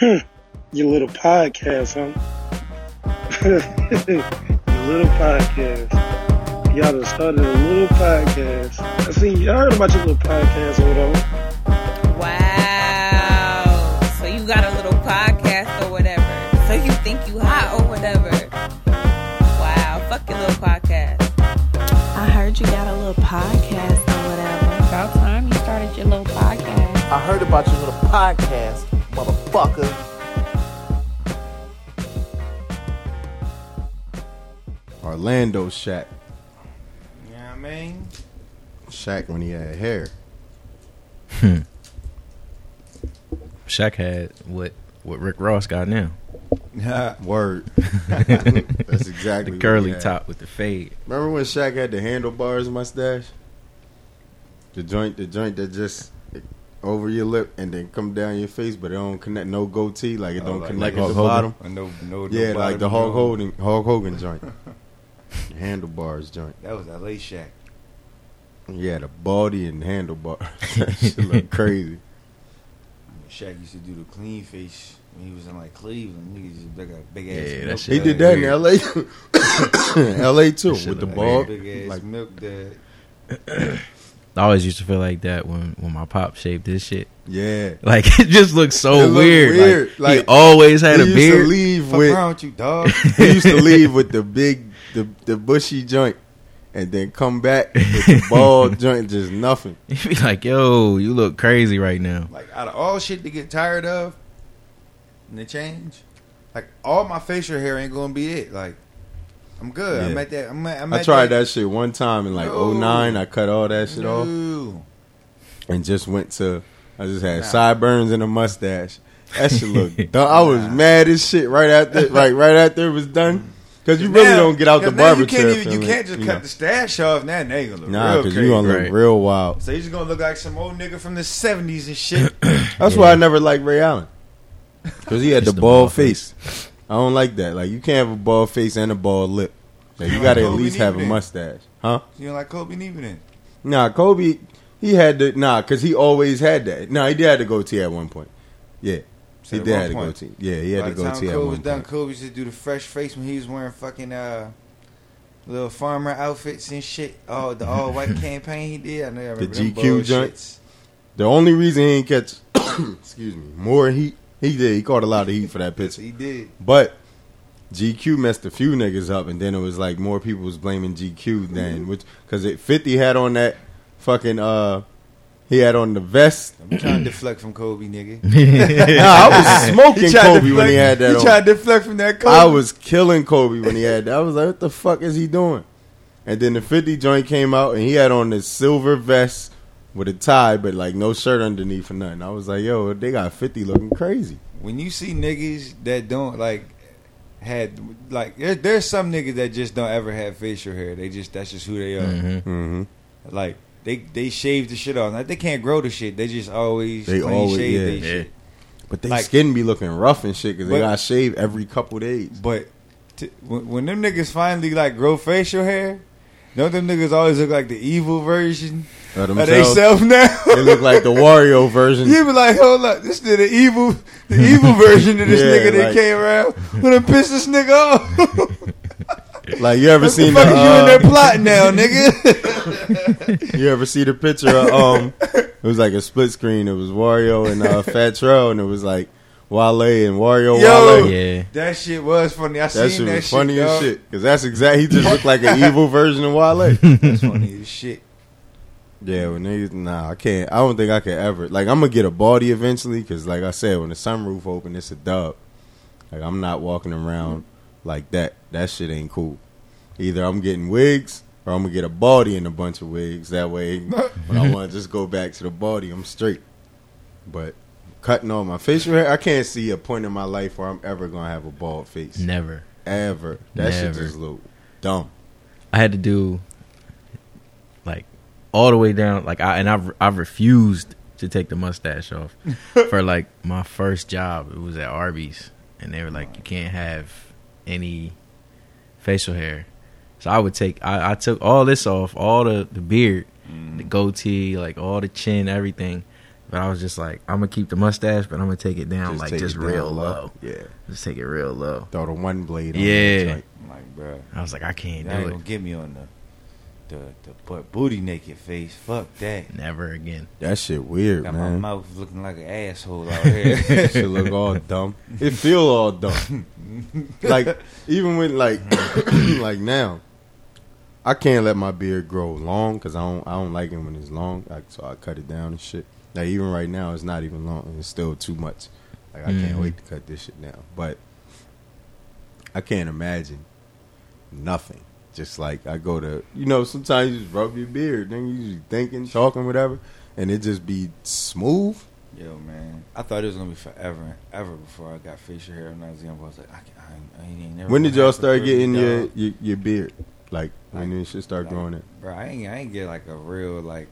Your little podcast, huh? Your little podcast. Y'all done started a little podcast. I see, I heard about your little podcast over there. Wow. So you got a little podcast or whatever. So you think you hot or whatever. Wow. Fuck your little podcast. I heard you got a little podcast or whatever. About time you started your little podcast. I heard about your little podcast, motherfucker. Orlando Shaq. You know what I mean? Shaq when he had hair. Hmm. Shaq had what what Rick Ross got now. Word. That's exactly The what curly he had. top with the fade. Remember when Shaq had the handlebars mustache? The joint, the joint that just over your lip and then come down your face, but it don't connect. No goatee, like it Oh, don't like- connect like at the Hulk bottom. No, no, no Yeah, like the Hulk. Hogan, Hulk Hogan joint. The handlebars joint. That was L.A. Shaq. Yeah, the body and handlebar. that shit look crazy. Shaq used to do the clean face when he was in like Cleveland. Niggas just got a big ass. Yeah, that milk shit He did that in weird. L.A. L.A. too, with the look ball. Big ass Like, milk dud. I always used to feel like that when when my pop shaved his shit. yeah. Like it just looked so It looked weird. weird. Like, Like, he always had he a used beard. to leave Fuck with around with you, dog. he used to leave with the big, the the bushy joint, and then come back with the bald joint, just nothing. He'd be like, "Yo, you look crazy right now." like out of all shit to get tired of, and the change, like all my facial hair ain't gonna be it. Like I'm good. I'm at that. I'm at, I'm I tried that shit one time in like No. '09. I cut all that shit off and just went to. I just had Nah. sideburns and a mustache. That shit looked. dumb. I was mad as shit right after, right right after it was done. Mm. Because you really Now- don't get out the now barber you can't chair. even, You can't just you cut know. the stash off. Now they gonna look Nah, real because crazy. you gonna look Right. real wild. So you're just gonna look like some old nigga from the seventies and shit. That's why I never liked Ray Allen. Because he had the Just the bald bald face. I don't like that. Like you can't have a bald face and a bald lip. Like, you You got to like at least have a mustache, huh? you know, like Kobe Neven then. Nah, Kobe, he had the nah, because he always had that. Nah, he did have the goatee at one point. Yeah, he did have the point. goatee. Yeah, he had By the time goatee at Kobe was one done. Kobe used to do the fresh face when he was wearing fucking uh little farmer outfits and shit. Oh, the all white campaign he did. I know I remember The GQ joint? bullshits. The only reason he didn't catch, excuse me, more heat, he did. He caught a lot of heat for that picture. he did. But GQ messed a few niggas up, and then it was like more people was blaming GQ than which because it Fifty had on that fucking uh he had on the vest. I'm trying to deflect from Kobe, nigga. nah, I was smoking tried to Kobe when he had that He on. tried to deflect from that Kobe. I was killing Kobe when he had that. I was like, what the fuck is he doing? And then the 50 joint came out, and he had on this silver vest with a tie, but like no shirt underneath or nothing. I was like, yo, they got 50 looking crazy. when you see niggas that don't like had like there, there's some niggas that just don't ever have facial hair. They just that's just who they are. Mhm. Mm-hmm. Like they they shave the shit off. Like they can't grow the shit. They just always They clean always- shave yeah. they Yeah. shit. But they Like- skin be looking rough and shit because they But- got shaved every couple days. But t- when, when them niggas finally like grow facial hair, don't them niggas always look like the evil version Of themselves. now? they look like the Wario version. You be like, hold up, this is the evil, the evil version of this Yeah, nigga that like- came around. Done pissed this nigga off? Like you ever what the seen fuck the, is you in there uh, plotting now, nigga? you ever see the picture of um it was like a split screen. It was Wario and uh, Fat Trel, and it was like Wale and Wario Yo. Wale. Yeah, that shit was funny. I That seen shit that was shit. funny as dog. shit because that's exactly he just looked like an evil version of Wale. That's funny as shit. Yeah, when niggas, nah, I can't. I don't think I could ever. Like, I'm gonna get a baldy eventually, because, like I said, when the sunroof open, it's a dub. Like, I'm not walking around like that. That shit ain't cool. Either I'm getting wigs, or I'm gonna get a baldy and a bunch of wigs. That way, when I want to just go back to the baldy, I'm straight. But cutting all my facial hair, I can't see a point in my life where I'm ever gonna have a bald face. never. Ever. That shit Never. just look dumb. I had to do like all the way down. Like I and I've I've refused to take the mustache off for like my first job. It was at Arby's, and they were like, you can't have any facial hair. So I would take. I, I took all this off, all the the beard, the mm. goatee, like all the chin, everything. But I was just like, I'm gonna keep the mustache, but I'm gonna take it down like just it down real low. Yeah. Just take it real low. Throw the one blade on Yeah. that. Like, bro, I was like, I can't ain't do gonna it. get me on the the the butt booty naked face. Fuck that. Never again. That shit weird, Got my man. mouth looking like an asshole out here. That shit look all dumb. It feel all dumb. like even with like like now, I can't let my beard grow long because I don't I don't like it when it's long. Like so I cut it down and shit. Like even right now, it's not even long it's still too much. Like I can't Mhm. wait to cut this shit down. But I can't imagine nothing. Just like I go to, you know, sometimes you just rub your beard, then you just thinking, talking, whatever, and it just be smooth. Yo, man, I thought it was gonna be forever and ever before I got facial hair when I was young. I was like, I, can't- I, I ain't never. When did y'all start getting your, your your beard? Like when Like- it should start like, growing it? Bro, I ain't, I ain't get like a real like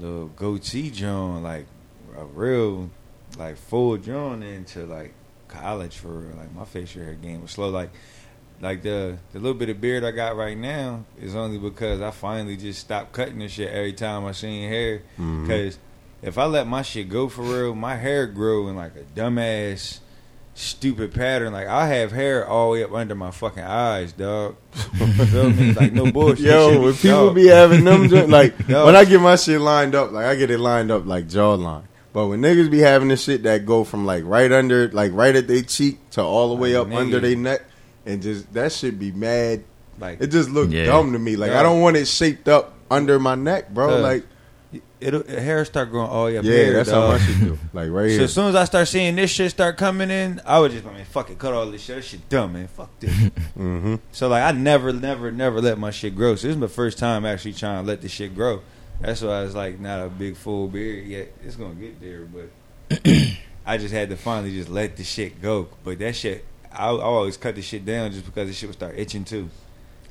little goatee joint, like a real like full joint into like college for real. Like my facial hair game was slow. Like like the the little bit of beard I got right now is only because I finally just stopped cutting this shit every time I seen hair. Mhm. Because if I let my shit go for real, my hair grow in like a dumbass, stupid pattern. Like I have hair all the way up under my fucking eyes, dog. feel me? Like no bullshit. Yo, when people dog. be having them, like Yo. when I get my shit lined up, like I get it lined up like jawline. But when niggas be having this shit that go from like right under, like right at their cheek to all the way Like, up nigga. under their neck, and just that should be mad. like It just look Yeah. dumb to me. Like Yeah. I don't want it shaped up under my neck, bro. Cause Like it'll hair start growing all the way up yeah, that's dog. how my shit do. Like right So here. as soon as I start seeing this shit start coming in, I would just, I mean, fuck it, cut all this shit. This shit dumb, man. Fuck this. hmm so like, I never, never, never let my shit grow. So this is my first time actually trying to let this shit grow. That's why it's like not a big full beard yet. It's gonna get there, but I just had to finally just let the shit go. But that shit, I, I always cut the shit down just because the shit would start itching too.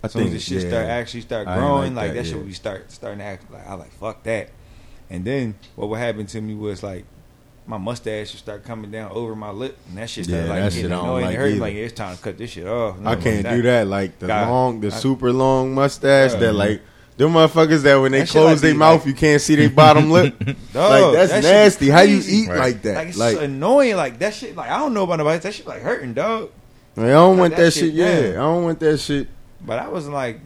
I As soon as think the shit yeah. start actually start growing, like like, that, that, shit yeah. would be start starting to act like I like fuck that. And then what would happen to me was like my mustache would start coming down over my lip, and that shit started Yeah, like getting annoying. like hurt like it's time to cut this shit off. I can't do that. Like the God. long, the I- super long mustache. Yeah. that like them motherfuckers that when they That close like their mouth, like- you can't see their bottom lip. Dog, like that's that nasty. How you eat Right. like that? Like it's Like, annoying. Like that shit. Like I don't know about nobody. That shit like hurting, dog. I don't want that shit. Yeah. I don't want that shit But I was like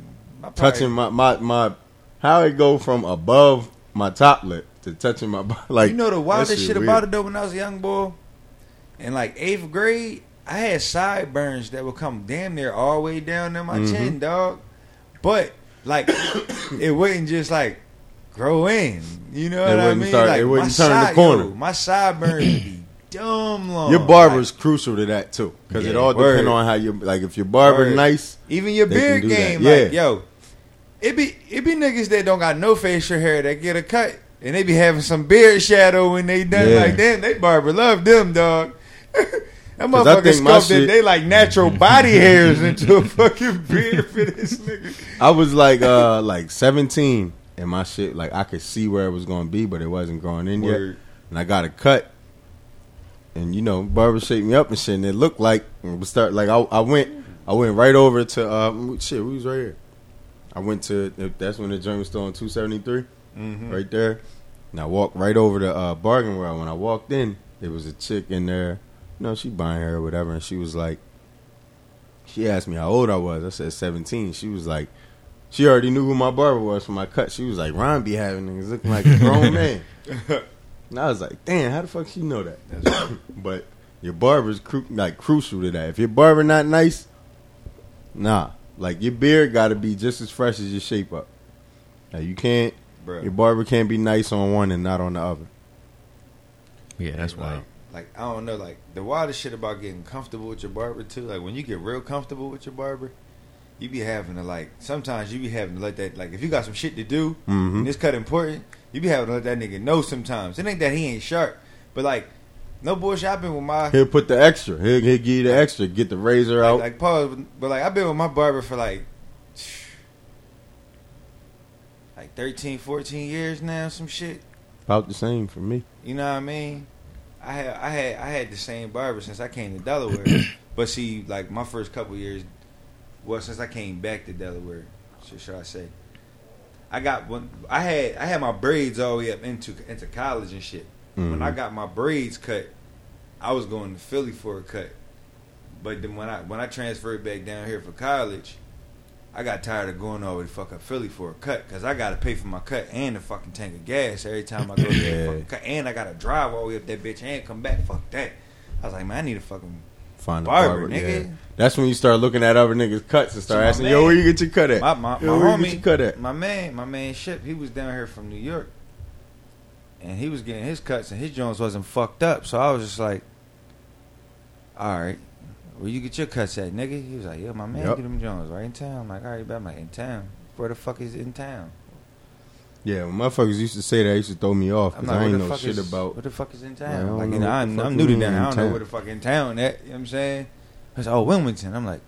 touching my my my. How it go from above my top lip to touching my body. like. you know the wildest shit weird. about it though. When I was a young boy, in like eighth grade, I had sideburns that would come damn near all the way down to my Mhm. chin, dog. But like, it wouldn't just like grow in. You know It what I mean? start- like it wouldn't turn the corner. yo, my sideburns would be dumb long. Your barber barber's crucial to that too, because it all depends on how you like. If your barber Word. nice, Even your beard game, Yeah. like yo, it be it be niggas that don't got no facial hair that get a cut, and they be having some beard shadow when they done. Yeah. Like damn, they barber love them dog. that motherfucker sculpted shit- they like natural body hairs into a fucking beard for this nigga. I was like uh like seventeen, and my shit like I could see where it was going to be, but it wasn't growing in yet. And I got a cut. And you know, barber shaped me up and shit, and it looked like we start like I, I went, I went right over to uh shit. We was right here. I went to that's when the joint was still on two seventy three, Mm-hmm. right there. And I walked right over to uh, Bargain World. When I walked in, there was a chick in there. You know, she buying hair or whatever, and she was like, she asked me how old I was. I said seventeen. She was like, she already knew who my barber was for my cut. She was like, Ron be having niggas looking like a grown man. And I was like, damn, how the fuck she know that? but your barber's cru- like crucial to that. If your barber not nice, nah. Like your beard got to be just as fresh as your shape up. Like you can't. Bro. Your barber can't be nice on one and not on the other. Yeah, that's like, wild. Like I don't know, like the wildest shit about getting comfortable with your barber too. Like when you get real comfortable with your barber, you be having to like sometimes you be having to let that like if you got some shit to do Mhm. and this cut important, you be having to let that nigga know sometimes. It ain't that he ain't sharp, but like no bullshit. I've been with my He'll put the extra. He'll, he'll give you the extra. Get the razor like, out. like pause, but like I've been with my barber for like like 13, 14 years now, some shit. About the same for me. You know what I mean? I had I had I had the same barber since I came to Delaware. but see, like my first couple years, well, since I came back to Delaware, should, should I say? I got one. I had I had my braids all the way up into into college and shit. When I Mhm. got my braids cut, I was going to Philly for a cut. But then when I when I transferred back down here for college, I got tired of going all the way to fucking Philly for a cut because I got to pay for my cut and a fucking tank of gas every time I go to Yeah. the fucking cut, and I got to drive all the way up that bitch and come back. Fuck that. I was like, man, I need a fucking Find a barber, barber, nigga. yeah. That's when you start looking at other niggas' cuts and start So asking, man- "Yo, where you get your cut at? My my, my Yo, you homie, cut at?" my man, my man Ship, he was down here from New York, and he was getting his cuts, and his joints wasn't fucked up. So I was just like, "All right, where you get your cuts at, nigga?" He was like, "Yeah, my man Yep. get them joints right in town." I'm like, "All right, bet I'm like in town. Where the fuck is it in town?" Yeah, when motherfuckers used to say that, used to throw me off because like, I ain't know shit is, about. what the fuck is in town. Like, know you know, I'm, I'm new to in I don't know town. where the fuck in town at. You know what I'm saying? I was like, "Oh, Wilmington." I'm like,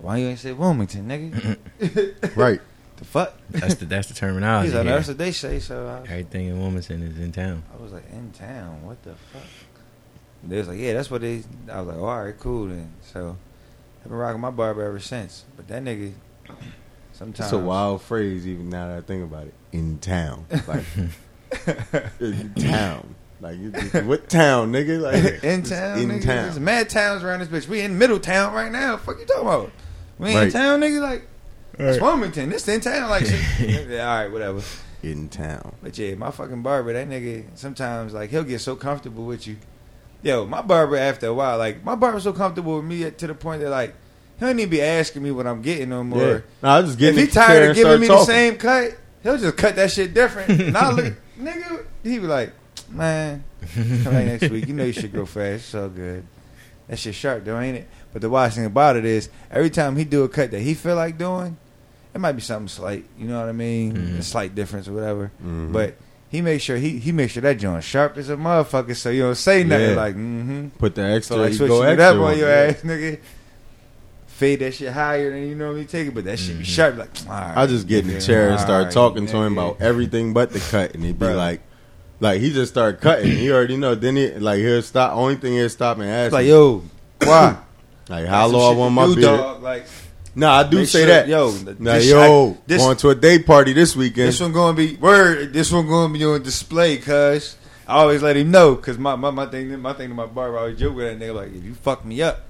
"Why you ain't say Wilmington, nigga?" Right. The fuck? That's the that's the terminology. He's like, "That's what they say." So I was Everything in Wilmington is in town. I was like, in town? What the fuck? They was like, yeah, that's what they. I was like, oh, all right, cool then. So I've been rocking my barber ever since. But that nigga, sometimes It's a wild phrase, even now that I think about it. In town, like in town, like you just- what town, nigga? Like in town, in nigga. town. There's mad towns around this bitch. We in Middletown right now. Fuck you talking about? We in Right. town, nigga. Like it's Wilmington. This in town. Like shit. yeah, all right, whatever. in town. But yeah, my fucking barber, that nigga, sometimes like he'll get so comfortable with you. Yo, my barber after a while, like my barber's so comfortable with me to the point that like he don't even be asking me what I'm getting no more. Yeah. No, I just get if he tired of giving me talking. the same cut, he'll just cut that shit different. And I look, nigga, he be like, man, come back next week. You know you should go fast. It's all good. That shit sharp though, ain't it? But the wild thing about it is, every time he do a cut that he feel like doing, it might be something slight. You know what I mean? Mhm. A slight difference or whatever. Mhm. But he make sure he he make sure that joint sharp as a motherfucker, so you don't say nothing Yeah. like mm-hmm. put the extra, So like you go it extra up on your yeah. ass, nigga. Fade that shit higher than you normally take it, but that shit be Mhm. sharp. Like all right, I just get in the nigga, chair and start right, talking to him about everything but the cut, and he'd be like, like he just started cutting. He already know. Then he like he'll stop. Only thing he'll stop and ask, It's like yo, why? like how Got some low I want my do, beard. dog. Like No, I do make say sure- that. Yo, Now, this, yo, I- this, going to a day party this weekend. this one gonna be word. This one gonna be on display, cuz I always let him know. Cause my, my my thing my thing to my barber, I always joke with that nigga like, if you fuck me up,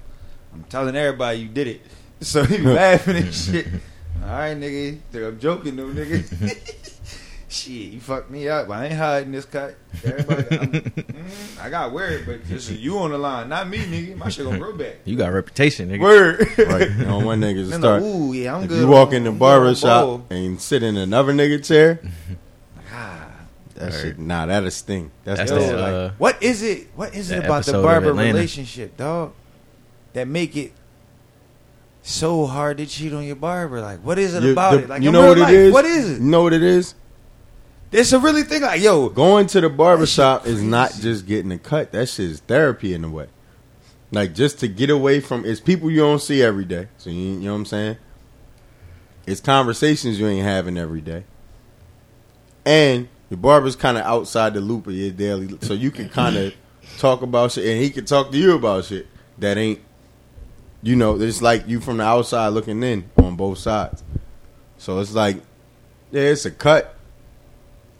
I'm telling everybody you did it. So he laughing and shit. All right, nigga. I'm joking though, nigga. shit, you fucked me up. I ain't hiding this cut. I'm, mm, I got word, but this is you on the line, not me, nigga. My shit gonna grow back. You got a reputation, nigga. Word. right. You know, one nigga just Then start. like, Ooh, yeah, I'm if good. you walk on- in the I'm barber shop and sit in another nigga chair, Ah. that Word. shit, nah, that'll sting. That's, That's the the, like, uh, What is it? What is it about the barber relationship, dog? That make it so hard to cheat on your barber? Like, what is it you, about the- it? Like, you know what life, it is? What is it? You know what it is? It's a really thing. Like, yo, Going to the barber shop is not just getting a cut. That shit is therapy in a way. Like just to get away from it's people you don't see every day. So you, you know what I'm saying? It's conversations you ain't having every day. And your barber's kind of outside the loop of your daily, so you can kind of talk about shit, and he can talk to you about shit that ain't, you know, it's like you from the outside looking in on both sides. So it's like, yeah, it's a cut,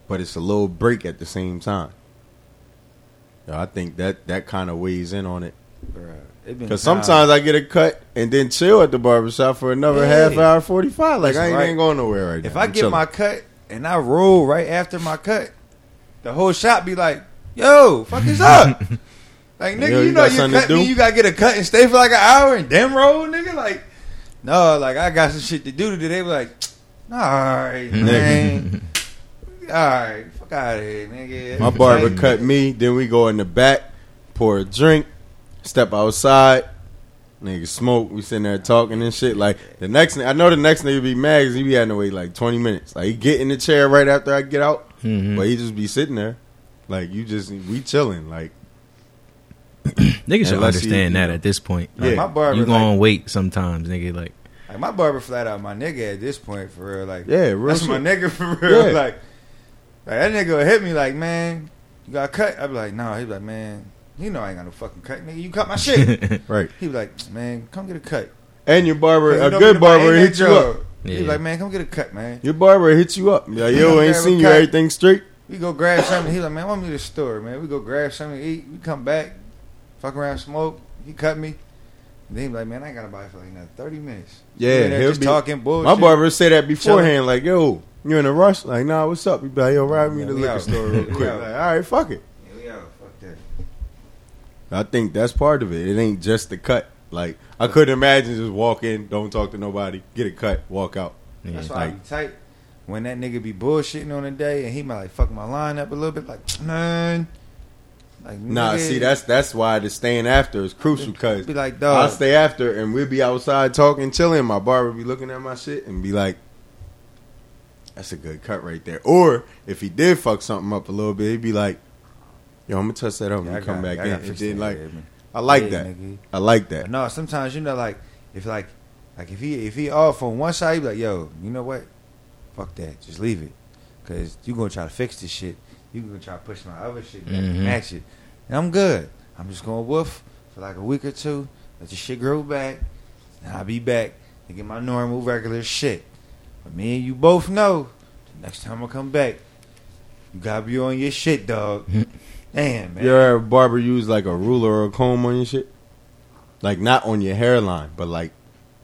but it's a little break at the same time. Yeah, I think that that kind of weighs in on it. Because sometimes I get a cut and then chill at the barbershop for another Yeah. half hour, 45. Like, That's I ain't, right. ain't going nowhere right now. if I I'm get chilling. my cut and I roll right after my cut, the whole shop be like, "Yo, fuck this up." Like nigga, Yo, you, you know got you cut to me, you gotta get a cut and stay for like an hour and then roll, nigga. Like, no, like I got some shit to do today. They were like, all right, man, all right, fuck out of here, nigga. My barber cut me. Then we go in the back, pour a drink, step outside. Nigga smoke. We sitting there talking and shit. Like the next, thing I know the next nigga be mad because he be having to wait like twenty minutes. Like he get in the chair right after I get out, Mhm. but he just be sitting there. Like you just we chilling. Like Niggas should understand you that know. at this point. Yeah. Like, My barber, you gonna like- wait sometimes, nigga. Like, Like my barber flat out my nigga at this point for real. Like Yeah, real that's shit. my nigga for real. Yeah. Like, like that nigga hit me like, man, you got cut. I'd be like, no. He'd be like, man, you know I ain't got no fucking cut, nigga. You cut my shit. right. He'd be like, man, come get a cut. And your barber, a you know good barber, in that hit you job. up. He Yeah. was like, man, come get a cut, man. Your barber hit you up. Like, yo, ain't seen you. cut. Everything straight. We go grab something. He like, man, want me to the store, man. We go grab something to eat. We come back, fuck around, smoke. He cut me. And then he be like, man, I ain't got to buy for like another 30 minutes. Yeah, We in he'll just be- talking bullshit. My barber said that beforehand. Like, yo, you in a rush? Like, nah, what's up? He be like, yo, ride me to the liquor out. store real quick. Like, all right, fuck it. Yeah, we out. Fuck that. I think that's part of it. It ain't just the cut. Like, I couldn't imagine just walk in, don't talk to nobody, get a cut, walk out. Yeah. That's why I be tight. When that nigga be bullshitting on a day and he might like fuck my line up a little bit, like man, like Nah, nigga, see, that's that's why the staying after is crucial because be like I'll stay after and we'll be outside talking, chilling. My barber be looking at my shit and be like, "That's a good cut right there." Or if he did fuck something up a little bit, he'd be like, "Yo, I'm gonna touch that up Yeah, and I come got- back I in." got And fixed then that, like, man. I like Yeah, that. nigga. I like But that. no, sometimes you know, like if like like if he if he off on one side, you be like, yo, you know what? Fuck that, just leave it, cause you gonna try to fix this shit. You gonna try to push my other shit back and Mhm. match it, and I'm good. I'm just gonna woof for like a week or two, let the shit grow back, and I'll be back to get my normal regular shit. But me and you both know, the next time I come back, you gotta be on your shit, dog. Hmm. Damn, man. You ever have barber use like a ruler or a comb on your shit? Like not on your hairline, but like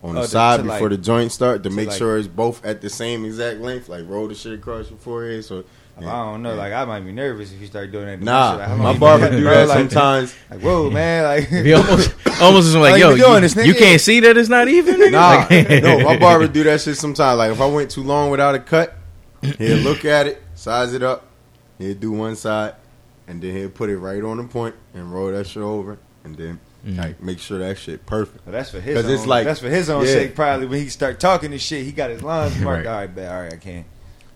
on Oh, the to- side to, before like- the joint start to, to, make like- sure it's both at the same exact length. Like roll the shit across your forehead. So I don't know. Like I might be nervous if you start doing that. my nah. Like, my barber do that Like, sometimes. Like whoa, man. Like He almost almost is like, yo, you doing you, this, nigga? you can't see that it's not even. nigga? Nah, Like- no, my barber do that shit sometimes. Like if I went too long without a cut, he'll look at it, size it up, he'll do one side, and then he'll put it right on the point and roll that shit over, and then Mhm. like make sure that shit perfect. Well, that's for his. 'Cause Own, it's like- that's for his own yeah. sake. Probably when he start talking this shit, he got his lines marked. Right. All right, bet. All right, I can.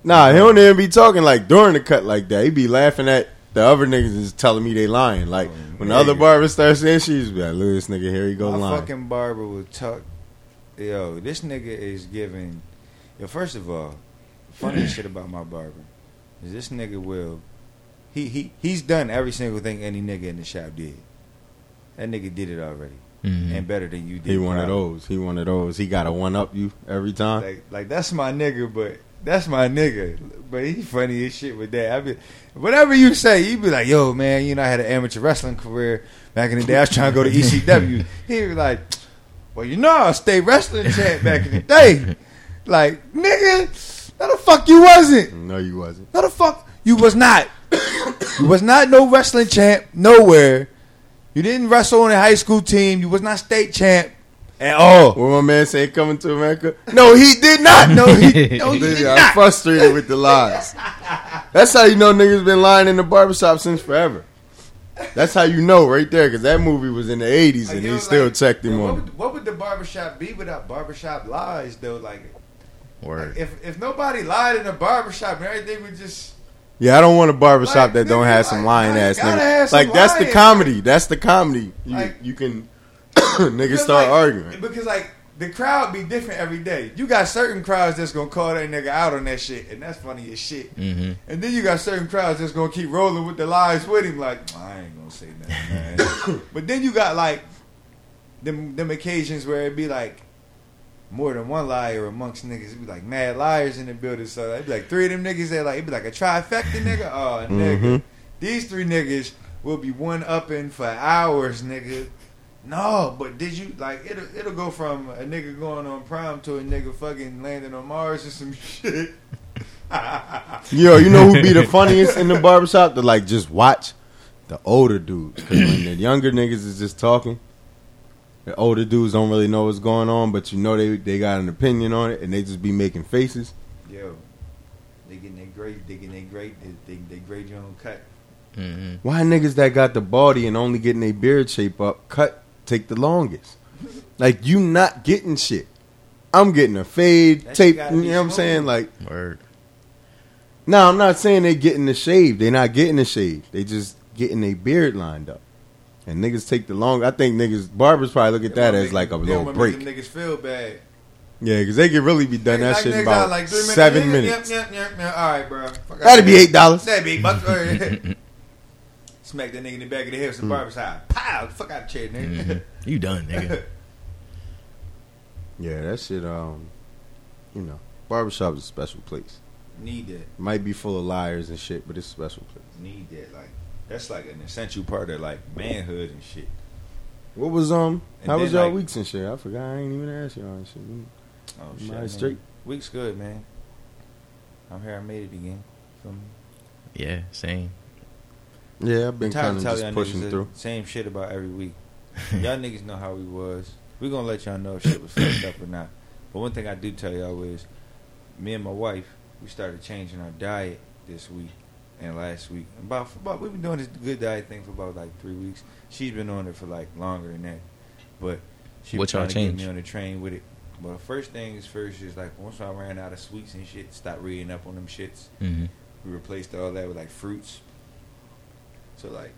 Nah, he don't even be talking like during the cut like that. He be laughing at the other niggas is telling me they lying. Like when the other barber starts saying she's he's be like, "Look, this nigga here he go My lying." fucking barber will talk. Yo, this nigga is giving. Yo, first of all, funny shit about my barber is this nigga will. He he he's done every single thing any nigga in the shop did. That nigga did it already, Mhm. and better than you did. He one of probably. those. He one of those. He got to one up you every time. Like, like that's my nigga, but that's my nigga. But he funny as shit with that. I be, whatever you say, he be like, "Yo, man, you know, I had an amateur wrestling career back in the day. I was trying to go to ECW." he be like, "Well, you know, I stayed wrestling champ back in the day." Like, nigga, no the fuck you wasn't. no, you wasn't. No the fuck you was not. you was not no wrestling champ nowhere. You didn't wrestle on a high school team. You was not state champ at all. What my man say coming to America? No, he did not. No, he, no, he did I'm not. frustrated with the lies. That's how you know niggas been lying in the barbershop since forever. That's how you know right there, because that movie was in the 80s and Like, yo, he still like, checked him yo, what on would, what would the barbershop be without barbershop lies though? Like, Word. like, if if nobody lied in the barbershop and everything would just Yeah, I don't want a barbershop Like, that don't have some lying like, ass niggas. some Like that's the comedy. That's the comedy. You, Like- you can niggas start like, arguing. because like the crowd be different every day. You got certain crowds that's gonna call that nigga out on that shit, and that's funny as shit. hmm And then you got certain crowds that's gonna keep rolling with the lies with him, like I ain't gonna say nothing, man. but then you got like them them occasions where it be like more than one liar amongst niggas. It be like mad liars in the building. So it'd be like three of them niggas that like it'd be like a trifecta nigga. Oh nigga, Mhm. these three niggas will be one upping for hours, nigga. No, but did you like it'll it'll go from a nigga going on prime to a nigga fucking landing on Mars or some shit. Yo, you know who be the funniest in the barbershop to like just watch? The older dudes. 'Cause when the younger niggas is just talking, the older dudes don't really know what's going on, but you know they they got an opinion on it and they just be making faces. Yo, they getting their great, they getting their great, they, they, they grade your own cut. hmm Why niggas that got the body and only getting their beard shape up cut take the longest? Like you not getting shit. I'm getting a fade That tape. gotta You know what I'm saying? Like, Word. no, I'm not saying they getting the shave. They not getting the shave. They just getting their beard lined up. And niggas take the long. I think niggas barbers probably look at that as make- like a they little break. Make them niggas feel bad. Yeah, because they could really be done that Like shit in about like three minutes. seven Yeah, minutes. Yeah, yeah, yeah, yeah. All right, bro. Fuck That'd be eight dollars. That'd be eight bucks. Smack that nigga in the back of the head with some Mm. barber shop. Pow! Fuck out the chair, nigga. Mhm. You done, nigga. Yeah, that shit. Um, you know, barbershop is a special place. Need that. Might be full of liars and shit, but it's a special place. Need that. Like that's like an essential part of like manhood and shit. What was um? And how was then, y'all like- weeks and shit? I forgot. I ain't even asked y'all and shit. Oh Am shit. Man. straight? Week's good, man. I'm here. I made it again. Feel me? Yeah, same. Yeah, I've been I'm kind of of telling just y'all pushing niggas through. same shit about every week. y'all niggas know how we was. We gonna let y'all know if shit was fucked up or not. But one thing I do tell y'all is, me and my wife, we started changing our diet this week and last week. About, about we've been doing this good diet thing for about like three weeks. She's been on it for like longer than that. But she What was trying y'all to get change? me on the train with it. But the first thing is first is like once I ran out of sweets and shit, stopped reading up on them shits. hmm We replaced all that with like fruits. So like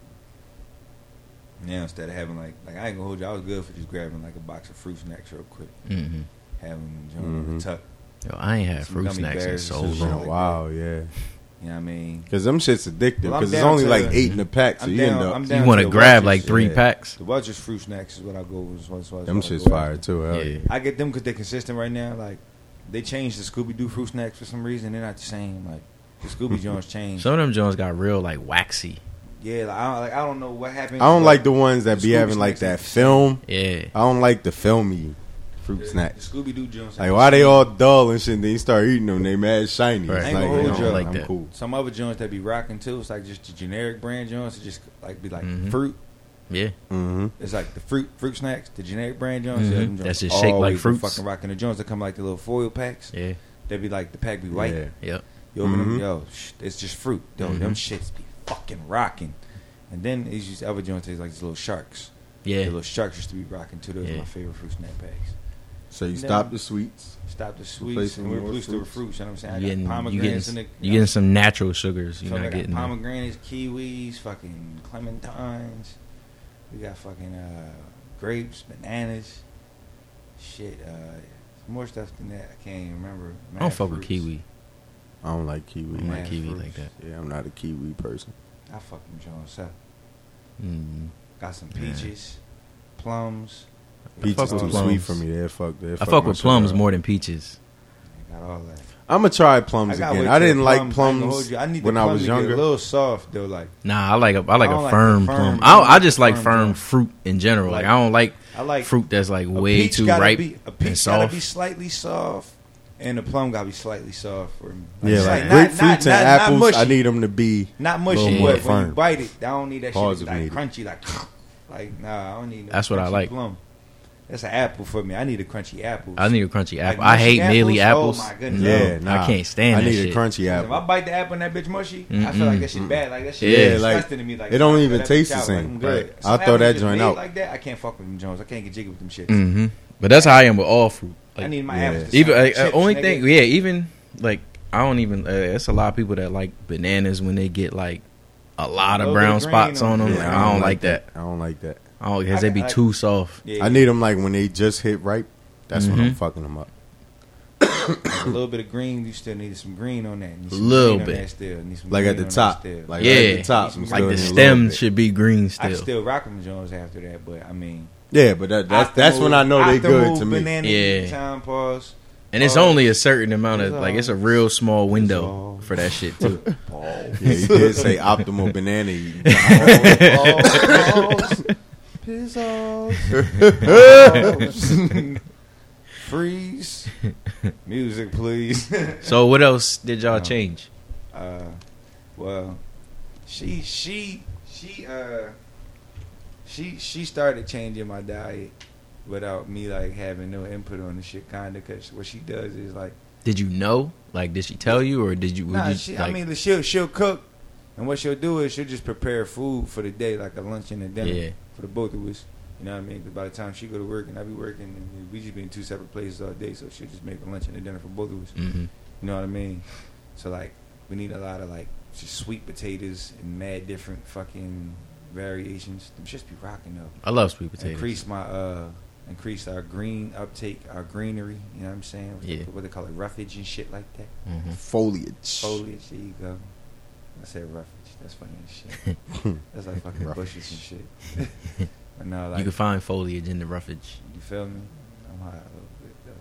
now instead of having like like I ain't gonna hold you, I was good for just grabbing like a box of fruit snacks real quick, hmm having you know, Mhm. tuck. Yo, I ain't had fruit snacks in so and It's shit been long. a like while, yeah. You know what I mean? Because them shit's addictive. Well, Because it's only to- like eight in the pack, so I'm you down- end up. You want to to grab Welch's, like three yeah. packs? The Welch's fruit snacks is what I go with. What, what, them what shit's go fire after. too. Yeah. yeah. I get them because they're consistent right now. Like they changed the Scooby Doo fruit snacks for some reason. They're not the same. Like the Scooby Jones changed. Some of them Jones got real like waxy. Yeah, like I, don't, like I don't know what happened. I don't but like the ones that the be Scooby having like that ain't the same. film. Yeah. I don't like the filmy fruit the, snacks. Scooby Doo Jones. Like why they all dull and shit? And then you start eating them, they mad shiny. Right. It's I ain't like, gonna hold you you know, like I'm that. cool. Some other joints that be rocking too. It's like just the generic brand joints. It just like be like Mhm. fruit. Yeah. Mm-hmm. It's like the fruit fruit snacks, the generic brand joints. Mhm. Yeah, them That's just shaped like always fruits. Fucking rocking the joints that come like the little foil packs. Yeah. They be like the pack be white. Yeah. Yep. You open them, Mhm. yo, sh- it's just fruit. Yo, them shits be fucking rocking. And then these used other joints taste like these little sharks. The Yeah. little sharks used to be rocking too. Those are Yeah. my favorite fruit snack packs. So you stop the sweets. Stop the sweets and we more replace the fruits. fruits. You know what I'm saying? I You got getting, you getting, in the. you getting some natural sugars. You're So I not got getting. them. pomegranates, kiwis, fucking clementines. We got fucking uh, grapes, bananas. Shit, uh, more stuff than that. I can't even remember. I don't Mad fuck with kiwi. I don't like kiwi. I don't like kiwi fruits. like that. Yeah, I'm not a kiwi person. I fuck them Jones up. Mm. Got some Yeah. peaches, plums. Peach fuck with too plums. sweet for me. Yeah, fuck that. I fuck with plums up. more than peaches. Got all that. I'm gonna try plums gotta again. I didn't the like plums- I ain't gonna plums hold you. I need the when I was to get younger. A little soft though, like Nah, I like a I like I a don't like firm plum. I, I I just like like firm firm fruit in general. Like, Like- I don't like I like fruit that's like way too ripe Be, a and peach gotta soft. be slightly soft, and the plum gotta be slightly soft for me. Yeah, it's like not- grapefruits not- and not- not apples. mushy. I need them to be. Not mushy, Little but more when you bite it, I don't need that Pause shit if to be needed. like crunchy, like like nah. I don't need. No That's what I like. Plum. That's an apple for me. I need a crunchy apple. I need a crunchy Like apple. I mushy hate mealy apples. Oh my goodness. Yeah, No, I can't stand I that need shit. a crunchy apple. If I bite the apple and that bitch mushy, I feel like that shit bad. Like that shit Yeah, is like, disgusting to me. Like it don't even taste the same. Like, I'm good. Right. I'll throw that joint out. Like that, I can't fuck with them Jones. I can't get jiggy with them shits. hmm But that's how I am with all fruit. I need my yeah. apples. To even uh, like uh, chips, only nigga. thing, yeah, even like I don't even. Uh, it's a lot of people that like bananas when they get like a lot A of brown of spots green on on them. it. Like, I don't like that. I don't like that. I don't like because I- they be I- too soft. Yeah, I need them like when they just hit ripe. That's when I'm Mhm. fucking them up. a little bit of green. You still need some green on that. A Little green on bit. that still. Need some Like at the top, still. like Yeah. right at the top. Like I'm Like still the need a little stem should be green still. I still. still rock them Jones after that, but I mean, Yeah, but that, that's that's when I know they're good to me. Banana Yeah. Time pause. and it's only a certain amount of like it's a real small window all- for that shit too. Pause. Yeah, you did say optimal banana eating. Pause. Piss off. Freeze. Music, please. so what else did y'all No. change? Uh, well, she she she uh she she started changing my diet without me like having no input on the shit, kinda. Cause what she does is like, Did you know? Like, did she tell you, or did you? Nah, you she, like, I mean, she'll she'll cook, and what she'll do is she'll just prepare food for the day, like a lunch and a dinner yeah, for the both of us. You know what I mean? 'Cause by the time she go to work and I be working, and we just be in two separate places all day, so she'll just make a lunch and a dinner for both of us. hmm You know what I mean? So like, we need a lot of like just sweet potatoes and mad different fucking variations. Just be rocking though. I love sweet potatoes. Increase my uh, increase our green uptake, our greenery. You know what I'm saying? What, Yeah. they, what they call it, roughage and shit like that. hmm Foliage. Foliage. There you go. I said roughage. That's funny as shit. That's like fucking Roughage. bushes and shit. but no, like you can find foliage in the roughage. you feel me? I'm high a little bit though.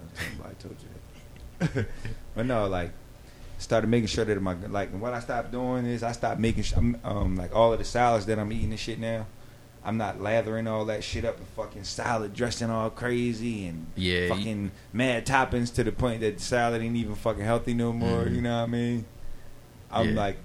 Don't tell nobody I told you that. but no, like started making sure that my like what I stopped doing is I stopped making sure um like all of the salads that I'm eating and shit now. I'm not lathering all that shit up in fucking salad dressing all crazy and Yeah, you- fucking mad toppings to the point that the salad ain't even fucking healthy no more. Mhm. You know what I mean? I'm Yeah. like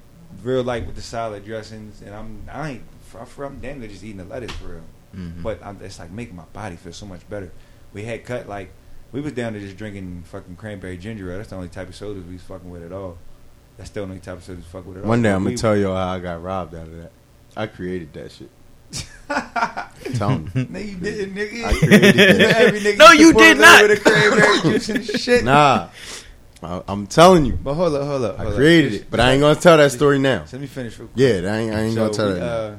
real light with the salad dressings, and I'm I ain't I'm, I'm damn near just eating the lettuce for real. Mhm. But I'm, it's like making my body feel so much better. We had cut like we was down to just drinking fucking cranberry ginger ale. That's the only type of sodas we was fucking with at all. That's the only type of sodas we fuck with at all. One day I'm gonna tell y'all how I got robbed out of that. I created that shit. I'm telling you. No, you didn't, nigga. I created that. Every nigga No, used to you pour did little not. bit of cranberry juice and shit. Nah, I, I'm telling you. But hold up, hold up. I hold up. created Just- it, but I ain't gonna tell that story now. So let me finish real quick. Yeah, I ain't, I ain't So gonna tell we, that. now. Uh,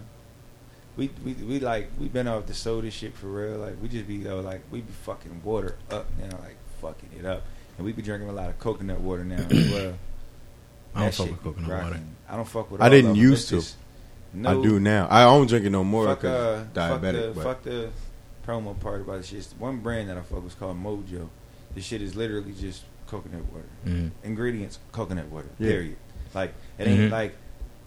we, we we like we been off the soda shit for real. Like we just be though like we be fucking water up now, like fucking it up, and we be drinking a lot of coconut water now as well. I don't fuck with be coconut water. I don't fuck with. I all didn't of 'em. used It's to. just I do now. I don't drink it no more Fuck, because uh, diabetic. fuck the, but fuck the promo part about this shit. It's One brand that I fuck was called Mojo. This shit is literally just coconut water. Mhm. Ingredients: coconut water. Yeah. Period. Like it ain't Mhm. like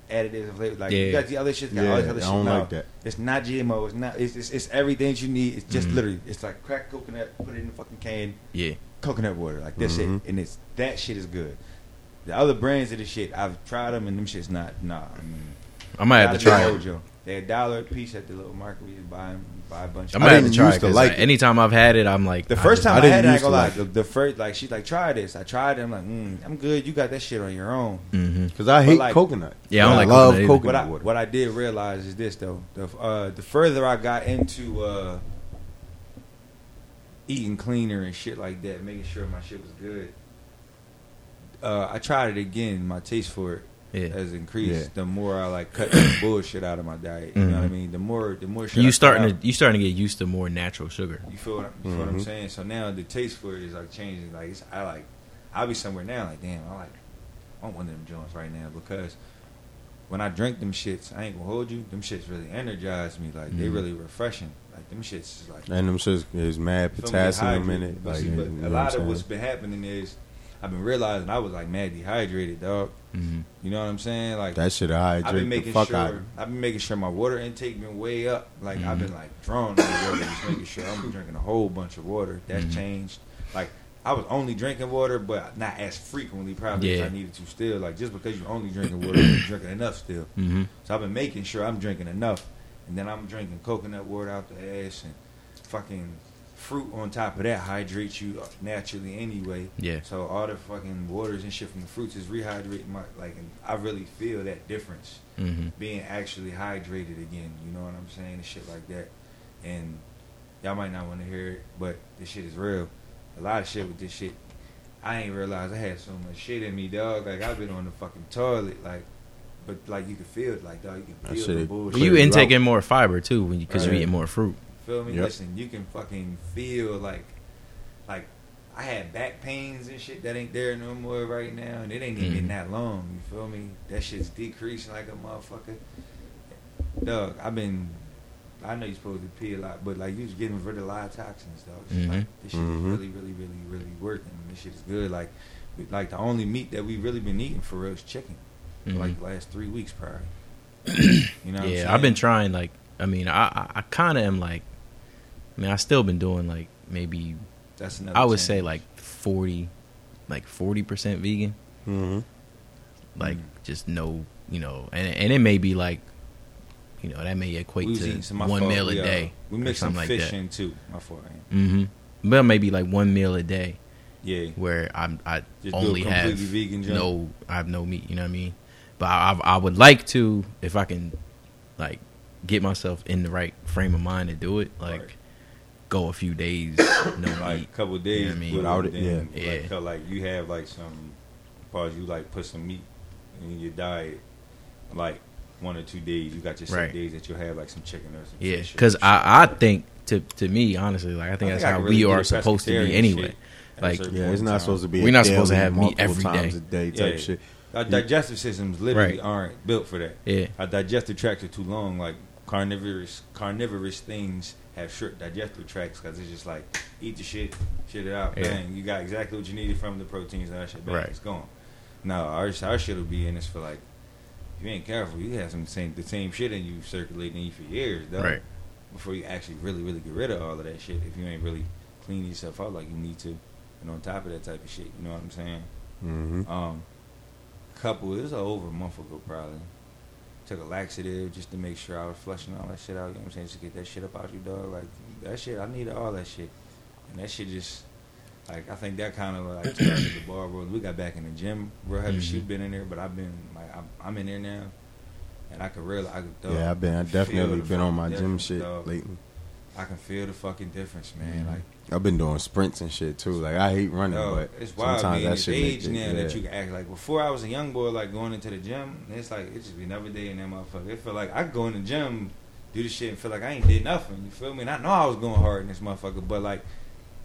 additives and flavors. Like Yeah. you got the other shit. Got yeah, all this other shit. don't No, like that. It's not GMO. It's not. It's, it's it's everything that you need. It's just Mhm. literally. It's like cracked coconut. Put it in the fucking can. Yeah. Coconut water. Like that's Mhm. it. And it's that shit is good. The other brands of the shit, I've tried them and them shit's not. Nah. I mean, I might have to try it. Mojo. They're a dollar a piece at the little market. We just buy them, buy a bunch. I of might I have to didn't try it used to 'cause, like like, it. anytime I've had it, I'm like The first just- time I I, didn't had it, I ain't used to gonna lie. like The, the first, like, she's like, try this. I tried it. I'm like, mm, I'm good. You got that shit on your own. mm-hmm Because I hate like- coconut. Yeah, I don't like love coconut either. coconut What I water. what I did realize is this though. The uh, the further I got into uh, eating cleaner and shit like that, making sure my shit was good. Uh, I tried it again. My taste for it Yeah. has increased. Yeah. The more I like cut the bullshit out of my diet. You know what I Mhm. mean? The more the more shit I You cut starting out- to you starting to get used to more natural sugar. You feel what, you feel what I'm Mhm. saying? So now the taste for it is like changing. Like it's, I like, I'll be somewhere now. Like damn, I like, I want one of them joints right now because when I drink them shits, I ain't gonna hold you. Them shits really energize me. Like they Mhm. really refreshing. Like them shits is like and them shits is mad potassium in hydrated. it. But Like, see, but know a lot of what's been happening is I've been realizing I was like mad dehydrated, dog. hmm You know what I'm saying? Like that shit I've been making fuck sure out. I've been making sure my water intake been way up. Like I've Mhm. been like drawn on the water, just making sure I'm drinking a whole bunch of water. That's Mhm. changed. Like I was only drinking water, but not as frequently probably Yeah. as I needed to. Still, like just because you're only drinking water, you're drinking enough still. hmm So I've been making sure I'm drinking enough, and then I'm drinking coconut water out the ass and fucking fruit on top of that hydrates you naturally anyway. Yeah. So all the fucking waters and shit from the fruits is rehydrating my like, and I really feel that difference hmm being actually hydrated again. You know what I'm saying? And shit like that. And y'all might not want to hear it, but this shit is real. A lot of shit with this shit. I ain't realized I had so much shit in me, dog. Like I've been on the fucking toilet, like, but like you can feel it, like dog. You That can feel shit the bullshit. Well, you Clear it intaking more fiber too when because you, are eating more fruit. Feel me? Yep. Listen, you can fucking feel like, like I had back pains and shit that ain't there no more right now, and it ain't even been that long. You feel me? That shit's decreasing like a motherfucker. Dog, I've been. I know you're supposed to pee a lot, but like you was getting rid of a lot of toxins, dog. It's Mhm. Like, this shit Mhm. is really, really, really, really working. This shit is good. Like, we, like the only meat that we really been eating for real is chicken. For Mhm. like the last three weeks, probably. you know? What I'm yeah, I've been trying. Like, I mean, I I, I kind of am like, I mean, I still been doing like maybe That's another. I would change. say like forty, like forty percent vegan. hmm Like Mm. just no, you know, and and it may be like, you know, that may equate We to some- one fault, meal a we, uh, day. We or mixed some something like fish that. in too. My fault. Mm-hmm. But maybe like one meal a day Yeah. where I'm I Just only have vegan no I have no meat. You know what I mean? But I, I I would like to if I can like get myself in the right frame of mind to do it. Like Right. Go a few days no like meat. a couple of days You know I mean? Without it, then, yeah. Like, Yeah. felt like you have like some pause. You like put some meat in your diet, like one or two days. You got your set Right. days that you'll have like some chicken or some Yeah, fish or because I I think to to me honestly like I think I that's think how could we are supposed to be anyway. shit at a Like certain Yeah, it's not time. supposed to be. We're not supposed to have meat multiple every times day. a day type Yeah. shit. Our digestive systems literally Right. aren't built for that. yeah, Our digestive tracts are too long. Like carnivorous carnivorous things have short digestive tracts because it's just like eat the shit, shit it out. Yeah. Bang, you got exactly what you needed from the proteins. and That shit, bang, Right. it's gone. No, our our shit will be in this for like. If you ain't careful, you have some same the same shit in you circulating in you for years, though. Right. Before you actually really really get rid of all of that shit, if you ain't really clean yourself out like you need to, and on top of that type of shit, you know what I'm saying? Mm-hmm. Um, couple, it was over a month ago probably. Took a laxative just to make sure I was flushing all that shit out. You know what I'm saying? Just to get that shit up out you, dog. Like that shit, I needed all that shit, and that shit just like I think that kind of like started the bar rolling. We got back in the gym, real heavy Mhm. shit been in there, but I've been like I'm, I'm in there now, and I can really I, could, dog, Yeah, I've been. I definitely been on my gym shit dog. lately. I can feel the fucking difference, man. Mhm. Like I've been doing sprints and shit too. Like I hate running, Yo, but it's wild, sometimes man. that shit age now that you can act like. Before I was a young boy, like going into the gym, it's like it just be another day in that motherfucker. It feel like I go in the gym, do the shit, and feel like I ain't did nothing. You feel me? And I know I was going hard in this motherfucker, but like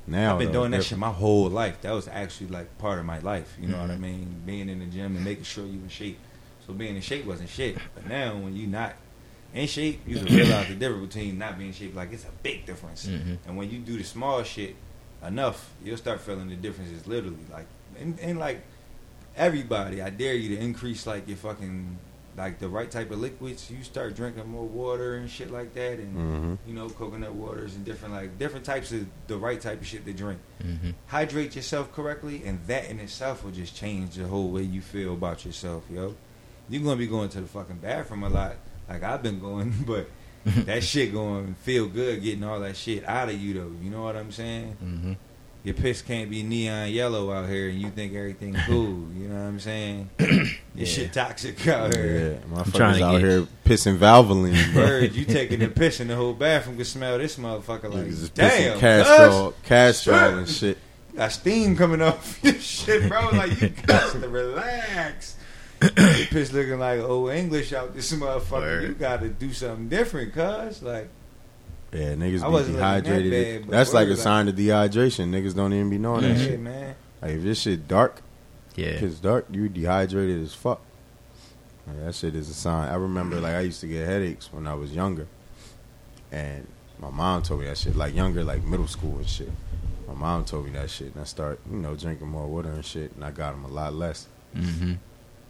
Now I've been though, doing that shit my whole life. That was actually like part of my life. You know what I Mhm. mean? Being in the gym and making sure you in shape. So being in shape wasn't shit. But now when you not in shape, you can realize the difference between not being shaped. Like it's a big difference. Mhm. And when you do the small shit enough, you'll start feeling the differences literally. Like and, and like everybody, I dare you to increase like your fucking like the right type of liquids. You start drinking more water and shit like that and Mhm. you know, coconut waters and different like different types of the right type of shit to drink. Mhm. Hydrate yourself correctly and that in itself will just change the whole way you feel about yourself, yo. You're gonna be going to the fucking bathroom a lot, like I've been going, but that shit going feel good getting all that shit out of you though. You know what I'm saying? Mhm. Your piss can't be neon yellow out here and you think everything cool. You know what I'm saying? Your Yeah. shit toxic out here. Yeah, trying motherfuckers to out get- here pissing Valvoline, bro. Bird, you taking a piss in the whole bathroom can smell this motherfucker like Niggas is damn. pissing Castrol, cuz, Castrol Shit. and shit. got steam coming off your shit, bro. Like you got to relax. Your piss looking like old English out this motherfucker. Word. You got to do something different, cuz like Yeah, niggas I be wasn't looking that dehydrated. bad, but That's like a like- sign of dehydration. Niggas don't even be knowing that shit. man. Like if this shit dark, Yeah. if it's dark, you dehydrated as fuck. Like, that shit is a sign. I remember like I used to get headaches when I was younger, and my mom told me that shit. Like younger, like middle school and shit. My mom told me that shit, and I start you know drinking more water and shit, and I got them a lot less. Mhm.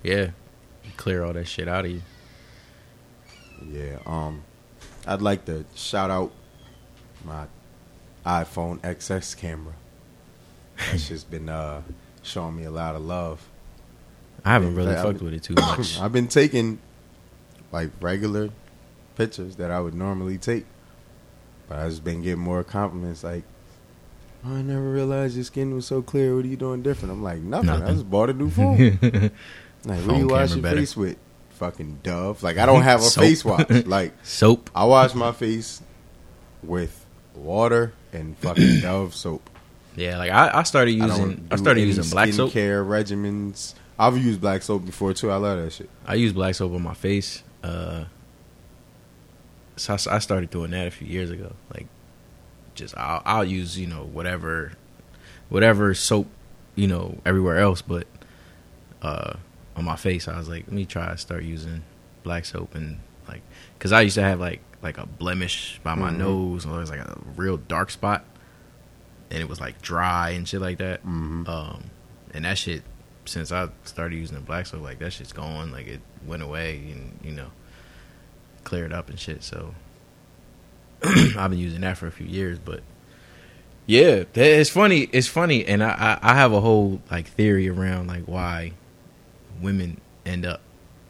Yeah. Clear all that shit out of you. Yeah. Um, I'd like to shout out my iPhone XS camera. That shit's been uh, showing me a lot of love. I haven't really fucked I've- with it too much. I've been taking like regular pictures that I would normally take, but I've just been getting more compliments like. "Oh, I never realized your skin was so clear. What are you doing different? I'm like, nothing. I just bought a new phone. like, what do you wash your better. face with? Fucking Dove. Like, I don't have a Soap. face wash. Like, Soap. I wash my face with water and fucking Dove soap. Yeah, like I, I started using don't I, started using black soap. Skincare regimens. I've used black soap before too. I love that shit. I use black soap on my face. Uh, so I started doing that a few years ago. Like, just I'll, I'll use you know whatever, whatever soap, you know everywhere else, but uh, on my face I was like, let me try to start using black soap and like, cause I used to have like like a blemish by my Mhm. nose, or it was like a real dark spot, and it was like dry and shit like that. Mm-hmm. Um, and that shit, since I started using the black soap, like that shit's gone. Like it went away and you know cleared up and shit. So I've been using that for a few years, but yeah, it's funny. It's funny, and I, I I have a whole like theory around like why women end up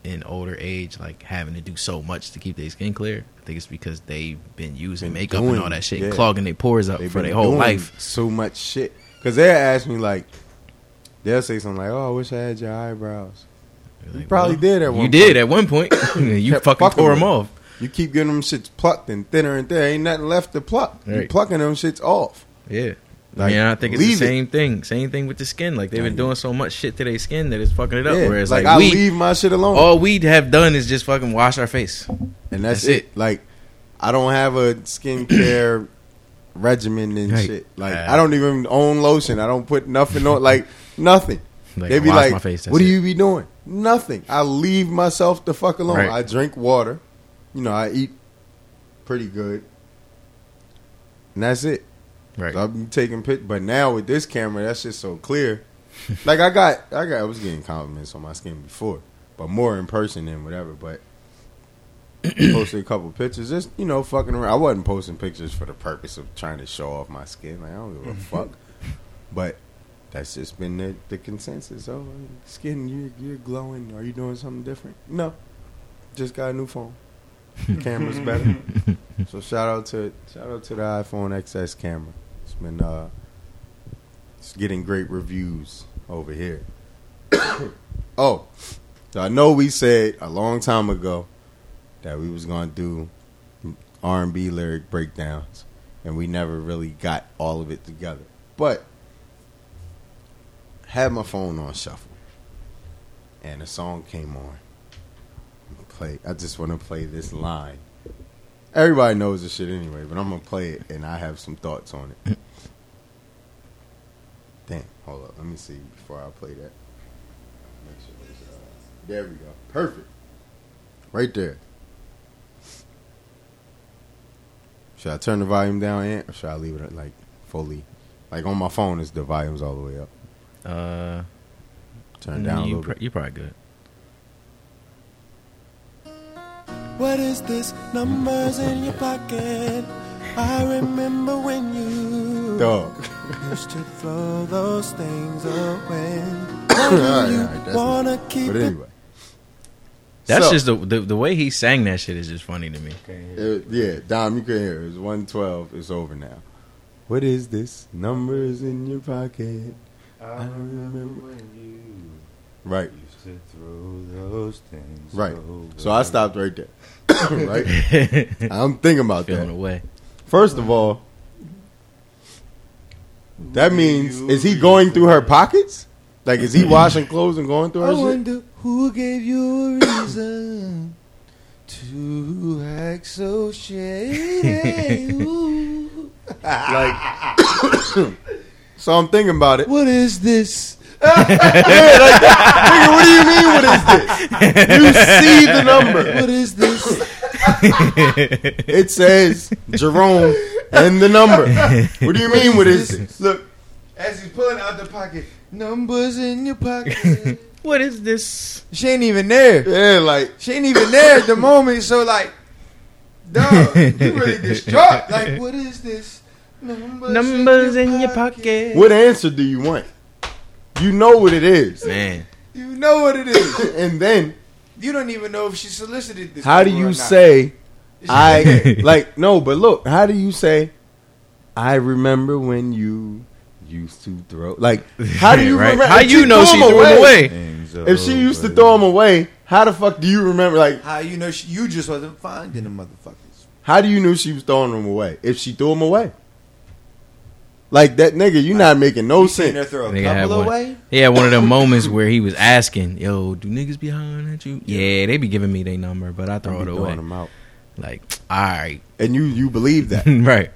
in older age like having to do so much to keep their skin clear. I think it's because they've been using Been makeup and all that shit, yeah. and clogging their pores up They've for their whole life. So much shit. Because they ask me like, they'll say something like, "Oh, I wish I had your eyebrows." You probably well, did at one. You one did at one point. you fucking tore with them off. You keep getting them shits plucked and thinner and thinner. Ain't nothing left to pluck. You Right. plucking them shits off. Yeah. Like, I mean, I think it's the leave it. same thing. Same thing with the skin. Like they've been doing so much shit to their skin that it's fucking it up. Yeah, Whereas like, like, I we, leave my shit alone, all we'd have done is just fucking wash our face. and that's, that's it. it. Like, I don't have a skincare regimen and Right. shit. Like, Uh, I don't even own lotion. I don't put nothing on. Like, nothing. Like, they be wash like, my face. "What do you be doing?" Nothing. I leave myself the fuck alone. Right. I drink water. You know, I eat pretty good, and that's it. Right. I'm taking pictures, but now with this camera, that shit's so clear. like I got, I got, I was getting compliments on my skin before, but more in person than whatever. But posted a couple pictures, just you know, fucking around. I wasn't posting pictures for the purpose of trying to show off my skin. Like I don't give a fuck. But that's just been the, the consensus. Oh, skin, you're you're glowing. Are you doing something different? No, just got a new phone. The camera's better. So shout out to shout out to the iPhone XS camera. It's uh it's getting great reviews over here. oh, so I know we said a long time ago that we was gonna do R and B lyric breakdowns, and we never really got all of it together. But had my phone on shuffle, and a song came on. Play. I just want to play this line. Everybody knows this shit anyway, but I'm gonna play it, and I have some thoughts on it. Damn, hold up. Let me see before I play that. Make sure uh, there we go. Perfect. Right there. Should I turn the volume down, Ant, or should I leave it like fully? Like on my phone, is the volume's all the way up. Uh, Turn it down a you little pr- bit. you probably good. What is this? Numbers in your pocket. I remember when you Dog. used to throw those things away. All Why right, you all right, that's wanna keep But anyway, That's So- just the, the the way he sang that shit is just funny to me. Uh, it, yeah, Dom, you can hear it. It's one twelve. It's over now. What is this? Numbers in your pocket. I remember when you Right, used to throw those things. right. away. So I stopped right there. right. I'm thinking about Feeling that. away. First of all, that means is he going through her pockets? Like, is he washing clothes and going through I her shit? wonder who gave you a reason to act so shady. Ooh. Like, so I'm thinking about it. what is this? Nigga, what do you mean? What is this? You see the number. What is this? It says Jerome and the number. What do you mean? What is this? Look, as he's pulling out the pocket, numbers in your pocket. What is this? she ain't even there. Yeah, like She ain't even there at the moment. So like, dog, you really distraught. Like, what is this? Numbers, Numbers in your pocket. what answer do you want? You know what it is, Man, You know what it is. and then You don't even know if she solicited this. how do paper or you not. say I like no? But look, how do you say I remember when you used to throw? Like, how do you right? remember? How if you know she threw 'em threw him away? If she used to throw them away, how the fuck do you remember? Like, How you know she, you just wasn't finding the motherfuckers? how do you know she was throwing them away? If she threw them away, like that nigga, you not making no You seen her sense. throw a Nigga had couple one. away? he had one of them moments where he was asking, "Yo, do niggas be hollering at you?" Yeah, they be giving me their number, but I throw Be it away. them out, Like, all right, and you you believe that? right?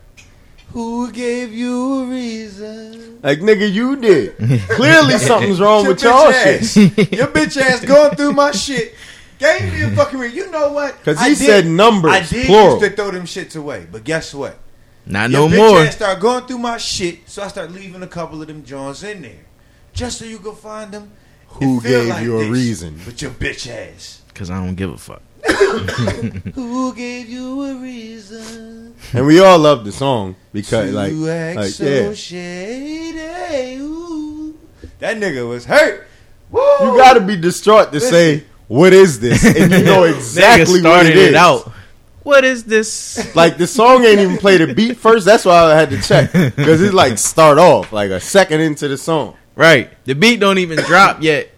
Who gave you a reason? Like nigga, you did. Clearly something's wrong with y'all bitch shit. Your bitch ass going through my shit. Gave me a fucking reason. You know what? Because he said numbers, I did plural. used to throw them shits away, but guess what? Not Your no bitch more. ass start going through my shit, so I start leaving a couple of them joints in there, just so you can find them. Who gave like you a this. reason? But your bitch ass. Cause I don't give a fuck. Who gave you a reason? And we all love the song because to like, act like so yeah, shady. Ooh. That nigga was hurt. Woo. you got to be distraught to say what is this, and you know exactly Nigga what started it is. it out. What is this? Like the song ain't even play the beat first. That's why I had to check because it's like start off like a second into the song. right. The beat don't even drop yet.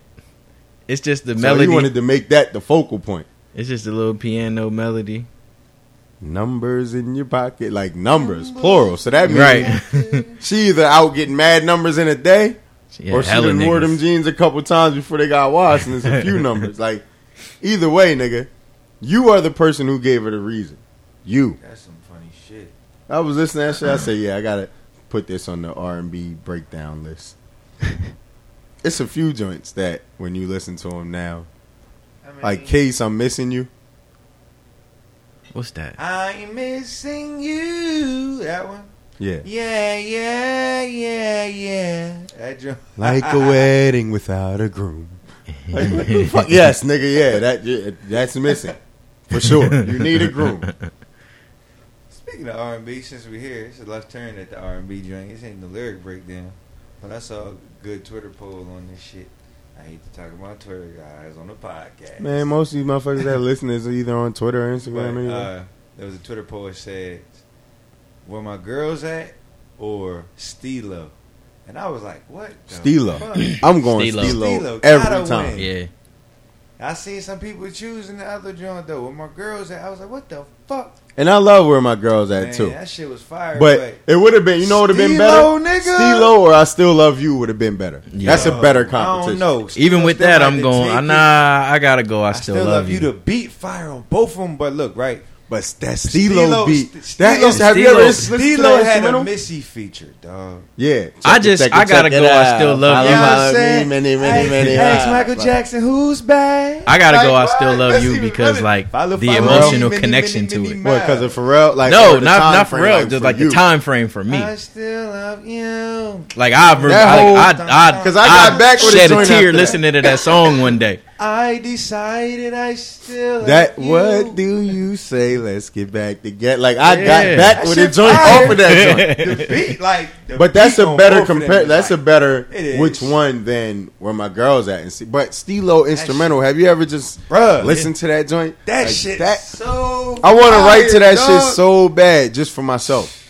It's just the So melody. he wanted to make that the focal point. it's just a little piano melody. Numbers in your pocket, like numbers, plural. So that means Right. she either out getting mad numbers in a day, Yeah, or she hella done wore them jeans a couple times before they got washed, and it's a few numbers. Like either way, nigga, you are the person who gave her the reason. You. That's some funny shit. I was listening to that shit. I said, yeah, I gotta put this on the R and B breakdown list. it's a few joints that when you listen to them now, I mean, like Case, I'm missing you. What's that? I'm missing you. That one. Yeah. Yeah, yeah, yeah, yeah. That joint. Like a wedding without a groom. Like, what the fuck? yes, nigga, yeah, that yeah, that's missing. For sure. You need a groom. Speaking of R and B, since we're here, it's a left turn at the R and B joint. This ain't the lyric breakdown, but I saw a good Twitter poll on this shit. I hate to talk about Twitter guys on the podcast. Man, most of these motherfuckers that listen is either on Twitter or Instagram But, anyway. uh, there was a Twitter poll that said, "Where my girls at?" or Steelo, and I was like, "What?" the Steelo. I'm going Steelo. Steelo, Steelo every gotta time. win. Yeah. I seen some people choosing the other joint though. Where my girls at? I was like, "What the fuck?" And I love where my girls at Man, too. that shit was fire. But it would have been, you know, would have been better. Steelo, nigga. Steelo or I still love you would have been better. Yeah. That's a better I competition. don't know. Even with that, I'm going. take it. nah, I gotta go. I, I still, love you. The beat fire on both of them, but look, right? But that Steelo, beat, St- that Steelo- is, have you ever Steelo- listened to Steelo had a instrumental? Missy feature, dog. Yeah, I Check it, just- check I gotta go, I still love you. You know what I'm saying? many, many, many ask eyes. Michael Jackson who's back. I gotta go. I still love you because like the emotional connection to it. What? Because of miles. Pharrell? Like no, not not for real. just like the time frame for me. I still love you. Like I, re- I, I, I, 'Cause I got back with a shed a tear listening to that song one day. I decided I still That love you. what do you say? Let's get back together. Like I Yeah. got back with a shit joint fire. off of that joint. the beat, like, the But that's beat a better both compare. is That's a better which one than where my girls at. And see, but Steelo instrumental. Have you ever just Bruh. listen to that joint? That Like, shit. That so. I want to write to that fire, shit so bad just for myself.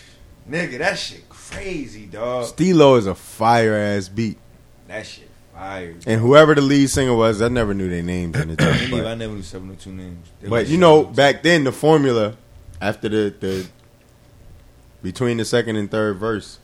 Nigga, that shit crazy, dog. Steelo is a fire ass beat, That shit fire. and whoever the lead singer was, I never knew their names in the Me joint. neither. I But, never knew 702 names. They but you know, back then the formula after the the between the second and third verse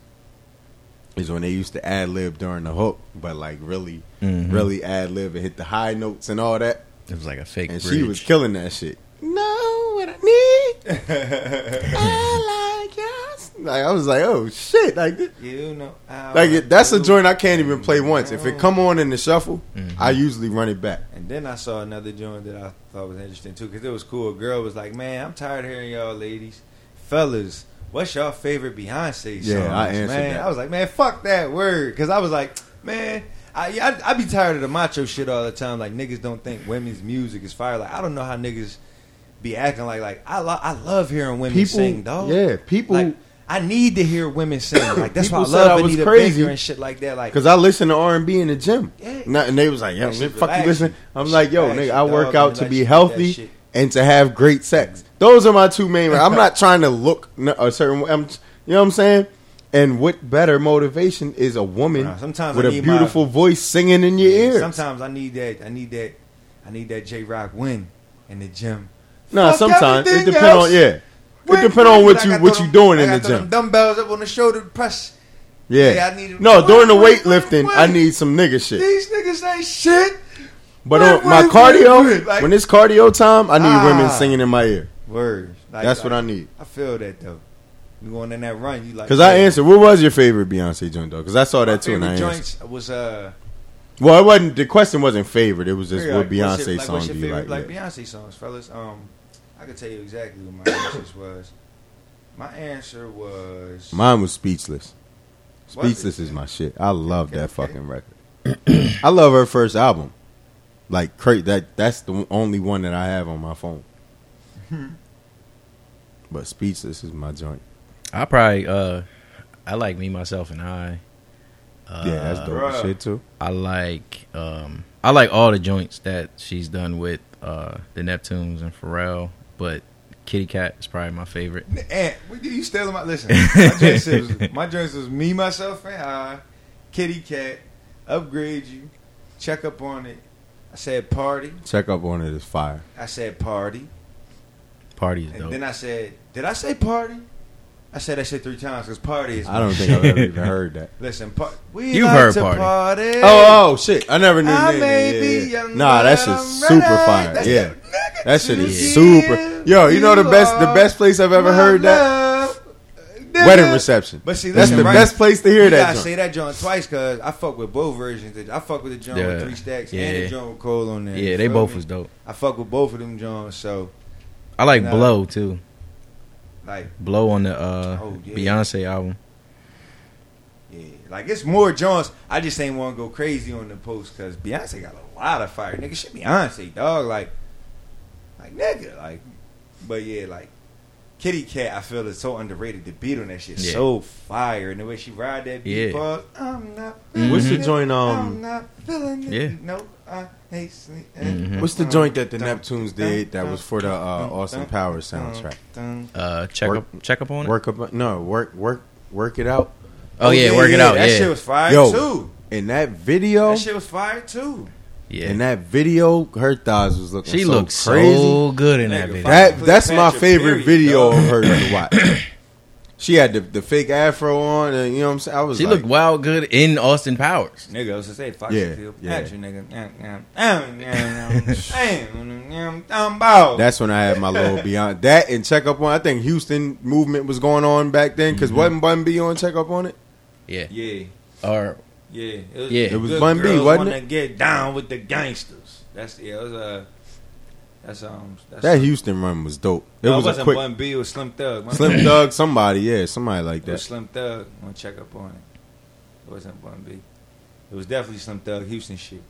is when they used to ad lib during the hook, but like really, Mhm. really ad lib and hit the high notes and all that. It was like a fake and bridge. she was killing that shit. Know what I need? I like yours. Like I was like, oh shit! Like, this- You know, how like I it, that's a joint I can't even play once. If it come on in the shuffle, Mhm. I usually run it back. And then I saw another joint that I thought was interesting too, because it was cool. A girl was like, "Man, I'm tired of hearing y'all ladies, fellas. What's your favorite Beyonce song?" Yeah, I answered man. that. I was like, "Man, fuck that word," because I was like, "Man." I, I I be tired of the macho shit all the time. Like niggas don't think women's music is fire. Like I don't know how niggas be acting like like I lo- I love hearing women People, sing, dog. yeah, people. Like I need to hear women sing. Like that's why I love I was Anita crazy. Baker and shit like that. Like Cause I listen to R and B in the gym, Yeah. Not- and they was like, "Yo, fuck you listen." I'm like, "Yo, nigga, I work out to be healthy and to have great sex. Those are my two main. I'm not trying to look a certain. way. I'm, you know what I'm saying? And what better motivation is a woman Nah, sometimes with I a need my- beautiful voice singing in your Yeah, ears? Sometimes I need that. I need that. I need that J Rock win in the gym. No, Fuck sometimes it depends on yeah. It depends on what you what you doing in the gym. Dumbbells up on the shoulder press. Yeah. Yeah, I need- no, during the weightlifting. I need some nigga shit. These niggas ain't shit. But Win, on my win, cardio. Like- when it's cardio time, I need Ah. women singing in my ear. Words. Like, That's what I need. I feel that though. You going in that run? You like? Because I answered, what was your favorite Beyonce joint though? Because I saw that too, and I answered. joints was uh. Well, it wasn't. The question wasn't favorite. It was just what like, Beyonce like, song do you favorite, like? Like. Beyonce songs, fellas. Um, I can tell you exactly what my answer was. My answer was Mine was Speechless. Speechless is my shit. I love Okay, that okay. fucking record. I love her first album. Like cra that. That's the only one that I have on my phone. but Speechless is my joint. I probably uh, I like me myself and I. Uh, yeah, that's dope as bruh. shit too. I like um I like all the joints that she's done with uh the Neptunes and Pharrell, but Kitty Cat is probably my favorite. And eh, you still my listen. My joints was, my joints was me, myself, and I. Kitty cat, upgrade you, check up on it. I said party. Check up on it is fire. I said party, Party is and dope. then I said, did I say party? I said that shit three times because party is. I don't think I've ever even heard that. Listen, par- we You've like heard to Party. Oh, oh shit! I never knew. I that. may Yeah, be yeah, young, Nah, but that shit's I'm super ready. fire. That's Yeah, the that shit is super. Yo, you know the best, the best place I've ever heard that wedding reception. But see, That's listen, the right? best place to hear you that. gotta say that joint twice because I fuck with both versions. I fuck with the joint Yeah. with three stacks and Yeah. the joint with Cole on there. yeah, You they feel both me? was dope. I fuck with both of them joints. So I like Nah. Blow too. Like Blow on the uh, Oh, yeah. Beyonce album. yeah, like it's more Jones. I just ain't want to go crazy on the post because Beyonce got a lot of fire. Nigga, shit Beyonce dog. Like, like nigga, like, but yeah, like. Kitty Cat, I feel is so underrated. The beat on that shit Yeah. so fire, and the way she ride that beat, Yeah. bug, I'm not. What's the feeling it. joint, um, I'm not feeling it. Yeah. No, I hate sleep. Mhm. What's the joint that the Neptunes did that was for the uh, Austin Powers soundtrack? Uh, check Work- up, check up on it. Work up, no, work, work, work it out. oh yeah, work it out. That Yeah, shit was fire Yo. too. In that video, That shit was fire too. Yeah. in that video, her thighs was looking. she so looked crazy. so good in that Nigga, video. That that's my Cleopatra favorite period, video dog. of her to watch. She had the, the fake afro on, and you know what I'm saying. I was she like, looked wild good in Austin Powers. Nigga, I was to say, Fox Yeah, Hill, yeah. Patrick, nigga. That's when I had my little beyond that and check up on. I think Houston movement was going on back then because wasn't Bun B on check up on it? Yeah, yeah, or yeah. It was, Yeah. It was Bun B, girls wasn't wanna get down with the gangsters. That's yeah. It was uh, that's um. That's That Houston run was dope. It no, was it wasn't quick Bun B. It was Slim Thug. My Slim bad. Thug, somebody, yeah, somebody like It was that. Slim Thug. I'm gonna check up on it. It wasn't Bun B. It was definitely Slim Thug Houston shit.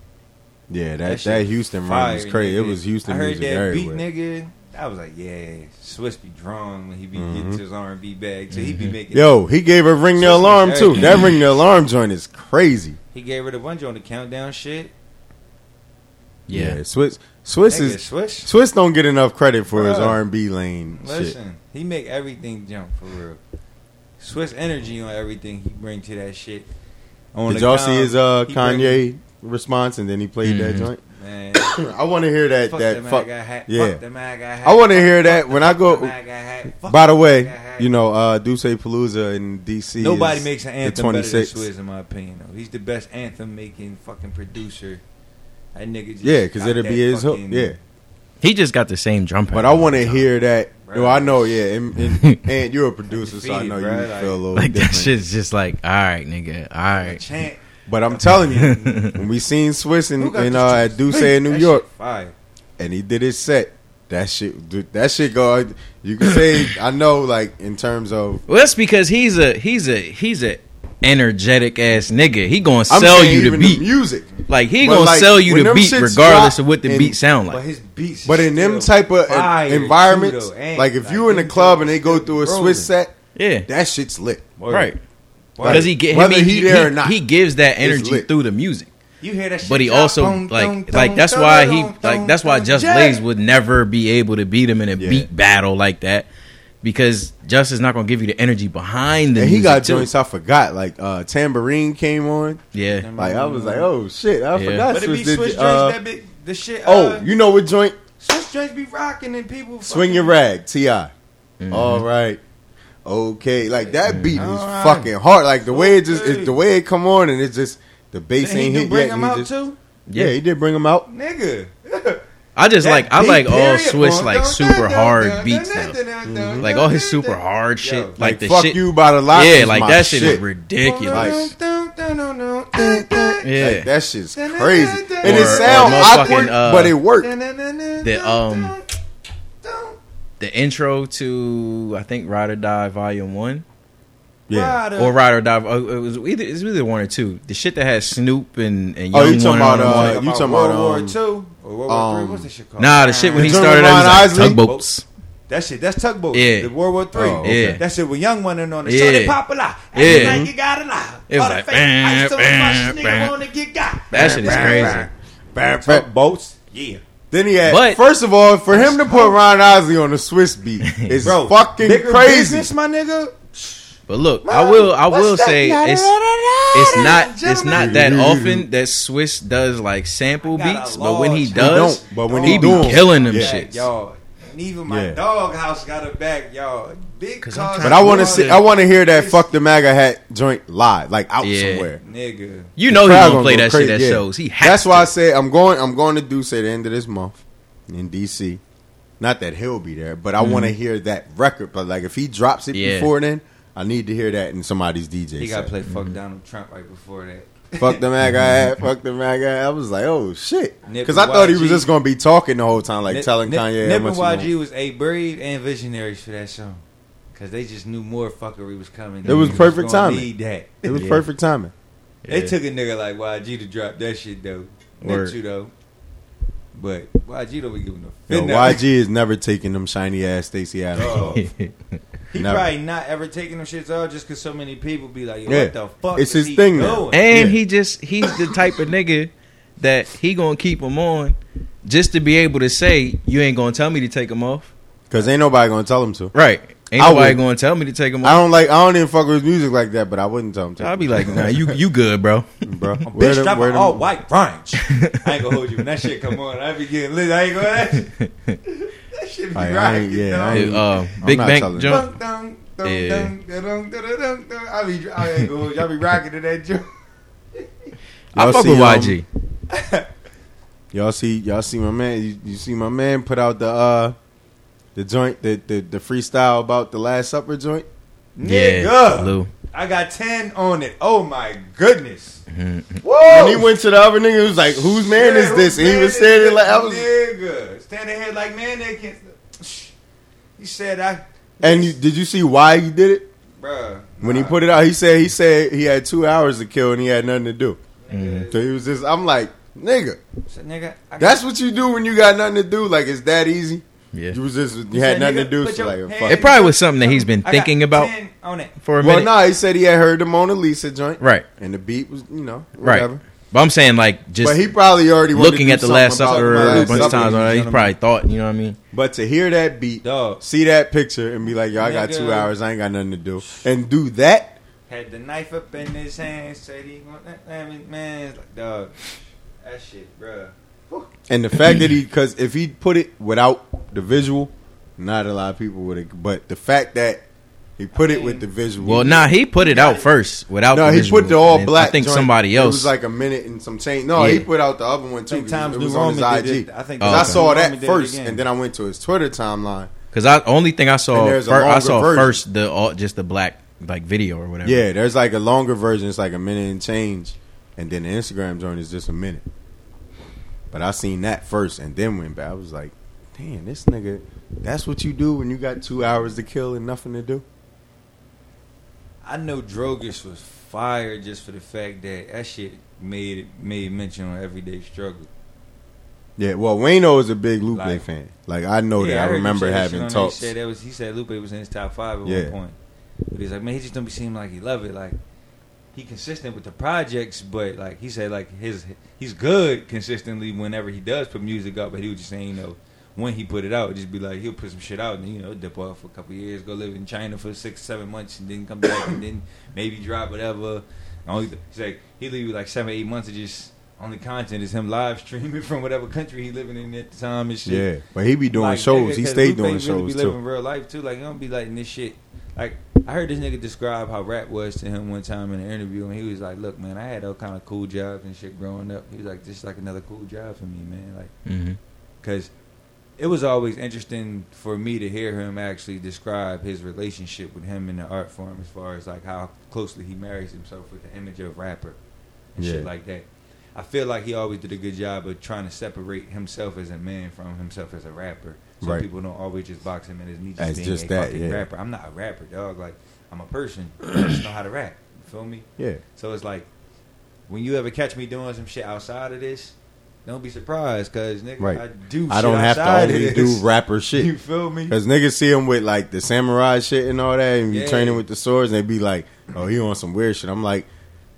Yeah, that shit that, Houston run was crazy. It was Houston I heard music that everywhere. beat, nigga. I was like, yeah, Swizz be drawn when he be Mhm. getting to his R and B bag, so he be making. Yo, he gave her ring the alarm too. That ring the alarm joint is crazy. he gave her the one on the countdown shit. yeah. Swizz Swizz is Swizz. Swizz don't get enough credit for his R and B lane shit. Listen, he make everything jump for real. Swizz energy on everything he bring to that shit. On Did the y'all com, see his uh, he bring- Kanye response and then he played that Mhm. joint? Man, I want to hear that. fuck that the fuck. MAGA hat. yeah. Fuck the MAGA hat. I want to hear Fuck that the- when I go. the MAGA hat. Fuck By the the way, you know, uh, D'USSÉ Palooza in DC. Nobody is makes an the anthem better than 26th. Swizz, in my opinion. Though he's the best anthem making fucking producer. That nigga just Yeah, because it'll be his hook. Yeah, He just got the same drum but. I want to hear that. Bruh. No, I know. Yeah, and, and, and you're a producer, so I Defeated, know you bruh, like- feel a little like that different. shit's just like, all right, nigga, all right. Chant. But I'm telling you, when we seen Swizz in, Who got in uh, at D'USSÉ Hey, in New York, Fire. and he did his set. That shit, dude, that shit go. You can say I know, like in terms of Well, that's because he's a he's a he's a energetic ass nigga. He gonna I'm sell you the even beat. music. like he But, gonna like, sell you the beat regardless of what the and- beat sound like. But like. his beats. But in them type of uh, fire, too, environments, though, ain't like if you in a them club and they go through a still Swizz set, Yeah, that shit's lit. Word. right. Word. Because he get Whether I mean, he he, there he- or not, he gives that energy through the music. You hear that shit? But he drop, also boom, like dum, like dum, that's why he like that's why dum, Just. Blaze would never be able to beat him in a Yeah. beat battle like that because Just is not gonna give you the energy behind the And he music got too. joints I forgot, like uh, tambourine came on. Yeah, Like I was like, oh shit, I Yeah. forgot. But it be Swizz did, joints uh, that big. The shit. oh, uh, you know what joint? Swizz joints be rocking and people. Swing fucking- your rag, Ti. Mm-hmm. All right, okay. Like that beat is All right. fucking hard. Like the way it just, it, the way it come on, and it's just the bass Did he ain't hit bring yet. him he out just- too, Yeah, he did bring him out. nigga. I just That like I like all period, Swizz like super hard beats dun, though. dun, dun, Like all his super hard shit, Yo, like Like the fuck shit. you by the lot. yeah, like that shit, shit is ridiculous. Like- yeah, Like, that shit's crazy, and it Or- sound or awkward, uh, but it worked. the um the intro to I think Ride or Die Volume One Yeah. or Ride or Die. Oh, it was either it's either one or two. The shit that has Snoop and and Young Oh, you talking about, uh, one. you talking about World about, War um, Two or World War um, Three? What's that shit called? Nah, the shit when he started with out, Ron was like Isley? tugboats. That shit, that's tugboat. Yeah. The World War Three. Oh, okay. Yeah. That shit with Young One and on the Yeah. show, they popular. Yeah. Yeah. Like you gotta lie. It was All the like, fake ice so bam, bam. wanna get got. That shit is crazy. Tugboats. Yeah. Then he had. But- first of all, for him to put oh. Ron Isley on the Swizz beat is Bro, fucking crazy. business, my nigga. But look, I will I will say Yada, it's it's not it's not that often that Swizz does like sample beats, but when he does, don't, but when he he be do 'em, killing them yeah. shits. Y'all. And even my Yeah. dog house got it back, y'all. Big 'Cause cars. I'm But I want to see. I want to hear that "fuck the MAGA hat" joint live, like out Yeah. somewhere. Nigga. You know he Crowd gonna play go that crazy, shit at yeah. shows. He has That's why I to. say I'm going. I'm going to do say the end of this month in DC. Not that he'll be there, but I want to hear that record. But like if he drops it Mm-hmm. Yeah. before then, I need to hear that in somebody's DJ. He got to play fuck Mm-hmm. Donald Trump right before that. Fuck the MAGA hat. Fuck the MAGA hat. I was like, oh shit, because I thought he was just going to be talking the whole time, like Nip- telling Nip- Kanye Nip and YG was a brave and visionaries for that song. Cause they just knew more fuckery was coming. It was perfect gonna timing. Need that. It was Yeah. perfect timing. They took a nigga like YG to drop that shit though. Word. Not you though. But YG don't be giving a Yo, YG is never taking them shiny ass Stacy Adams Oh. off. He Never. probably not ever taking them shits off just because so many people be like, Yeah. what the fuck? It's is his he thing now. doing? And Yeah. he just he's the type of nigga that he gonna keep them on just to be able to say you ain't gonna tell me to take them off. Cause ain't nobody gonna tell him to. Right. Ain't I nobody would. gonna tell me to take him I don't like. I don't even fuck with music like that, but I wouldn't tell him to. I'll be like, nah, you you good, bro. bro. A Where bitch the- drop where an all white rhymes. I ain't gonna hold you when that shit come on. I be getting lit. I ain't gonna that. that be I- I right. ain't- yeah, I ain't- Uh, I'm Big not Bank telling jump. Dun, dun, dun, Yeah. I be, I ain't you. I be rocking to that joint. I Y'all fuck see, with um, YG. Y'all see, y'all see my man. You, you see my man put out the uh the joint, the, the the freestyle about the Last Supper joint. Yeah, Nigga. Lou. I got 10 on it. Oh my goodness. When he went to the other nigga, he was like, "Whose man is this?" And he was standing like, "I was." Nigga. Standing here like, man, they can't. He said, I. And you, did you see why he did it? Bruh. When he put it out, he said he said he had two hours to kill and he had nothing to do. Mm-hmm. So he was just. I'm like, nigga, Said, nigga, I that's what you do when you got nothing to do. Like it's that easy. Yeah. You was just you He had said, nothing to do. put So like, hand- fuck. It probably was something that he's been I thinking about on it. for a Well, minute. Well, no, he said he had heard the Mona Lisa joint, Right. And the beat was, you know, Right. But I'm saying like just but he probably already wanted looking at the Last about Supper a bunch of times already. He probably thought, you know what I mean? But to hear that beat, Dog. see that picture, and be like, "Yo, I got two hours. I ain't got nothing to do," and do that. Had the knife up in his hand. Said he want that. I mean, man, it's like, dog. That shit, bruh. And the fact that he, because if he put it without the visual, not a lot of people would. have But the fact that he put I it with the visual, Well, nah, he put it out first without. no, the he put the all black. I think joint. somebody It else. was like a minute and some change. No, he put out the other one I too. Times it New was on his IG. did it. I think Oh, Because I saw Roman that did first, and then I went to his Twitter timeline. Because I only thing I saw, And there's a fir- I saw version. first the all, just the black like video or whatever. Yeah, there's like a longer version. It's like a minute and change, and then the Instagram joint is just a minute. But I seen that first, and then went back. I was like, "Damn, this nigga. That's what you do when you got two hours to kill and nothing to do." I know Drogas was fired just for the fact that that shit made made mention on Everyday Struggle. Yeah, well, Wayno is a big Lupe Like- fan. Like I know Yeah, that. I, you remember that having talks. said that was he said Lupe was in his top five at Yeah. one point. But he's like, man, he just don't be seeming like he love it. Like he consistent with the projects, but like he said, like his he's good consistently whenever he does put music up. But he was just saying, you know, when he put it out, just be like he'll put some shit out and you know dip off for a couple years, go live in China for six seven months, and then come back and then maybe drop whatever. Only he's like he leave like seven eight months of just. Only content is him live streaming from whatever country he living in at the time and shit. Yeah, but he be doing Like, shows. nigga, he stayed Lupe doing really shows be living too. real life too. Like, you don't be letting this shit. Like, I heard this nigga describe how rap was to him one time in an interview, and he was like, "Look, man, I had all kind of cool jobs and shit growing up. He was like, this is like another cool job for me, man. Like, hmm because it was always interesting for me to hear him actually describe his relationship with him in the art form, as far as like how closely he marries himself with the image of rapper and shit like that. I feel like he always did a good job of trying to separate himself as a man from himself as a rapper. So Right. people don't always just box him in as me just As being just a that, fucking yeah. rapper. I'm not a rapper, dog. Like I'm a person. I just know how to rap. You feel me? Yeah, So it's like when you ever catch me doing some shit outside of this, don't be surprised, cause nigga, Right. I do. I don't have to only do rapper shit. You feel me? Cause niggas see him with like the samurai shit and all that, and Yeah. training with the swords, and they be like, "Oh, he on some weird shit." I'm like,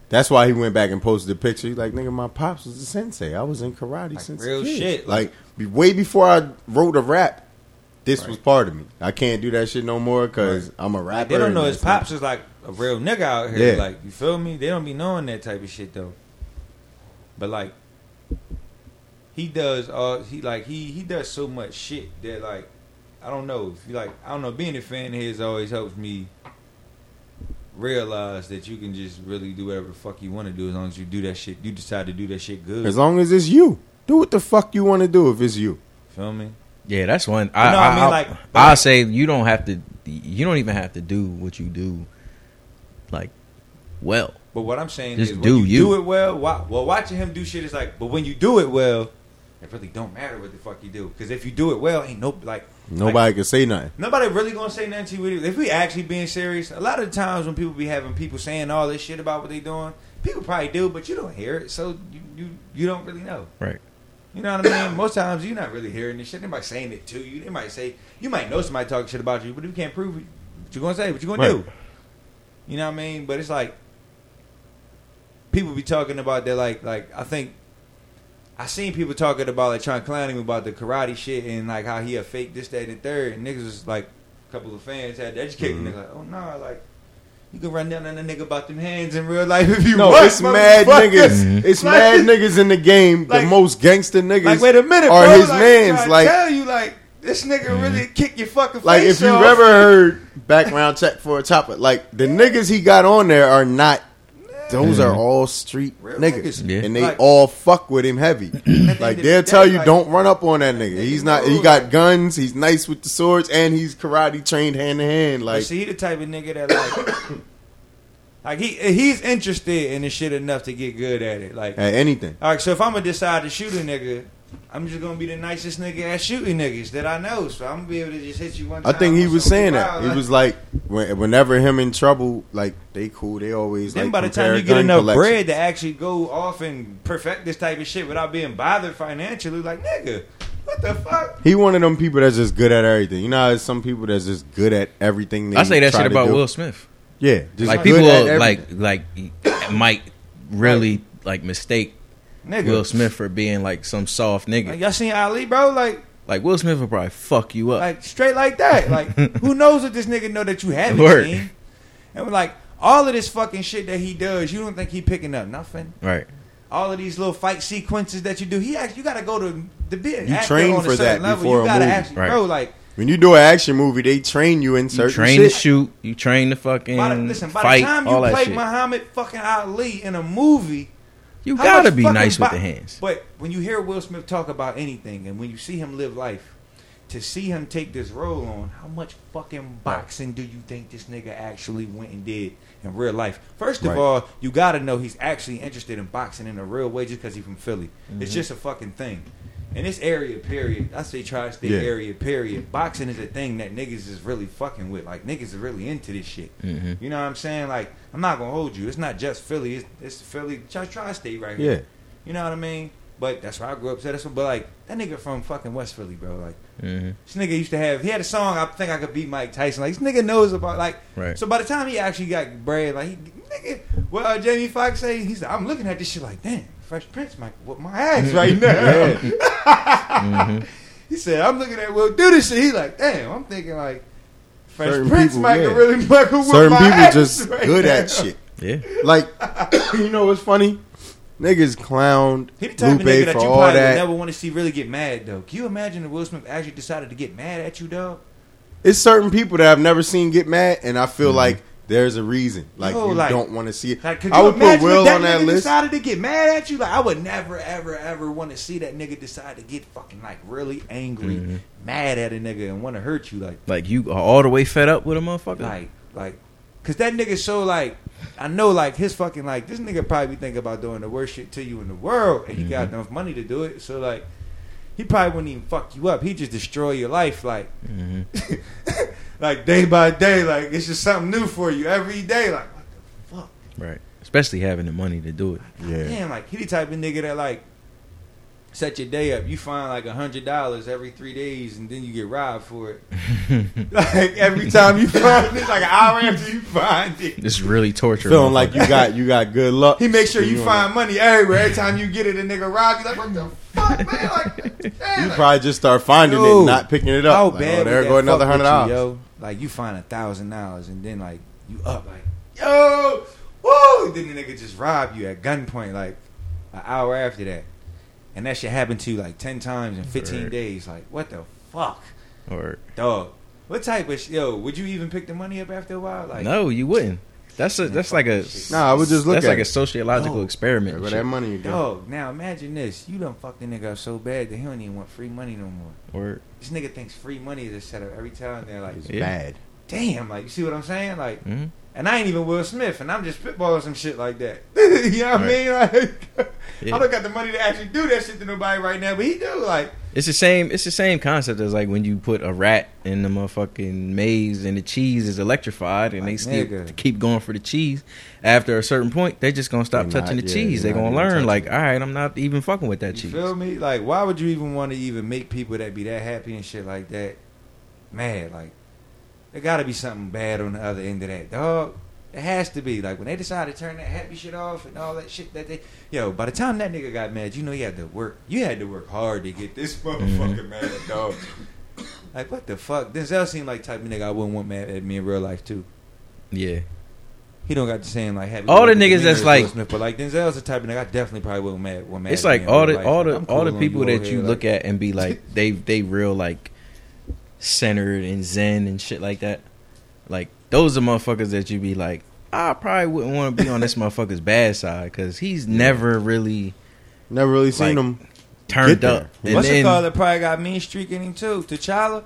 that's why he went back and posted the picture. He's like, "Nigga, my pops was a sensei. I was in karate Like, since real kid." shit. Like way before I wrote a rap, this Right. was part of me. I can't do that shit no more because Right. I'm a rapper. Like, they don't know his pops is like a real nigga out here. Yeah. Like you feel me? They don't be knowing that type of shit though. But like he does uh he like he he does so much shit that like I don't know if you like I don't know being a fan of his always helps me realize that you can just really do whatever the fuck you want to do as long as you do that shit you decide to do that shit good. As long as it's you, do what the fuck you want to do. If it's you, feel me? Yeah, that's one. I, no, I, I mean, I, like- I'll like- say you don't have to. You don't even have to do what you do, like, well. But what I'm saying Just is, do when you, you. do it well. Wa- well, watching him do shit is like, but when you do it well, it really don't matter what the fuck you do. Because if you do it well, ain't no like Nobody can say nothing. Nobody really gonna say nothing to you. If we actually being serious, a lot of the times when people be having people saying all this shit about what they doing, people probably do, but you don't hear it, so you you, you don't really know. Right. You know what I mean? Most times you're not really hearing this shit. They might saying it to you. They might say you might know somebody talking shit about you, but if you can't prove it. What you gonna say? What you gonna Right. do? You know what I mean? But it's like people be talking about that. Like like I think I seen people talking about like trying to clown him about the karate shit and like how he a fake this that and the third. And niggas was like a couple of fans had to educate Mhm. the nigga like, oh no, like. You can run down on a nigga about them hands in real life if you No, want. it's mad motherfucker. niggas. It's Like- mad niggas in the game. Like- the most gangster niggas Like, wait a minute, are bro. his like, mans. I Like, tell you, like this nigga mm-hmm. really kick your fucking like face if you've off. ever heard background check for a chopper, like the niggas he got on there are not. Those are mm-hmm. all street Real niggas, niggas. Yeah. and they Like- all fuck with him heavy. like they'll tell day, you, like- don't run up on that nigga. He's not. He got like- guns. He's nice with the swords, and he's karate trained hand to hand. But Like see, he the type of nigga that like, like he he's interested in this shit enough to get good at it. Like, at anything. all right, so if I'm gonna decide to shoot a nigga, I'm just gonna be the nicest nigga at shooting niggas that I know. So I'm gonna be able to just hit you one I think he was saying that. wild, He was like, when, whenever him in trouble, like they cool. They always Then like by the time you get enough collections. bread to actually go off and perfect this type of shit without being bothered financially, like nigga, what the fuck? He one of them people that's just good at everything. You know, there's some people that's just good at everything. They I say that try shit about do. Will Smith. Yeah, just like good people at like like might really like mistake Nigga. Will Smith for being like some soft nigga. Like, y'all seen Ali, bro? Like, Like Will Smith will probably fuck you up. like straight like that. Like, who knows what this nigga know that you haven't Word. seen? And we're like, all of this fucking shit that he does, you don't think he picking up nothing? right. All of these little fight sequences that you do, he actually you got to go to the bit. You train for that before you a gotta movie. actually, Right. bro. Like, when you do an action movie, they train you in certain. You train shit. to shoot. You train to fucking by the, listen, by fight. the time you play shit. Muhammad fucking Ali in a movie, you How gotta be nice with bo- the hands. But when you hear Will Smith talk about anything, and when you see him live life, to see him take this role on, how much fucking boxing do you think this nigga actually went and did in real life? First of Right. all, you got to know he's actually interested in boxing in a real way, just because he's from Philly. Mm-hmm. It's just a fucking thing. In this area, period, I say tri-state Yeah. area, period. Boxing is a thing that niggas is really fucking with. Like niggas are really into this shit. Mhm. You know what I'm saying? Like I'm not gonna hold you. It's not just Philly. It's, it's Philly, tri- tri-state right here. Yeah, You know what I mean? But that's where I grew up. So that's what, but like that nigga from fucking West Philly, bro. Like Mhm. this nigga used to have. He had a song. I think I could beat Mike Tyson. Like this nigga knows about like. Right. So by the time he actually got bread, like he, nigga, what uh, Jamie Foxx say? He said, "I'm looking at this shit like, damn, Fresh Prince might whoop my ass right now." Mhm. He said, "I'm looking at Will do this shit." He like, damn, I'm thinking like. Fresh Certain Prince people, might yeah. really might could certain my people ass just right good now. at shit. Yeah. Like, you know what's funny? Niggas clowned He the type of Lupe nigga that for you all probably that. never want to see really get mad though. Can you imagine if Will Smith actually decided to get mad at you, dog? It's certain people that I've never seen get mad, and I feel mm-hmm. like there's a reason. Like Yo, you like- don't want to see it. Like, could I would put Will that on that nigga list. decided to get mad at you? Like, I would never, ever, ever want to see that nigga decide to get fucking like really angry, Mm-hmm. mad at a nigga, and want to hurt you. Like, Like you are all the way fed up with a motherfucker. like, like, cause that nigga so like, I know like his fucking like this nigga probably be thinking about doing the worst shit to you in the world, and he got enough money to do it. So like, he probably wouldn't even fuck you up. He'd just destroy your life. Like, Mhm. like day by day, like it's just something new for you every day. Like, what the fuck? Right. Especially having the money to do it. Yeah, Damn, like he the type of nigga that like set your day up. You find like a hundred dollars every three days, and then you get robbed for it. like every time you find it, like an hour after you find it. This is really torture. feeling like you got you got good luck. He makes sure you on find money everywhere. Every time you get it, a nigga rob you. Like what the fuck, man? Like, it. damn, You like, probably just start finding it, and not picking it up. How Like, oh, bad? oh, there go another hundred dollars. yo. Like you find a thousand dollars, and then like you up, like yo, woo. Then the nigga just rob you at gunpoint, like an hour after that, and that shit happened to you like ten times in fifteen Right. days. Like what the fuck, Or dog? What type of sh- yo? Would you even pick the money up after a while? Like no, you wouldn't. That's a that's like a Nah, I would just look that's at like a sociological No. experiment. There and go shit. that money again. Dog, now imagine this. You done fucked the nigga up so bad that he don't even want free money no more. Or This nigga thinks free money is a setup every time. They're like, It's Yeah. bad. damn, like you see what I'm saying? Like, mhm. And I ain't even Will Smith, and I'm just spitballing some shit like that. you know what I mean? Like, Yeah. I don't got the money to actually do that shit to nobody right now, but he do. Like, It's the same. It's the same concept as like when you put a rat in the motherfucking maze and the cheese is electrified and they still nigga. keep going for the cheese. After a certain point, they just gonna stop They're touching not- the yeah, cheese. they're They not gonna learn touching like, it. all right, I'm not even fucking with that You cheese. feel me? Like, why would you even want to even make people that be that happy and shit like that mad? Like, there got to be something bad on the other end of that, dog. It has to be. Like when they decide to turn that happy shit off and all that shit that they, yo. By the time that nigga got mad, you know you had to work. You had to work hard to get this motherfucker mm-hmm. mad, at dog. Like what the fuck? Denzel seemed like type of nigga I wouldn't want mad at me in real life too. Yeah, He don't got the same like happy. All the niggas that's like- Smith, but like Denzel's the type of nigga I definitely probably wouldn't mad. Want mad it's at like all the all the all the people that you look at and be like they they real like centered and zen and shit like that. Like those are motherfuckers that you be like, I probably wouldn't want to be on this motherfucker's bad side because he's never really Never really seen Like, him. turned up. there. And What's then, it called? That probably got mean streak in him too. T'Challa.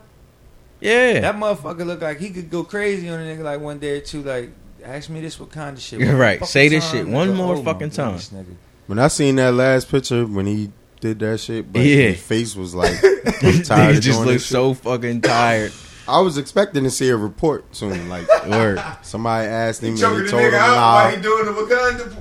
Yeah, That motherfucker look like he could go crazy on a nigga like one day or two. Like, ask me this what kind of shit. You're right. Say this shit one more fucking time. When I seen that last picture when he did that shit, but Yeah. his face was like I'm tired Niggas of just doing look this shit. so fucking tired. I was expecting to see a report soon. Like Word. somebody asked him, and he told the him nah. while he doing the Wakanda.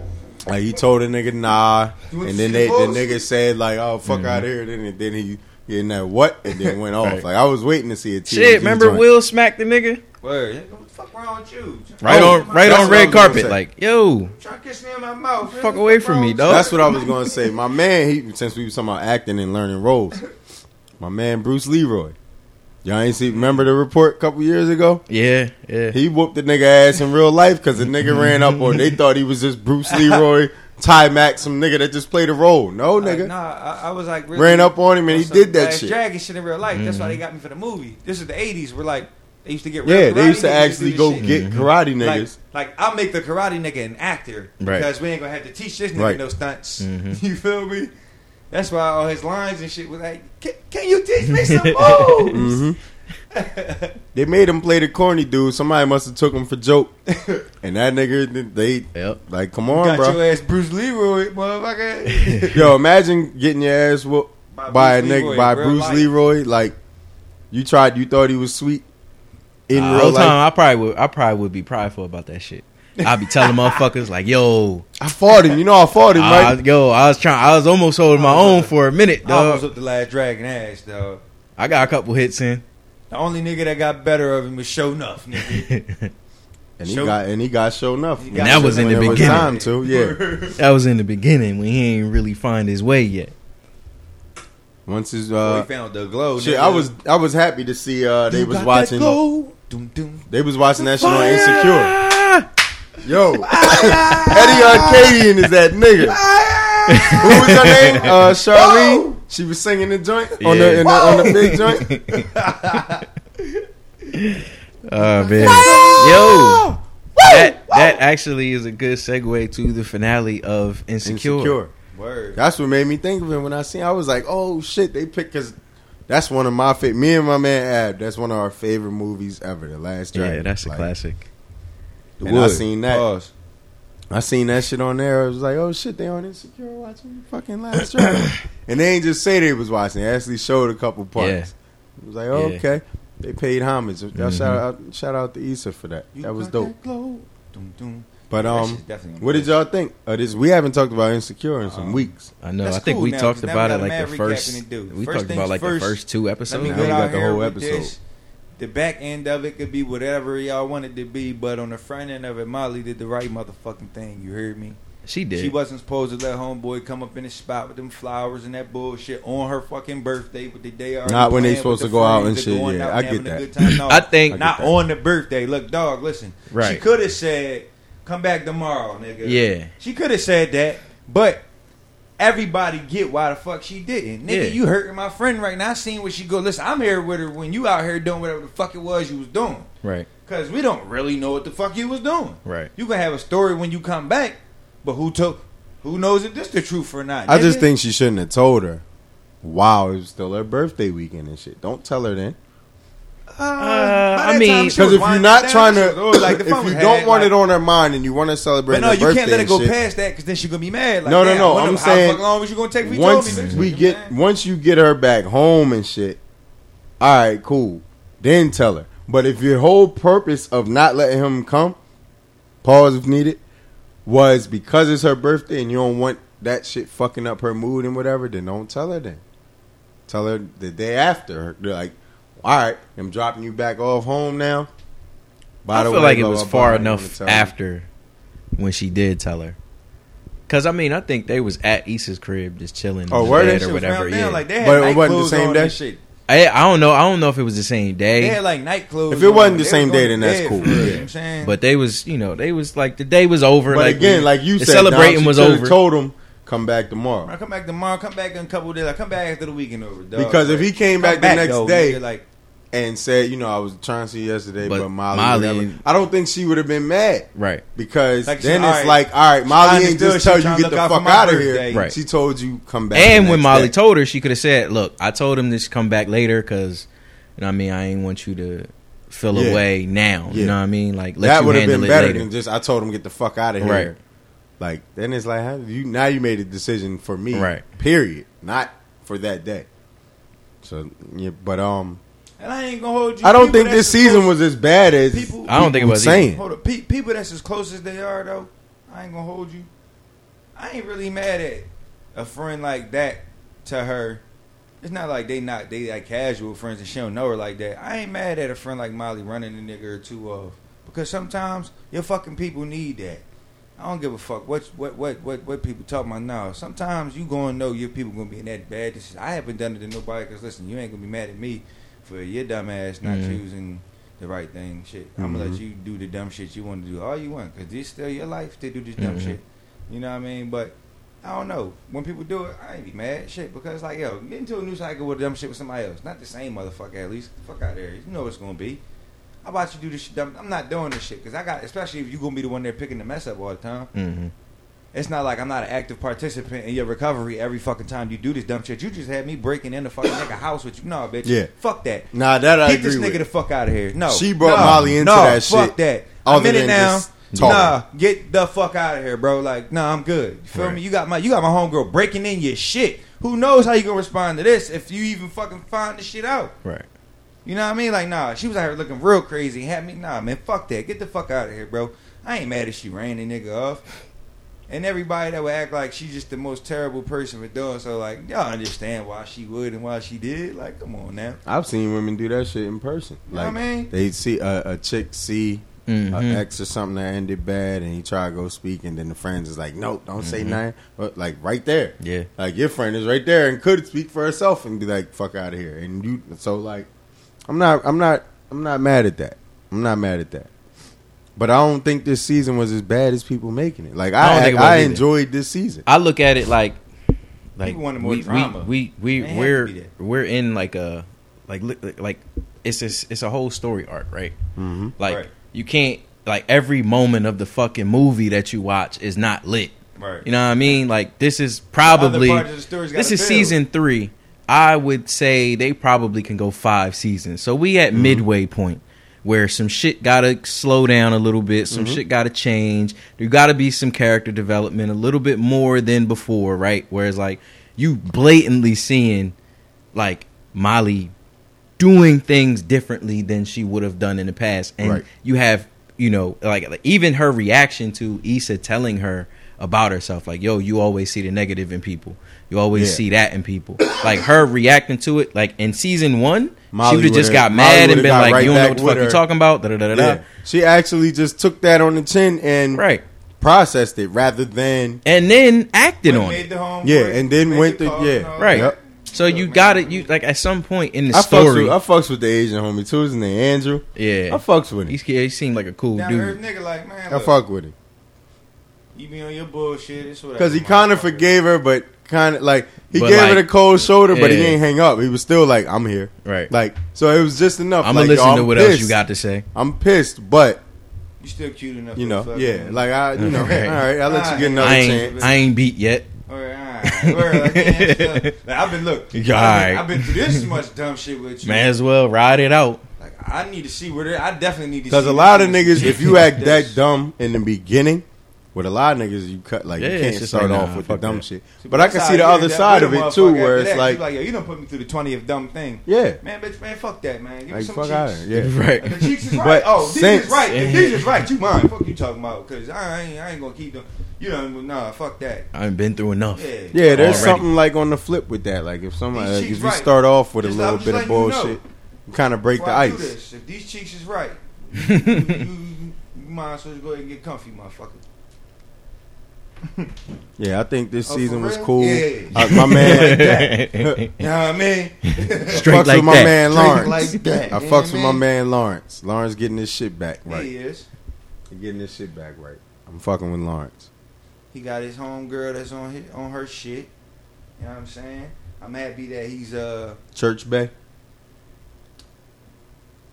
Like he told the nigga nah, and then they the the nigga said like, "Oh fuck mm-hmm. out here." Then then he getting that what, and then went off. Right. Like I was waiting to see a TMZ Shit, remember joint. Will smacked the nigga Word. What the fuck wrong with you? right Oh, on right on red carpet. Like, yo, Try to kiss me in my mouth. fuck away from me, dog. That's what I was gonna say. My man, he since we was talking about acting and learning roles, my man Bruce Leroy. Y'all ain't see? Remember the report a couple years ago? yeah, yeah. He whooped the nigga ass in real life because the nigga ran up on. They thought he was just Bruce Leroy, Taimak, some nigga that just played a role. No Like, nigga, nah, I, I was like really ran up on him and he did that Last shit. Dragon shit in real life. That's why they Mm-hmm. got me for the movie. This is the '80s. We're like they used to get real Yeah, they used to actually go this shit. get karate Like, niggas. like I'll make the karate nigga an actor Right. because we ain't gonna have to teach this nigga Right. no stunts. Mhm. You feel me? That's why all his lines and shit was like, "Can, can you teach me some moves?" hmm They made him play the corny dude. Somebody must have took him for joke, and that nigga they Yep. like, come on, Got bro. your ass Bruce Leroy, motherfucker. Yo, imagine getting your ass whooped By by a nigga Leroy by in Bruce life. Leroy. Like you tried, you thought he was sweet in Uh, real whole life. time, I probably would. I probably would be prideful about that shit. I'd be telling motherfuckers like, "Yo, I fought him. You know, I fought him, I, right? yo, I was trying. I was almost holding my own for a minute, I was dog. up the last dragon ass, dog. I got a couple hits in. The only nigga that got better of him was Sho'nuff, nigga. And he Show- got and he got Sho'nuff. He And that was in the When it was beginning. time to, yeah. That was in the beginning when he ain't really find his way yet. Once his Before uh, he found the glow. shit, nigga. I was I was happy to see uh they You was got watching that glow. Doom, doom. they was watching that shit on Insecure. Yo, Eddie Arkadian is that nigga. Who was her name? Uh, Charlene. She was singing the joint on the, in the on the big joint. Oh man, yo, that that actually is a good segue to the finale of Insecure. Insecure. Word. That's what made me think of it when I seen. I was like, oh shit, they picked because that's one of my favorite. Me and my man Ab, that's one of our favorite movies ever. The Last Dragon. Yeah, that's a Like, classic. The And I seen that. Pause. I seen that shit on there. I was like, oh shit, they on Insecure watching fucking Last Dragon. and they ain't just say they was watching. They actually showed a couple parts. Yeah. It was like, oh, Yeah. okay. They paid homage. Y'all Mhm. Shout out, shout out to Issa for that. You that was got dope. glow. Doom, doom. But um, what did y'all think of this? We haven't talked about Insecure in some Um, weeks. I know. That's I think cool we now, talked 'cause now about we it like the first. We First talked about like first, the first two episodes. Now we got the whole episode. this. The back end of it could be whatever y'all wanted it to be, but on the front end of it, Molly did the right motherfucking thing. You heard me? She did. She wasn't supposed to let homeboy come up in the spot with them flowers and that bullshit on her fucking birthday with the day already Not when they supposed to the go out and and shit, yeah, out I get that. No, I think- I get not that. on the birthday. Look, dog, listen. Right. She could have said, "Come back tomorrow, nigga." Yeah. She could have said that, but everybody get why the fuck she didn't. Nigga, Yeah. you hurting my friend right now. I seen what she go. Listen, I'm here with her when you out here doing whatever the fuck it was you was doing. Right. Cause we don't really know what the fuck you was doing. Right. You gonna have a story when you come back, but who told? Who knows if this the truth or not? I just think she shouldn't have told her. Wow, it was still her birthday weekend and shit. Don't tell her then. Uh, I mean, Because if you're not trying to, like if you don't had, want like- it on her mind and you want to celebrate But no, you can't let it go shit, past that because then she's gonna be mad. Like, No, no, damn, no, what I'm saying how long was you gonna take? once told me, bitch? we You get once you get her back home and shit, all right, cool. Then tell her. But if your whole purpose of not letting him come, pause if needed, was because it's her birthday and you don't want that shit fucking up her mood and whatever, then don't tell her then. Tell her the day after. They're like, all right, I'm dropping you back off home now. By I the feel way, like it was far blah, I wanna enough tell you. after when she did tell her. Cause I mean, I think they was at Issa's crib just chilling. Oh, in were they? bed or whatever. Yeah. down, Like they had But it night wasn't the same on day? Shit. I, I don't know. I don't know if it was the same day. They had like night clothes. If it wasn't on. the same day, then that's cool. for Yeah. You know I'm saying? but they was you know they was like the day was over. But like, again, we- like you the said, celebrating was coulda over. Told him come back tomorrow. When I come back tomorrow, come back in a couple days. Like come back after the weekend over. Dog. Because if he came back the next though, day- like and said, you know, I was trying to see yesterday, but, But Molly, Molly- whatever. I don't think she would have been mad right. because Like, then she- it's alright. like, all right, Molly ain't understood just she tell you get the look out fuck out of birthday. here. Right. She told you come back. And when Molly day. told her, she could have said, "Look, I told him to come back later because, you know, what I mean, I ain't want you to feel Yeah. away now. Yeah. You know what I mean? Like, let that you would have handle been it better later. than just I told him get the fuck out of here. Right. Like then it's like how, you now you made a decision for me. Right. Period. Not for that day. So yeah, but um, and I ain't gonna hold you. I don't think this season close- was as bad as People- I don't think it was saying. Hold up, Pe- people that's as close as they are though. I ain't gonna hold you. I ain't really mad at a friend like that to her. It's not like they not they like casual friends and she don't know her like that. I ain't mad at a friend like Molly running a nigga or two off because sometimes your fucking people need that. I don't give a fuck what what what what what people talk about now. Sometimes you gonna know your people gonna be in that bad. This I haven't done it to nobody because listen, you ain't gonna be mad at me for your dumb ass not Mhm. choosing the right thing. Shit, I'm gonna let Mhm. you do the dumb shit you want to do all you want because this still your life to do this dumb Mhm. shit. You know what I mean? But I don't know when people do it, I ain't be mad shit because like yo, get into a new cycle with dumb shit with somebody else, not the same motherfucker at least. Fuck out there, you know what's gonna be. How about you do this shit? Dumb? I'm not doing this shit because I got, especially if you gonna be the one there picking the mess up all the time. hmm It's not like I'm not an active participant in your recovery every fucking time you do this dumb shit. You just had me breaking in the fucking nigga house with you. No, bitch. Yeah. Fuck that. Nah, that I Get this nigga with. the fuck out of here. No. She brought no, Molly into no, that fuck shit that. I'm other in it now. talking. Nah, get the fuck out of here, bro. Like, nah, I'm good. You feel Right. me? You got my you got my homegirl breaking in your shit. Who knows how you gonna respond to this if you even fucking find the shit out? Right. You know what I mean? Like, nah, she was out here looking real crazy. Had me, nah, man, fuck that. Get the fuck out of here, bro. I ain't mad if she ran the nigga off. And everybody that would act like she's just the most terrible person for doing so, like, y'all understand why she would and why she did. Like, come on now. I've seen women do that shit in person. You know Like what I mean? they see a, a chick see Mhm. an ex or something that ended bad, and he try to go speak, and then the friends is like, "No, don't say Mhm. nothing." But like right there, Yeah. like your friend is right there and could speak for herself and be like, "Fuck out of here." And you, so like, I'm not, I'm not, I'm not mad at that. I'm not mad at that. But I don't think this season was as bad as people making it. Like I don't I, think it I, enjoyed this season. I look at it like, like People wanted more we, drama. We we, we we're we're in like a like like it's this it's a whole story arc, right? hmm Like Right. you can't like every moment of the fucking movie that you watch is not lit. Right. You know what I mean? Like this is probably parts of the story's this is build. season three. I would say they probably can go five seasons. So we Mm-hmm. at midway point where some shit gotta slow down a little bit, Mm-hmm. some shit gotta change. There gotta be some character development a little bit more than before, right? Whereas like you blatantly seeing like Molly doing things differently than she would have done in the past, and Right. you have you know like, like even her reaction to Issa telling her about herself, like yo, you always see the negative in people, you always Yeah. see that in people. like her reacting to it, like in season one, Molly she would have just would've- got Molly mad and been like, right you don't know what the with fuck you her. talking about, da da da da. Yeah. She actually just took that on the chin and Right, processed it rather than and then acted on made it. the home Yeah, work, and then made went the to- yeah. right. all Right. that. So you got it. You like at some point in the I fucks story, with I fucks with the Asian homie too. His name Andrew. yeah. I fucks with him. He's, he seemed like a cool Down to earth dude. nigga, like man, I fuck with him you be on your bullshit. It's whatever. because he kind of forgave her, but kind of like he But gave like- her the cold shoulder, but he Yeah. ain't hang up. He was still like, "I'm here." Right. Like so, it was just enough. I'm like, gonna listen to what pissed. else you got to say. I'm pissed, but You still cute enough. you know, the fuck, yeah, man. like I, you know, Right. all right, I'll let you get another I ain't, chance. I ain't beat yet. All right, all right. Word, like, man, still- like, I've been look. I've been, Alright. I've been through this much dumb shit with you. May as well ride it out. Like I need to see where they. I definitely need to. See because a lot of niggas, if you act that dumb in the beginning, with a lot of niggas, you cut like Yeah, you can't start like, off nah, with the dumb that. shit. But I can see the you other side of it too, where it's that. like, You like, yo, you don't put me through the twentieth dumb thing. yeah, Man, bitch, man, fuck that, man. Give me some fuck cheeks. out of here. Yeah, right. The cheeks is right. But oh, these since- is right. If these is right, you mine. Fuck you talking about? Because I ain't, I ain't gonna keep them. You know, nah, fuck that. I've been through enough. Yeah, Yeah, there's Already. something like on the flip with that. Like if somebody, like, if you right. start off with a little bit of letting you know. bullshit, you kind of break the Before I do ice. if these cheeks is right, you, you, you might as well go ahead and get comfy, motherfucker. Yeah, I think this Oh, for season was real? cool. Yeah. Uh, my man, You know what I mean? Straight fucks like with my that. man Straight Lawrence. like that. I You know fucks what with I my mean? man Lawrence. Lawrence getting his shit back right. He is. He getting his shit back right. I'm fucking with Lawrence. He got his home girl that's on his, on her shit. You know what I'm saying? I'm happy that he's uh. Church Bay.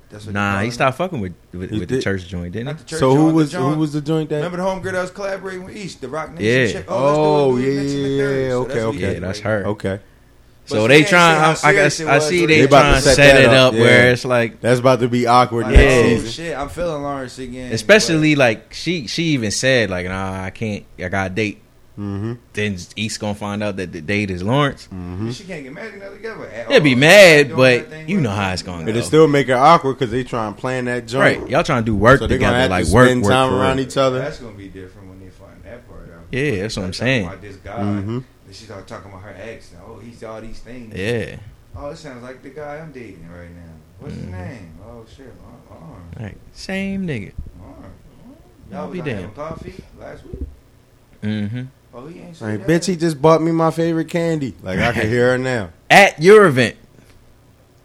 That's what Nah, he stopped fucking with with, with the church joint, didn't Not he? the church So who joint, the was joint- who was the joint that? Remember the home girl that was collaborating with Issa, the Roc Nation Yeah. chick? Oh, let's do it, yeah, next in yeah, third. yeah, So okay, what he okay. did Yeah, that's right her. Okay, But So she they ain't say trying. how I, I guess it I was see or they They about to trying to set set it up, up where it's like, that's about to be awkward Like, next Yeah. oh, season. shit, I'm feeling Lawrence again. especially like she she even said like, nah, I can't. I got a date. Mm-hmm. Then Issa gonna find out that the date is Lawrence. Mm-hmm. She can't get mad at together. At They'll be all. mad, but you know how it's gonna It'll go. still make it awkward because they try and plan that joint. Right, y'all trying to do work So they're gonna together, have like to work, spend work time for around each other. That's gonna be different when they find that part out. Yeah, that's what I'm saying. About this guy, Mhm. and she started talking about her ex. And, oh, he's all these things. Yeah, Oh, it sounds like the guy I'm dating right now. What's his name? Oh shit, Ar- Arn. like same nigga. Arn. Y'all Y'all be was out coffee last week. Mm-hmm. Oh, he ain't Like, bitch, he just bought me my favorite candy. Like I can hear her now. At your event,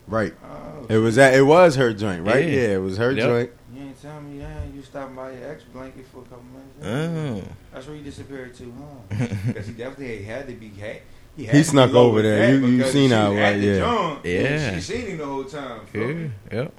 Right. Oh, It was that. It was her joint, right? Yeah. Yeah, it was her Yep. joint. You ain't tell me, yeah, you stopped by your ex blanket for a couple minutes. oh, That's where he disappeared to, huh? Because he definitely had to be had. He, He snuck over there. You- you seen she how, right, yeah. joint, Yeah. She seen him the whole time. feel yeah, yep.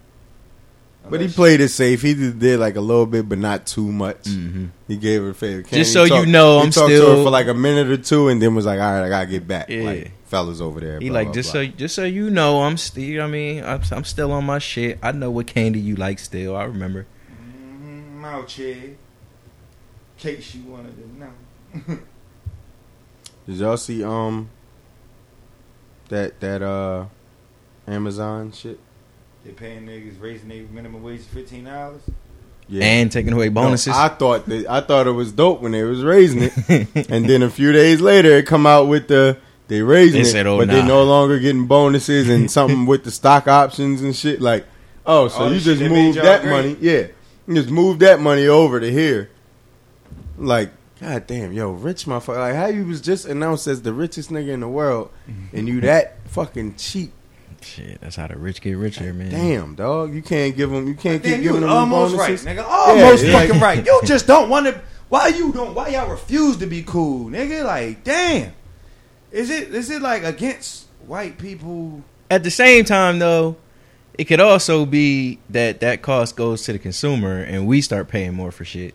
But he played it safe. He did like a little bit, but not too much. Mm-hmm. He gave her a favorite candy. Just so He talked- you know, I'm talked to her for like a minute or two, and then was like, "All right, I gotta get back." Yeah. Like fellas over there. He blah, like blah, just blah. so just so you know, I'm still. You know I mean, I'm, I'm still on my shit. I know what candy you like. Still, I remember. Mhm, Mouth check. Case you wanted to know. Did y'all see um that that uh Amazon shit? They paying niggas raising their minimum wage to fifteen dollars. Yeah. And taking away No, bonuses. I thought that I thought it was dope when they was raising it, and then a few days later it come out with the they raising They it, said, "Oh, but they no longer getting bonuses and something with the stock options and shit. Like, oh, so All you just they made moved that great. money? Yeah, you just moved that money over to here. Like, god damn, yo, rich motherfucker. Like, how you was just announced as the richest nigga in the world, and you that fucking cheap? Shit, that's how the rich get richer, man. Damn, dog, you can't give them. You can't keep Damn, you giving them almost right, nigga. Almost Yeah, fucking right. You just don't want to. Why you don't? Why y'all refuse to be cool, nigga? Like, damn. Is it is it like against white people? At the same time, though, it could also be that that cost goes to the consumer, and we start paying more for shit.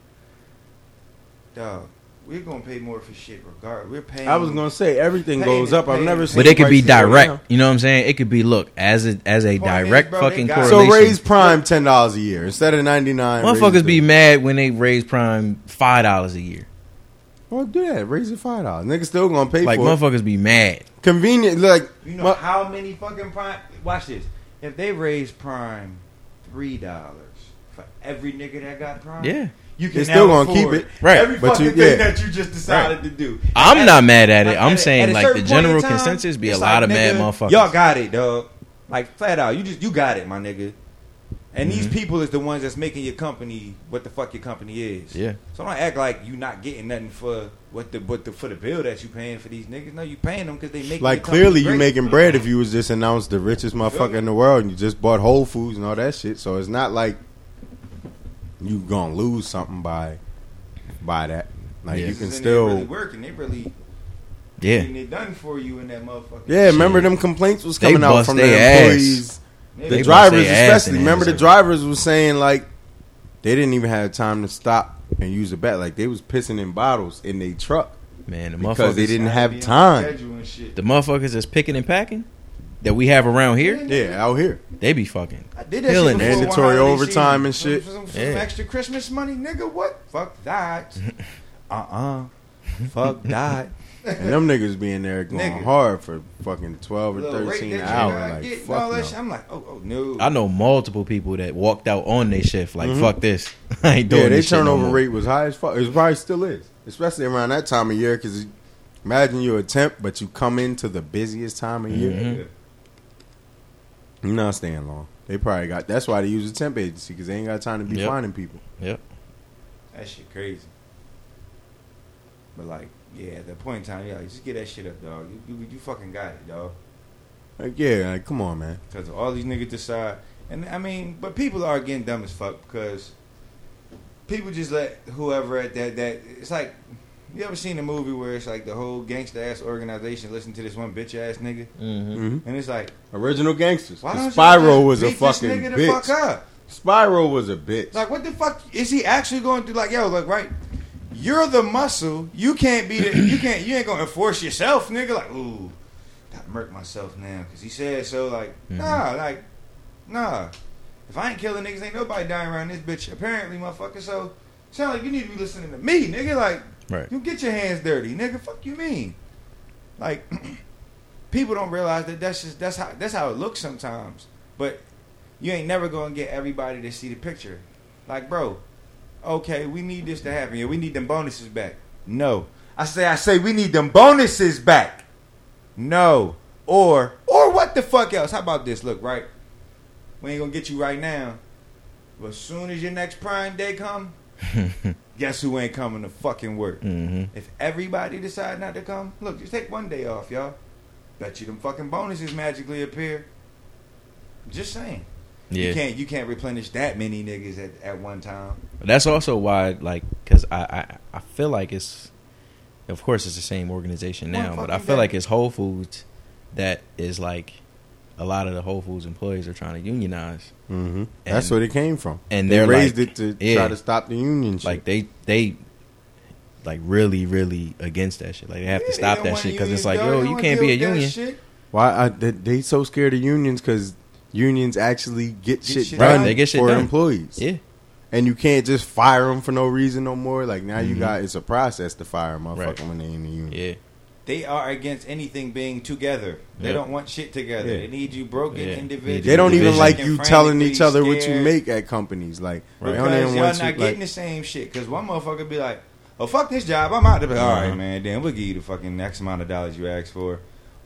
Dog, we're gonna pay more for shit regardless. We're paying. I was gonna say everything goes up. I've never seen. But it could be direct. You know what I'm saying? It could be look as a as a Point is, direct bro, fucking correlation. So raise Prime ten dollars a year instead of ninety nine. Motherfuckers be mad when they raise Prime five dollars a year. Well, do that. Raise it five dollars. Niggas still gonna pay Like for it. motherfuckers be mad. Convenient, like You know mu- how many fucking prime? Watch this. If they raise prime three dollars for every nigga that got prime, Yeah. You can still gonna afford keep it. Right. Every But fucking you- thing yeah. that you just decided to do. I'm At- not mad at it. I'm at- saying at like the certain point in general time, consensus be a lot like, of mad motherfuckers. Y'all got it, dog. Like flat out, you just you got it, my nigga. And Mm-hmm. these people is the ones that's making your company what the fuck your company is. Yeah. So don't act like you not getting nothing for what the what the for the bill that you paying for these niggas. No, you paying them because they make like clearly you making bread if you was just announced the richest motherfucker in the world and you just bought Whole Foods and all that shit. So it's not like you gonna lose something by by that. Like Yeah. you can still really still. working. They really yeah. getting it done for you in that motherfucker. Yeah, remember them complaints was coming out from the employees. They The bust drivers, especially. Remember, the drivers was saying like they didn't even have time to stop and use the bat. Like they was pissing in bottles in their truck Man, the because they didn't have time. schedule and shit. the motherfuckers that's picking and packing, that we have around here, Yeah, out here. they be fucking. I did that Killing shit Mandatory overtime and shit. For some, some Yeah. extra Christmas money, nigga. What? Fuck that. uh uh Fuck that. And them niggas being there going Nigga. hard for fucking 12 or 13 that an hour. Like, getting, fuck all that no. shit. I'm like, oh, oh no. I know multiple people that walked out on their shift like fuck this. I ain't doing Yeah, their this no turnover rate was high as fuck. It probably still is, especially around that time of year. Because imagine you're a temp, but you come into the busiest time of year. Mhm. You're not staying long. They probably got. That's why they use a temp agency because they ain't got time to be Yep. finding people. Yep. That shit crazy. But like, yeah, at that point in time, yeah, just get that shit up, dog. You, you, you fucking got it, dog. Like, yeah, like, come on, man. Because all these niggas decide, and I mean, but people are getting dumb as fuck because people just let whoever at that that it's like. You ever seen a movie where it's like the whole gangster ass organization listen to this one bitch ass nigga, Mm-hmm. hmm and it's like, Original gangsters. why 'Cause don't Spyro just was a beat this fucking nigga the bitch. fuck up? Spyro was a bitch. Like, what the fuck is he actually going to? Like, yo, look, right? You're the muscle. You can't be the. You can't. You ain't gonna enforce yourself, nigga. Like, ooh, gotta murk myself now because he said so. Like, Mhm. nah, like, nah. If I ain't killing niggas, ain't nobody dying around this bitch. Apparently, motherfucker. So, sound like you need to be listening to me, nigga. Like, Right. you get your hands dirty, nigga. Fuck you mean? Like, people don't realize that that's just that's how that's how it looks sometimes. But you ain't never gonna get everybody to see the picture. Like, bro, okay, we need this to happen. Yeah, we need them bonuses back. No, I say, I say, we need them bonuses back. No, or or what the fuck else? How about this? Look, right, we ain't gonna get you right now, but as soon as your next Prime Day come, guess who ain't coming to fucking work? hmm If everybody decide not to come, look, just take one day off, y'all. Bet you them fucking bonuses magically appear. Just saying. Yeah. You can't you can't replenish that many niggas at, at one time. That's also why, like, because I, I I feel like it's, of course, it's the same organization now, but I feel day. like it's Whole Foods that is like a lot of the Whole Foods employees are trying to unionize. hmm That's And- where it came from. and they they're raised like- it to yeah. try to stop the union shit. Like they they like really really against that shit. Like they have to stop that shit because it's like, yo, you can't be a union. Why I, they, they so scared of unions? Because unions actually get, shit, shit done done. They get shit for done. employees. Yeah, and you can't just fire them for no reason no more. Like now you Mhm. got it's a process to fire a motherfucker Right. when they in the union. yeah. They are against anything being together. They Yep. don't want shit together. Yeah. They need you broken Yeah. individuals. They don't even like you telling each other what you make at companies. Like they Because don't y'all not you. getting Like, the same shit. Because one motherfucker be like, "Oh fuck this job, I'm out." They be like, "All Uh-huh. man, then we'll give you the fucking X amount of dollars you asked for."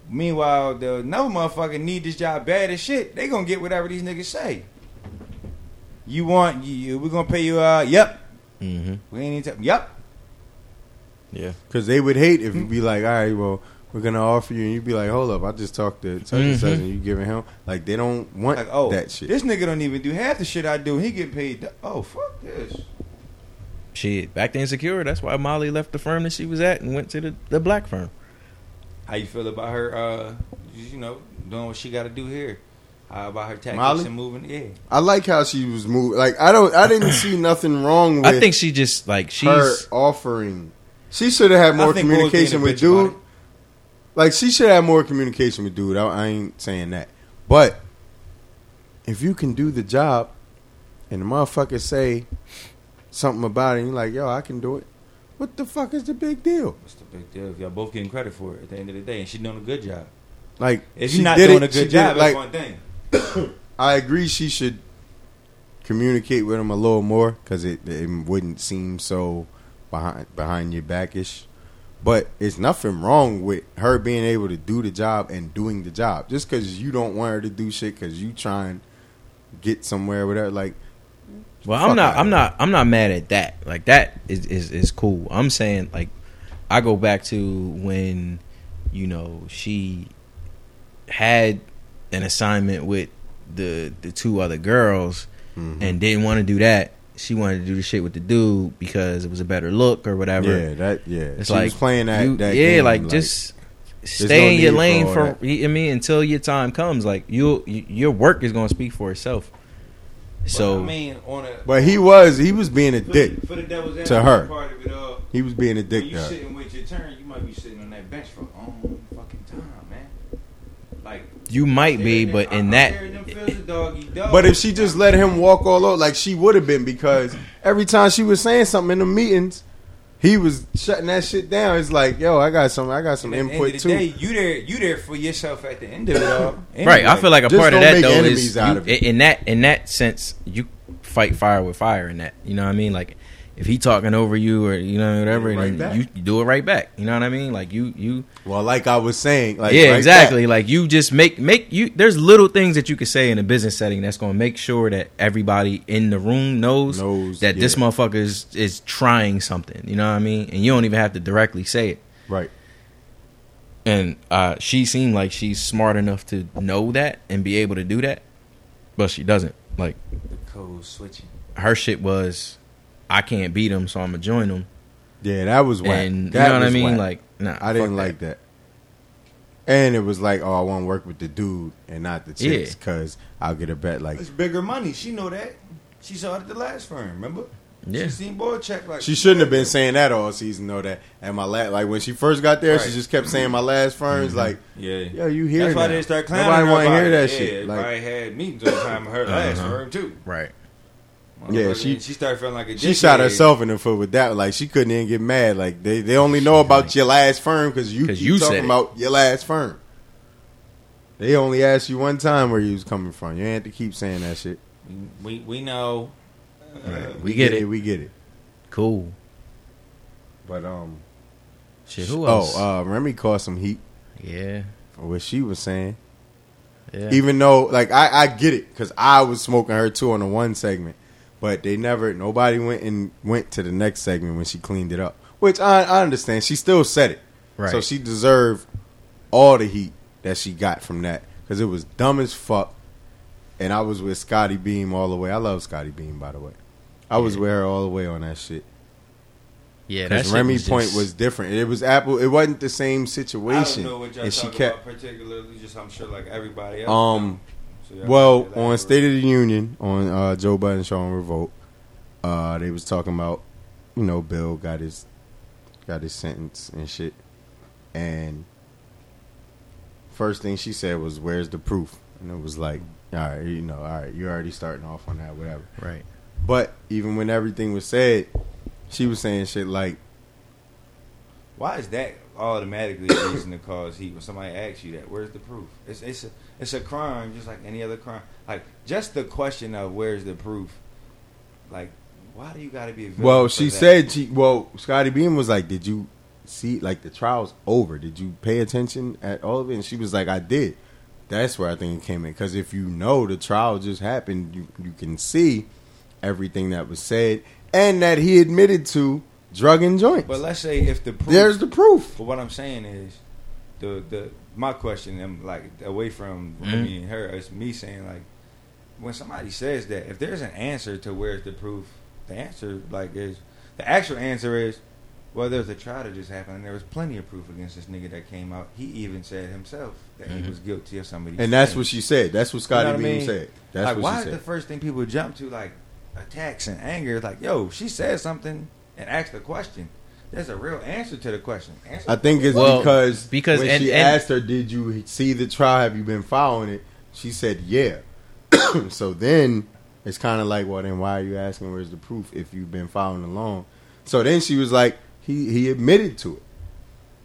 Meanwhile, the another motherfucker need this job bad as shit. They gonna get whatever these niggas say. You want you? We gonna pay you? Uh, yep. hmm We ain't even. T- yep. Yeah. Because they would hate if you be like, all right, well, we're gonna offer you, and you'd be like, hold up, I just talked to such and such, Mhm. and you giving him like they don't want Like, oh, that shit. this nigga don't even do half the shit I do. He get paid. th- Oh fuck this. Shit, back to insecure. That's why Molly left the firm that she was at and went to the, the black firm. How you feel about her? Uh, you know, doing what she got to do here. How about her tactics Molly? and moving? Yeah. I like how she was moving. Like I don't, I didn't see nothing wrong with I think she just like she's her offering. She should have had more I think Bull's being a communication with dude. Like she should have more communication with dude. I, I ain't saying that, but if you can do the job, and the motherfucker say something about it, and you're like, yo, I can do it. What the fuck is the big deal? What's the big deal? If y'all both getting credit for it at the end of the day, and she doing a good job. Like If she you're not did doing it- a good job, it, that's like one thing. I agree, she should communicate with him a little more because it, it wouldn't seem so behind behind your backish. But it's nothing wrong with her being able to do the job and doing the job. Just because you don't want her to do shit because you try and get somewhere, whatever. Like, Well, I'm not. I'm not. I'm not mad at that. Like that is is is cool. I'm saying like I go back to when you know she had an assignment with the the two other girls mhm. and didn't want to do that. She wanted to do the shit with the dude because it was a better look or whatever. yeah, that yeah. It's she like was playing that. you- that yeah, game, like, just no stay in your need for lane for, that. you know what I mean until your time comes. Like you, your work is gonna speak for itself. So But, I mean, on a But he was he was being a for dick. the, for the devil's to her. part of it all. He was being a When dick you to her. sitting with your turn, you might be sitting on that bench for a long fucking time, man. Like you might be, but in that, But if she just let him walk all over, like she would have been, because every time she was saying something in the meetings, he was shutting that shit down. It's like, yo, I got some, I got some At the end input of the too. day, you there, you there for yourself at the end of it all. right? I feel like a Just part of that though is you- of in that in that sense you fight fire with fire. In that, you know what I mean? Like if he talking over you or you know whatever, right then you, you do it right back. You know what I mean? Like you you Well, like I was saying, like yeah right exactly. back. Like you just make make you. There's little things that you can say in a business setting that's going to make sure that everybody in the room knows, Knows, that this motherfucker is is trying something. You know what I mean? And you don't even have to directly say it. right. and uh, she seemed like she's smart enough to know that and be able to do that, but she doesn't. Like the code switching. her shit was, I can't beat him, so I'm gonna join him. Yeah, that was whack. And you know what I mean? whack. Like, nah, I didn't like that. And it was like, oh, I want to work with the dude and not the chicks Yeah. because I'll get a bet. Like It's bigger money. She know that. She saw it at the last firm. Remember? Yeah. She seen boy check like she shouldn't have been saying that all season. Though that and my last, like when she first got there, she just kept saying my last firms. Like, Yeah. yo, you hear? That's why now. they start clowning Nobody want to hear that yeah, shit. Like, Everybody had meetings all the time with her last Uh-huh. firm too. right. Yeah, she- she started feeling like a she shot dickhead. herself in the foot with that. Like she couldn't even get mad. Like they, they only know about your last firm because you 'Cause you talking about your last firm. They only asked you one time where you was coming from. You ain't have to keep saying that shit. We we know. Uh, We get it. We get it. Cool. But um, Shit. Who else? oh, uh, Remy caught some heat yeah. for what she was saying. Yeah. Even though, like, I, I get it because I was smoking her too on the one segment, but they never, nobody went and went to the next segment when she cleaned it up. Which I, I understand. She still said it, right. so she deserved all the heat that she got from that because it was dumb as fuck. And I was with Scottie Beam all the way. I love Scottie Beam, by the way. I was Yeah. with her all the way on that shit. yeah. That Because shit Remy was point just- was different. It was Apple. It wasn't the same I situation. don't know what y'all and she kept. about particularly. Just I'm sure like everybody else. Um, So Well, on. State of the Union on uh, Joe Budden show on Revolt, uh, they was talking about, you know, Bill got his got his sentence and shit, and first thing she said was, "Where's the proof?" And it was like, "All right, you know, all right, you're already starting off on that, whatever." right. But even when everything was said, she was saying shit like, Why is that automatically a reason to cause heat when somebody asks you that? Where's the proof? It's it's a it's a crime just like any other crime. Like just the question of where's the proof? Like why do you got to be? Well, she that? said she. Well, Scottie Beam was like, "Did you see? Like the trial's over. Did you pay attention at all of it?" And she was like, "I did." That's where I think it came in. Because if you know the trial just happened, you you can see everything that was said and that he admitted to drug and joints. But let's say if the proof, There's the proof. But what I'm saying is, the the my question, I'm like away from Mhm. me and her, is me saying like, when somebody says that, if there's an answer to where's the proof, the answer like is the actual answer is, well, there's a trial that just happened, and there was plenty of proof against this nigga that came out. He even said himself that Mhm. he was guilty of somebody. And that's what she said. That's what Scottie what I mean? said. That's like, what why she is the first thing people jump to like attacks and anger? Like, yo, she said something and asked a question. There's a real answer to the question. Answer I think it's Well, because because- when and- she and- asked her, "Did you see the trial? Have you been following it?" She said, "Yeah." so then it's kind of like, well, then why are you asking where's the proof if you've been following along? So then she was like, he he admitted to it,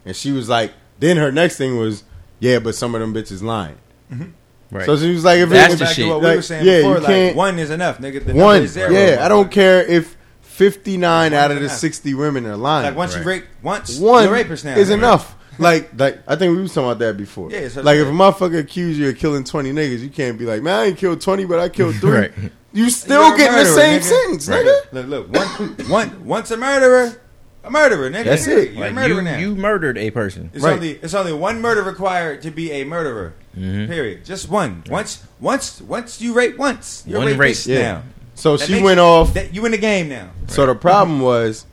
and she was like, then her next thing was, yeah, but some of them bitches lying. Mm-hmm. Right. So she was like, if That's it, the shit. what we Like, were saying yeah, before. you Like can't- one is enough, nigga. The one, is zero. yeah, I don't care if fifty nine out of the enough. sixty women are lying. Like once Right. you rape once, one you're a rapist now. is nigga. enough. Like, like I think we was talking about that before. Yeah, so like if a motherfucker accuse you of killing twenty niggas, you can't be like, man, I ain't killed twenty, but I killed three. Right. You still You're a getting the murderer, same nigga. sentence, Right. nigga. Look, look, one, one, once a murderer, a murderer, nigga. That's it. You're a Like murderer you, now. you murdered a person. it's Right. only it's only one murder required to be a murderer. Mhm. Period. Just one. Once, once, once you rape once, you're One a rapist rape, yeah. now. So That she went you- off. That, you in the game now. So the problem was,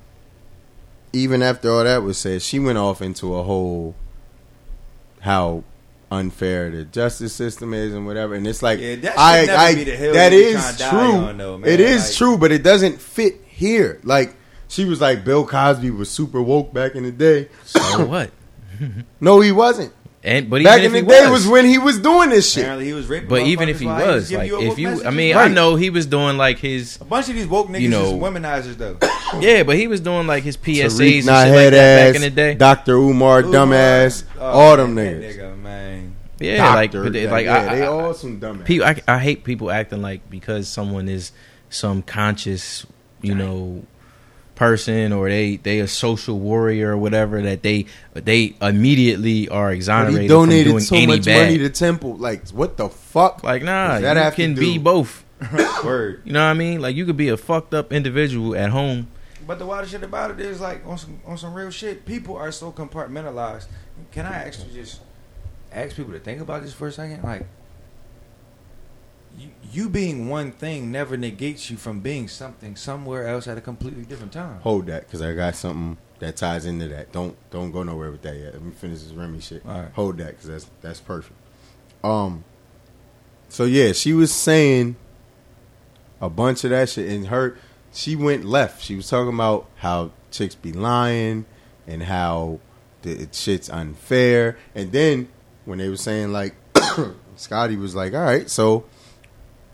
even after all that was said, she went off into a whole how unfair the justice system is and whatever. And it's like Yeah, that I, never I be the hill that you be is trying to die true. though, man. it is Like- true, but it doesn't fit here. Like she was like Bill Cosby was super woke back in the day. So what? No, he wasn't. And but Back even in if the he day was when he was doing this shit. Apparently he was raping. But even if he while was, like, you if woke you, I mean, Right. I know he was doing like his, a bunch of these woke niggas You know- is womenizers though. yeah, but he was doing like his PSAs and shit not like head that back in the day. Dr. Umar, dumbass, Oh, all them man, niggas. that Nigga, man. Yeah, like, but they, that- like yeah, I, they all some dumbass. people, I, I hate people acting like because someone is some conscious, you know, person or they they a social warrior or whatever that they they immediately are But exonerated he from donated doing so any much bad. money to Temple. Like, what the fuck? like nah, Does that you have to can do- be both. Word. You know what I mean? Like you could be a fucked up individual at home. But the wild shit about it is like on some on some real shit. People are so compartmentalized. Can I actually just ask people to think about this for a second? Like, you, being one thing never negates you from being something somewhere else at a completely different time. Hold that, because I got something that ties into that. Don't don't go nowhere with that yet. Let me finish this Remy shit. Right. Hold that, because that's that's perfect. Um. So yeah, she was saying a bunch of that shit, and her she went left. She was talking about how chicks be lying and how the shit's unfair. And then when they were saying like, Scottie was like, "All right, so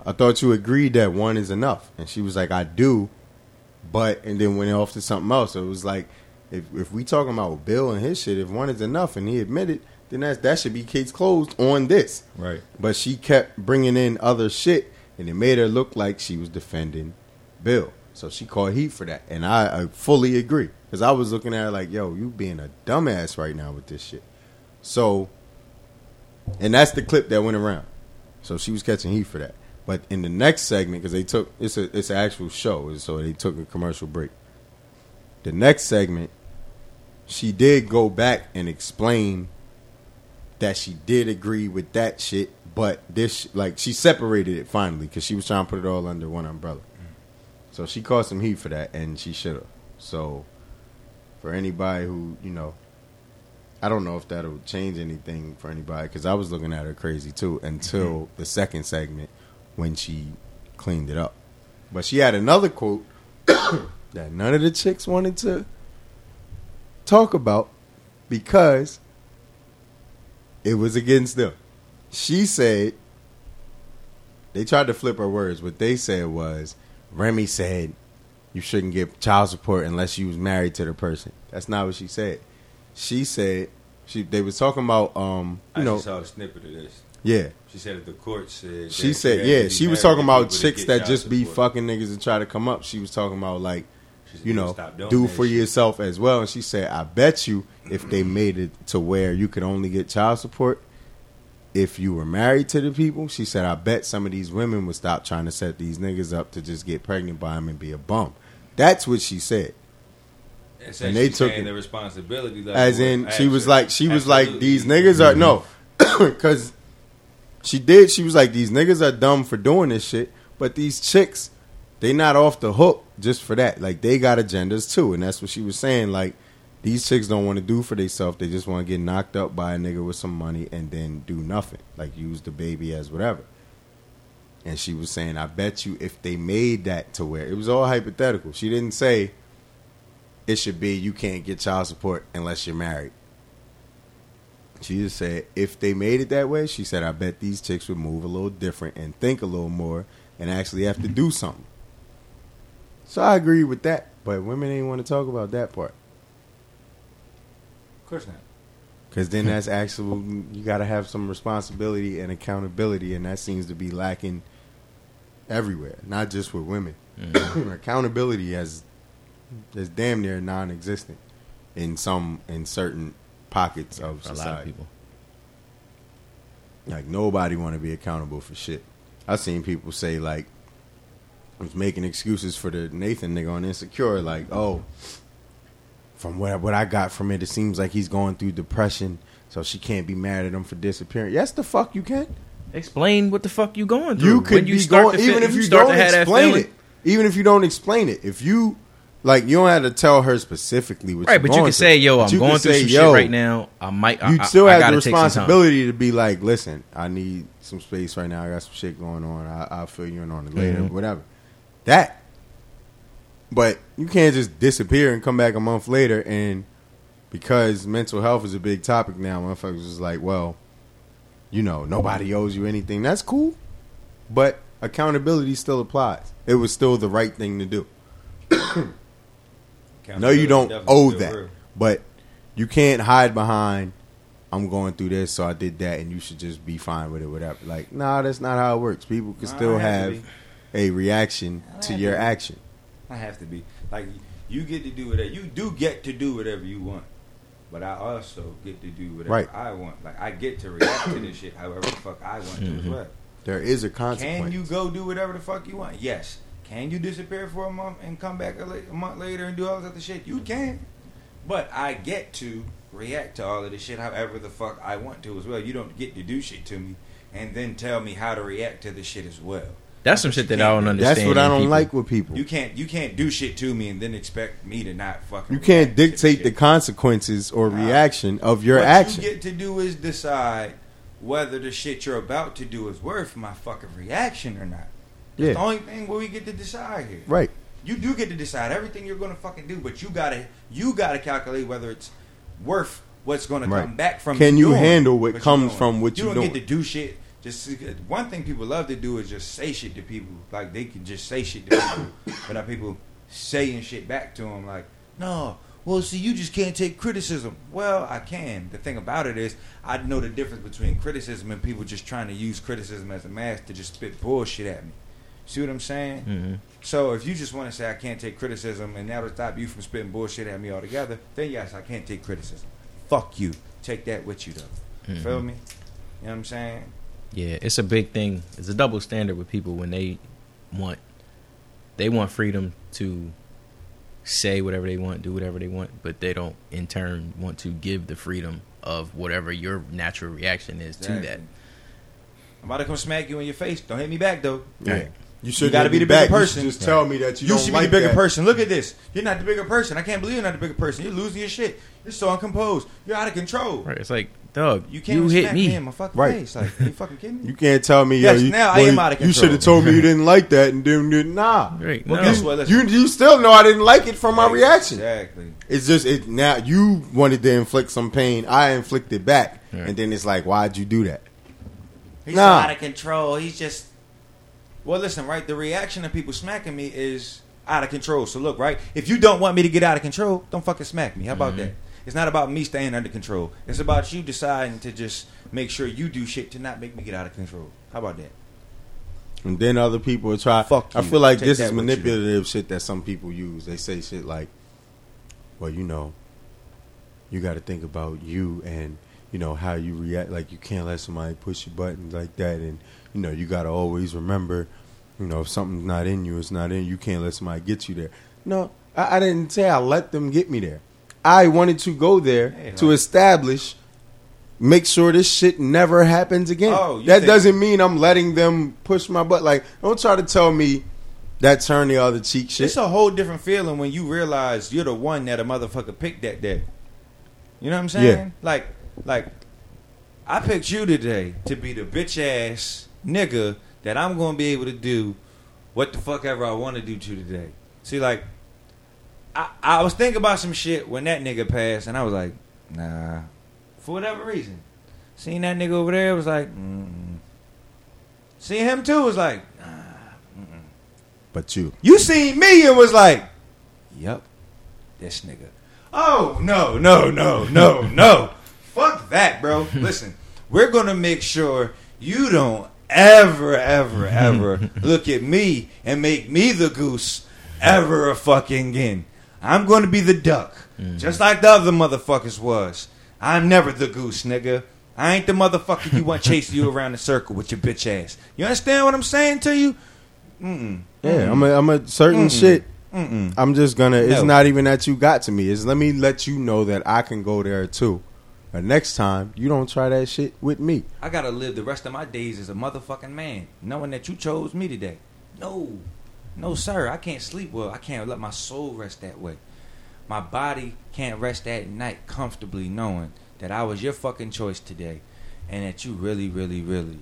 I thought you agreed that one is enough," and she was like, "I do." But and then went off to something else. So it was like, if if we talking about Bill and his shit, if one is enough and he admitted, then that that should be case closed on this. Right. But she kept bringing in other shit, and it made her look like she was defending Bill. So she called heat for that, and I, I fully agree because I was looking at her like, "Yo, you being a dumbass right now with this shit." So, and that's the clip that went around. So she was catching heat for that. But in the next segment, because they took it's a it's an actual show, so they took a commercial break. The next segment, she did go back and explain that she did agree with that shit, but this like she separated it finally because she was trying to put it all under one umbrella. So she caught some heat for that, and she should have. So for anybody who you know, I don't know if that'll change anything for anybody because I was looking at her crazy too until mm-hmm. the second segment when she cleaned it up. But she had another quote that none of the chicks wanted to talk about because it was against them. She said they tried to flip her words. What they said was Remy said you shouldn't get child support unless you was married to the person. That's not what she said. She said she they was talking about um you I know just saw a snippet of this. Yeah She said that the court said. she said yeah she was talking about chicks that just be support. fucking niggas and try to come up. She was talking about like you know stop do for shit. yourself as well. And she said I bet you if they made it to where you could only get child support if you were married to the people, she said, I bet some of these women would stop trying to set these niggas up to just get pregnant by them and be a bum. That's what she said. And they took it- the responsibility. Like, As in, she was like, she was like, these niggas are no, because she did. She was like, these niggas are dumb for doing this shit, but these chicks, they not off the hook just for that. Like they got agendas too, and that's what she was saying. Like these chicks don't want to do for themselves. They just want to get knocked up by a nigga with some money and then do nothing, like use the baby as whatever. And she was saying, I bet you if they made that to where it was all hypothetical. She didn't say it should be you can't get child support unless you're married. She just said if they made it that way, she said I bet these chicks would move a little different and think a little more and actually have to do something. So I agree with that, but women ain't want to talk about that part Of course not. because then that's actual. You got to have some responsibility and accountability, and that seems to be lacking everywhere, not just with women. Mm-hmm. accountability has is damn near non-existent in some in certain pockets of For a society. lot of people. Like nobody want to be accountable for shit. I've seen people say like, I was making excuses for the Nathan nigga on Insecure, like, oh, from what what I got from it, it seems like he's going through depression, so she can't be mad at him for disappearing. Yes, the fuck you can. Explain what the fuck you going through. You could When you be start going to even if you start don't explain it. Even if you don't explain it, if you like, you don't have to tell her specifically what. Right, but you can say, "Yo, I'm going through say, some "Yo, shit right now. I might. I, you still I have gotta the take some time." responsibility to be like, listen, I need some space right now. I got some shit going on. I, I'll fill you in on it later, Mhm. whatever. That, but you can't just disappear and come back a month later and because mental health is a big topic now. Motherfuckers is like, well, you know, nobody owes you anything. That's cool, but accountability still applies. It was still the right thing to do. No, you don't owe that, real. but you can't hide behind. I'm going through this, so I did that, and you should just be fine with it, whatever. Like, nah, that's not how it works. People can Nah, still have have a reaction I to your to action. I have to be like you get to do whatever you do. Get to do whatever you want, but I also get to do whatever Right. I want. Like I get to react to this shit however the fuck I want to as Mm-hmm. Well. There is a consequence. Can you go do whatever the fuck you want? Yes. Can you disappear for a month and come back a, la- a month later and do all this other shit? You can. But I get to react to all of this shit however the fuck I want to as well. You don't get to do shit to me and then tell me how to react to the shit as well. That's some shit that I don't understand. That's what I don't people. like with people. You can't you can't do shit to me and then expect me to not fucking. You can't dictate the shit. consequences or Nah. reaction of your what action. you get to do is decide whether the shit you're about to do is worth my fucking reaction or not. It's Yeah. the only thing where we get to decide here. Right. You do get to decide everything you're gonna fucking do, but you gotta you gotta calculate whether it's worth what's gonna Right. come back from. You. Can you doing handle what comes from what you you're don't doing? get to do shit. Just one thing people love to do is just say shit to people. Like they can just say shit to people, without people saying shit back to them. Like, no, well, see, you just can't take criticism. Well, I can. The thing about it is, I know the difference between criticism and people just trying to use criticism as a mask to just spit bullshit at me. See what I'm saying? Mhm. So if you just want to say I can't take criticism and that'll stop you from spitting bullshit at me altogether, then yes, I can't take criticism. Fuck you. Take that with you though. Mhm. Feel me? You know what I'm saying? Yeah, it's a big thing. It's a double standard with people when they want they want freedom to say whatever they want, do whatever they want, but they don't in turn want to give the freedom of whatever your natural reaction is to that. I'm about to come smack you in your face. Don't hit me back though. Yeah. Right. You should gotta get be the bigger back. You person. just tell me that you, You, don't should like be the bigger that. person. Look at this. You're not the bigger person. I can't believe you're not the bigger person. You're losing your shit. You're so uncomposed. You're out of control. Right? It's like, dog, You you, can't hit smack me. in my fucking Right. face. Like, are you fucking kidding me? You can't tell me, Yes, yo, you, now I well, am out of control. You should have told me you didn't like that and didn't, didn't nah. Right? Well, no. guess what? Listen. You you still know I didn't like it from my reaction. Exactly. It's just it now you wanted to inflict some pain. I inflicted back, Right. and then it's like, why'd you do that? He's Nah. out of control. He's just. Well, listen, right? The reaction of people smacking me is out of control. So look, right? If you don't want me to get out of control, don't fucking smack me. How about mm-hmm. that? It's not about me staying under control. It's about you deciding to just make sure you do shit to not make me get out of control. How about that? And then other people will try. Fuck I feel like Take this is manipulative shit that some people use. They say shit like, "Well, you know, you got to think about you and you know how you react. Like you can't let somebody push your buttons like that, and you know you got to always remember, you know, if something's not in you, it's not in. You You can't let somebody get you there. No, I, I didn't say I let them get me there. I wanted to go there Hey, to establish." Make sure this shit never happens again. Oh, that doesn't mean I'm letting them push my butt. Like, don't try to tell me that turn the other cheek shit. It's a whole different feeling when you realize you're the one that a motherfucker picked that day. You know what I'm saying? Yeah. Like, like, I picked you today to be the bitch ass nigga that I'm gonna be able to do what the fuck ever I want to do to today. See, like, I I was thinking about some shit when that nigga passed, and I was like, nah, for whatever reason. Seeing that nigga over there was like, mm. seeing him too was like, nah. but you, you seen me and was like, "Yep, this nigga." Oh no, no, no, no, no! Fuck that, bro. Listen, we're gonna make sure you don't ever, ever, ever look at me and make me the goose ever a fucking again. I'm gonna be the duck, mm. just like the other motherfuckers was. I'm never the goose, nigga. I ain't the motherfucker you want chasing you around the circle with your bitch ass. You understand what I'm saying to you? Mm-mm. yeah, I'm a, I'm a certain Mm-mm. shit. Mm-mm. I'm just gonna. It's No. not even that you got to me. It's let me let you know that I can go there too. But next time, you don't try that shit with me. I gotta live the rest of my days as a motherfucking man, knowing that you chose me today. No, no, sir. I can't sleep well. I can't let my soul rest that way. My body can't rest at night comfortably knowing that I was your fucking choice today, and that you really, really, really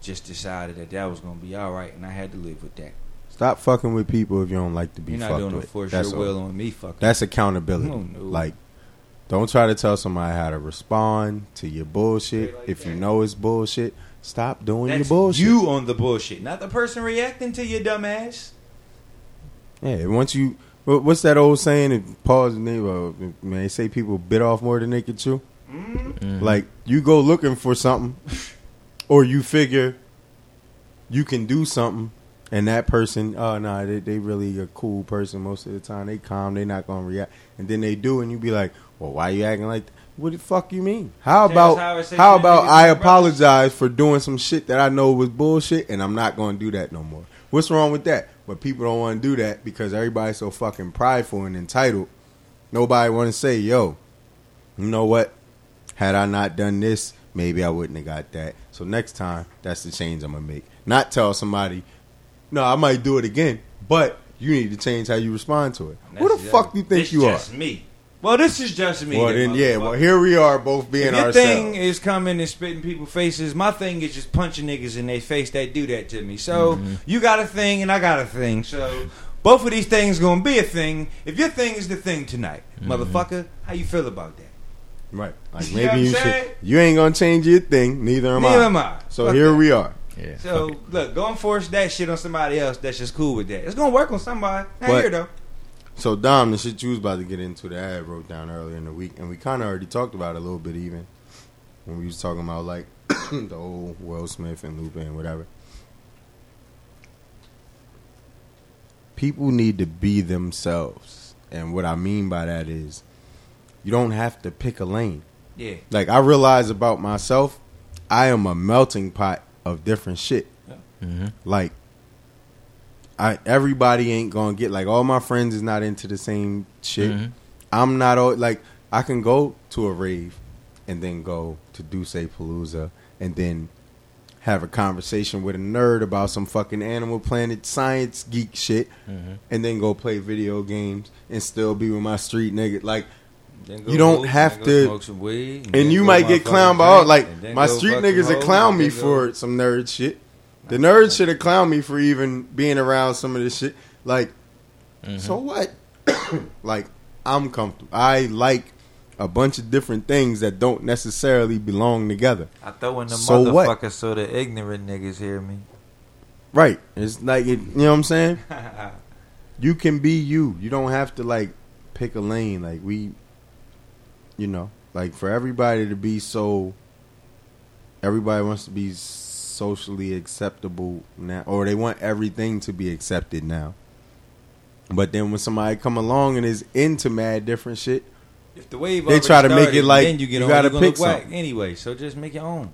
just decided that that was gonna be all right, and I had to live with that. Stop fucking with people if you don't like to be You're not fucked doing with. force That's your all. will on me, fucking. That's accountability. Oh, no. Like Don't try to tell somebody how to respond to your bullshit. Like if you know it's bullshit, stop doing That's your bullshit. you on the bullshit, not the person reacting to your dumb ass. Yeah, once you, what's that old saying? If pause and they, uh, man, they say people bit off more than they could chew. Mm-hmm. Like you go looking for something, or you figure you can do something, and that person, oh no, they they really a cool person most of the time. They calm, they not gonna react, and then they do, and you be like, well, why are you acting like? That? What the fuck you mean? How about how about I apologize for doing some shit that I know was bullshit, and I'm not gonna do that no more. What's wrong with that? But people don't want to do that because everybody's so fucking prideful and entitled. Nobody want to say, yo, you know what? Had I not done this, maybe I wouldn't have got that. So next time, that's the change I'm gonna make. Not tell somebody, no, I might do it again, but you need to change how you respond to it. Who the fuck you think you are? just me. Well, this is just me. Well then, then, yeah. Well, here we are, both being if your ourselves. thing is coming and spitting people faces, my thing is just punching niggas in their face that do that to me. So Mm-hmm. you got a thing and I got a thing. So both of these things gonna be a thing. If your thing is the thing tonight, Mm-hmm. motherfucker, how you feel about that? right? Like You maybe I'm you saying? should. You ain't gonna change your thing. Neither am Neither I. am I. So Fuck here that. we are. Yeah. So look, go and force that shit on somebody else that's just cool with that. It's gonna work on somebody. Not But- here though. So Dom, the shit you was about to get into that I had wrote down earlier in the week, and we kind of already talked about it a little bit even when we was talking about like the old Will Smith and Lupe and whatever. People need to be themselves, and what I mean by that is, you don't have to pick a lane. Yeah. Like I realize about myself, I am a melting pot of different shit. hmm Like I everybody ain't gonna get like all my friends is not into the same shit. Mhm. I'm not all like I can go to a rave and then go to D'USSÉ Palooza and then have a conversation with a nerd about some fucking Animal Planet science geek shit Mhm. and then go play video games and still be with my street nigga like Then You don't hoop, have to- smoke some weed, and then you might get clowned by all like my street niggas that hoe, clown me for some nerd shit. The nerds should have clowned me for even being around some of this shit. Like, Mm-hmm. so what? like, I'm comfortable. I like a bunch of different things that don't necessarily belong together. I throw in the So what? so the ignorant niggas hear me. Right? It's like it, you know what I'm saying. You can be you. You don't have to like pick a lane. Like we, you know, like for everybody to be so. Everybody wants to be socially acceptable now, or they want everything to be accepted now. But then when somebody come along and is into mad different shit, If the wave They already try to make it like then you, get you on, gotta pick whack something. anyway. So just make your own.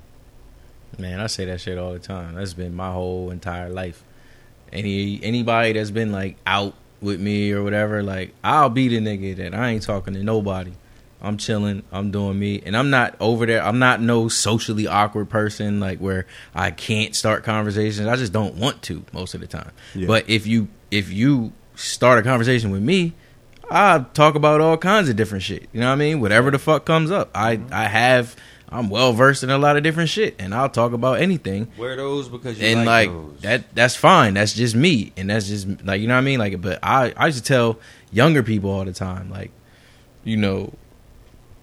Man, I say that shit all the time. That's been my whole entire life. Any anybody that's been like out with me or whatever, like I'll be the nigga that I ain't talking to nobody. I'm chilling. I'm doing me, and I'm not over there. I'm not no socially awkward person like where I can't start conversations. I just don't want to most of the time. Yeah. But if you if you start a conversation with me, I talk about all kinds of different shit. You know what I mean? Whatever the fuck comes up, I mm-hmm. I have. I'm well versed in a lot of different shit, and I'll talk about anything. Wear those because you and like, like, those. that, that's fine. That's just me, and that's just like you know what I mean. Like, but I I used to tell younger people all the time, like, you know,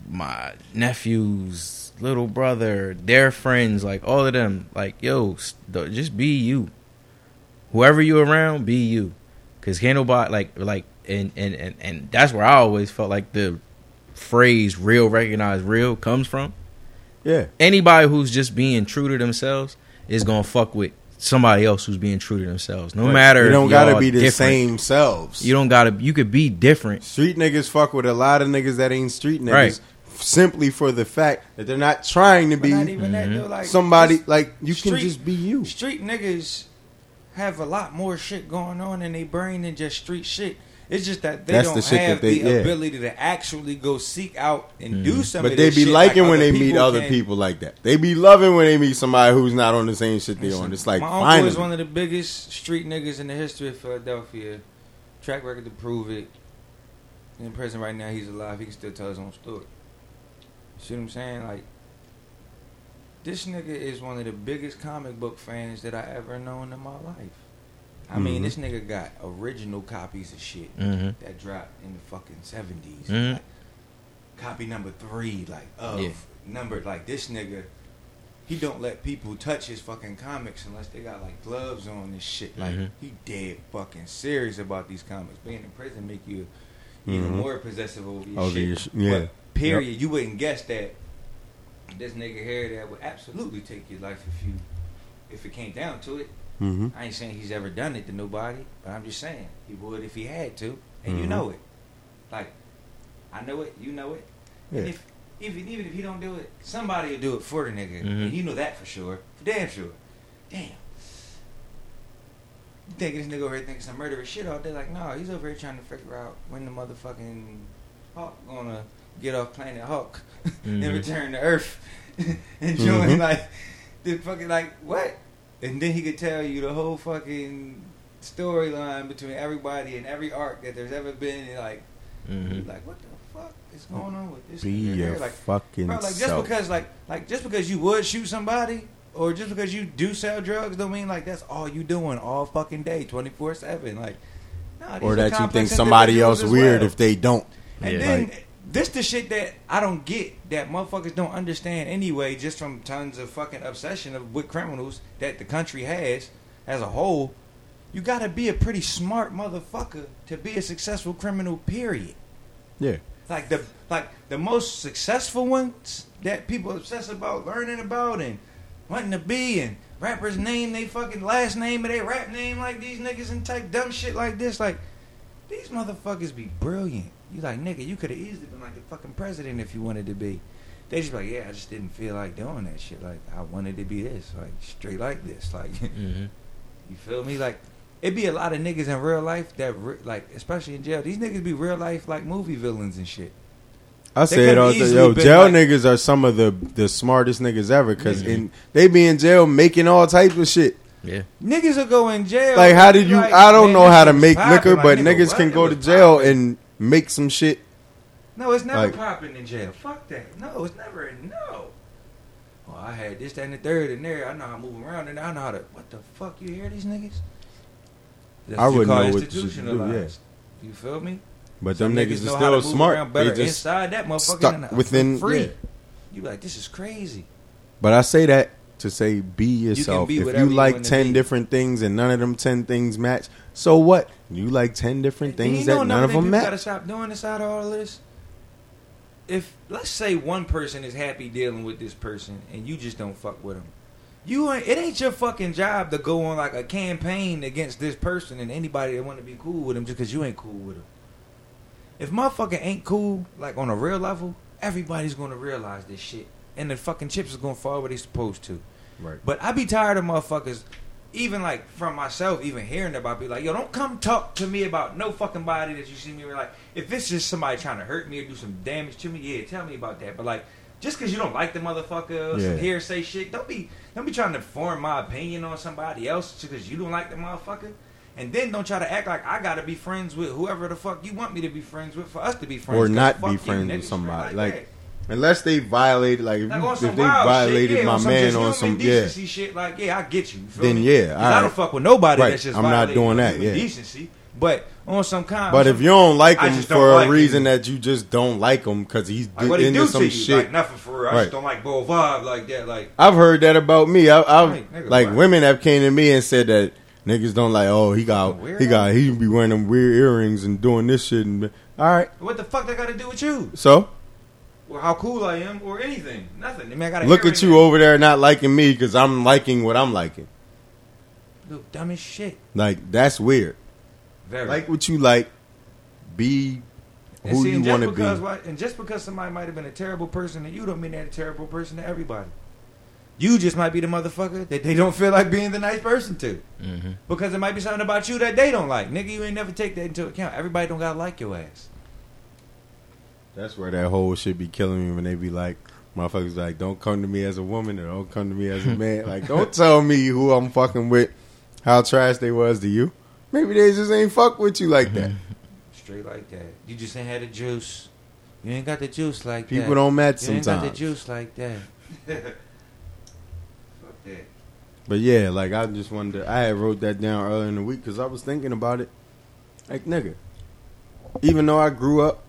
my nephews, little brother, their friends, like all of them, like, yo, st- just be you. Whoever you around, be you, because can't like like and and and and that's where I always felt like the phrase "real recognize real" comes from. Yeah, anybody who's just being true to themselves is gonna fuck with somebody else who's being true to themselves. No matter you don't gotta be the same selves. You don't gotta. You could be different. Street niggas fuck with a lot of niggas that ain't street niggas Right. simply for the fact that they're not trying to But be not even that though. Like somebody like you can just be you. Street niggas have a lot more shit going on in their brain than just street shit. It's just that they That's don't the shit have that they- the yeah. ability to actually go seek out and do mm. something. But they be liking when they meet other people like that. They be loving when they meet somebody who's not on the same shit they on. It's like my uncle finally. is one of the biggest street niggas in the history of Philadelphia. Track record to prove it. In prison right now, he's alive. He can still tell his own story. See what I'm saying? Like, this nigga is one of the biggest comic book fans that I ever known in my life. I mean, Mhm. this nigga got original copies of shit Mhm. that dropped in the fucking 70s. Mhm. Like, copy number three, like of Yeah. number like this nigga. He don't let people touch his fucking comics unless they got like gloves on and shit. Like Mhm. he dead fucking serious about these comics. Being in prison make you even Mhm. more possessive over your Over shit. your sh- yeah. But period, you wouldn't guess that this nigga here that would absolutely take your life if you if it came down to it. Mm-hmm. I ain't saying he's ever done it to nobody, but I'm just saying he would if he had to, and you Mhm. know it. Like I know it, you know it. And Yeah. if even even if he don't do it, somebody will do it for the nigga, Mhm. and you know that for sure, for damn sure. Damn. You think this nigga over here thinking some murderous shit all day? Like, no, he's over here trying to figure out when the motherfucking Hawk gonna get off planet Hawk and Mhm. return to Earth and join Mhm. like the fucking like what? And then he could tell you the whole fucking storyline between everybody and every arc that there's ever been. And like, Mhm. like what the fuck is going on with this? Be your? Like, fucking bro, like just self. because like like just because you would shoot somebody or just because you do sell drugs don't mean like that's all you doing all fucking day, twenty four seven. Like, nah, or that you think somebody else weird well. if they don't. And Yeah. then Like- this the shit that I don't get that motherfuckers don't understand anyway, just from tons of fucking obsession of with criminals that the country has as a whole. You gotta be a pretty smart motherfucker to be a successful criminal. Period. Yeah. Like the like the most successful ones that people obsess about learning about and wanting to be and rappers name they fucking last name or they rap name like these niggas and type dumb shit like this. Like these motherfuckers be brilliant. You like nigga, you could have easily been like the fucking president if you wanted to be. They just be like, yeah, I just didn't feel like doing that shit. Like I wanted to be this, like straight like this, like Mhm. you feel me? Like it'd be a lot of niggas in real life that re- like, especially in jail. These niggas be real life like movie villains and shit. I They say it could've all the yo, jail like- niggas are some of the the smartest niggas ever because Mhm. in they be in jail making all types of shit. Yeah. Niggas will go in jail. Like how did you? like, I don't man, know how to make liquor, Like, but nigga, niggas what? can go to jail popping. and make some shit. No, it's never Like- popping in jail. Fuck that. No, it's never. No. Well, I had this, that, and the third in there. I know how to move around, and I know how to. What the fuck? You hear these niggas? That's I you wouldn't know what to do, yeah. You feel me? But Some them niggas, know are still smart. They better just inside that motherfucker stuck within. free. yeah. You be like, this is crazy. But I say that to say be yourself. You be if you you like wanna ten different things and none of them ten things match, so what? You like ten different And you things know that none of them people Gotta stop doing this out of all of this. If let's say one person is happy dealing with this person and you just don't fuck with them, you ain't. It ain't your fucking job to go on like a campaign against this person and anybody that want to be cool with them just because you ain't cool with them. If motherfucker ain't cool, like on a real level, everybody's gonna realize this shit, and the fucking chips is gonna fall where they supposed to. Right. But I be tired of motherfuckers, even like from myself, even hearing about be like, yo, don't come talk to me about no fucking body that you see me. Like, if it's just somebody trying to hurt me or do some damage to me, yeah, tell me about that. But like, just because you don't like the motherfucker or Yeah. some hearsay shit, don't be don't be trying to form my opinion on somebody else just because you don't like the motherfucker. And then don't try to act like I gotta be friends with whoever the fuck you want me to be friends with for us to be friends. Or not be friends with somebody. like Like. Unless they violated, like if, Like some if they violated shit, yeah, my on man on some, yeah, shit, like yeah, I get you. you Then me? yeah, I alright. don't fuck with nobody Right, that's just I'm not doing that, yeah. decency. But on some kind, But if you don't like I him for like a reason him. that you just don't like him because he's like what he into do some to you, shit, like nothing for real. I Right. just don't like bull vibe like that. Like I've heard that about me. I, I've Right, like right. women have came to me and said that niggas don't like. Oh, he got he got he be wearing them weird earrings and doing this shit. And all right, what the fuck that got to do with you? so Or how cool I am, or anything? Nothing. I mean, I got look at you over there not liking me because I'm liking what I'm liking. Look, dumb as shit. Like that's weird. Very. Like what you like. Be And who see, you just want to because be. why- and just because somebody might have been a terrible person to you, don't mean they're a terrible person to everybody. You just might be the motherfucker that they don't feel like being the nice person to. Mm-hmm. Because it might be something about you that they don't like. Nigga, you ain't never take that into account. Everybody don't gotta like your ass. That's where that whole shit be killing me when they be like, motherfuckers like, don't come to me as a woman or don't come to me as a man. like, don't tell me who I'm fucking with, how trash they was to you. Maybe they just ain't fuck with you like that. Straight like that. You just ain't had the juice. You ain't got the juice like that. People don't match You ain't got the juice like that. Fuck that. But yeah, like I just wanted to, I had wrote that down earlier in the week because I was thinking about it. Like, nigga, even though I grew up,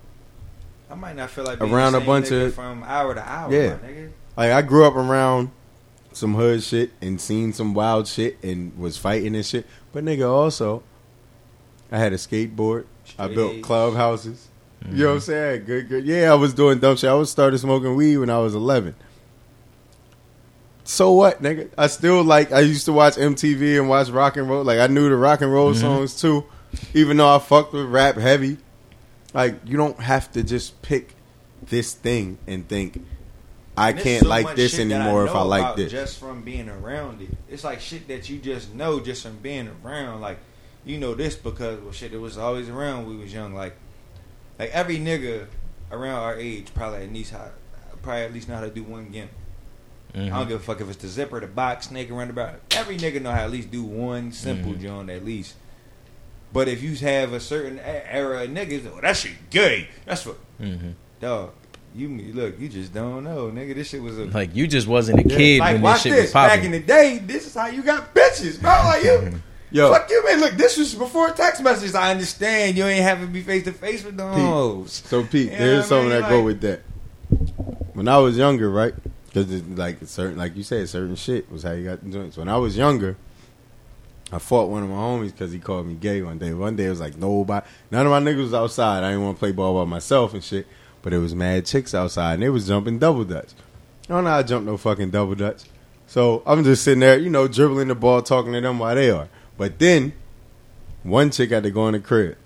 I might not feel like being Around the a bunch nigga of- from hour to hour. Yeah. my nigga. Like I grew up around some hood shit and seen some wild shit and was fighting and shit. But nigga, also, I had a skateboard. I Straight built A's. clubhouses. You know what I'm mm-hmm. saying? Good, good. Yeah, I was doing dumb shit. I was started smoking weed when I was 11. So what, nigga? I still like. I used to watch MTV and watch rock and roll. Like I knew the rock and roll mm-hmm. songs too, even though I fucked with rap heavy. Like you don't have to just pick this thing and think I And there's can't so like much this shit that anymore if know I like about this. Just from being around it, it's like shit that you just know just from being around. Like you know this because well, shit, it was always around. when We was young. Like like every nigga around our age probably at least how probably at least know how to do one gimp. I Mm-hmm. don't give a fuck if it's the zipper, the box, snake, and roundabout. Every nigga know how to at least do one simple Mhm. joint at least. But if you have a certain era of niggas, oh, that shit gay. That's what hmm dog. You look, you just don't know, nigga. This shit was a Like you just wasn't a kid like when this shit this. was Back in the day, this is how you got bitches, bro. Like you, Yo, fuck you, man. Look, this was before text messages. I understand you ain't having to be face to face with those. So Pete, You there's what I something mean? that go with that. When I was younger, right? Because it's like certain, like you said, certain shit was how you got the joints. When I was younger, I fought one of my homies because he called me gay one day. One day it was like nobody, none of my niggas was outside. I didn't want to play ball by myself and shit. But it was mad chicks outside and they was jumping double dutch. I don't know how to jump no fucking double dutch. So I'm just sitting there, you know, dribbling the ball, talking to them while they are. But then one chick had to go in the crib.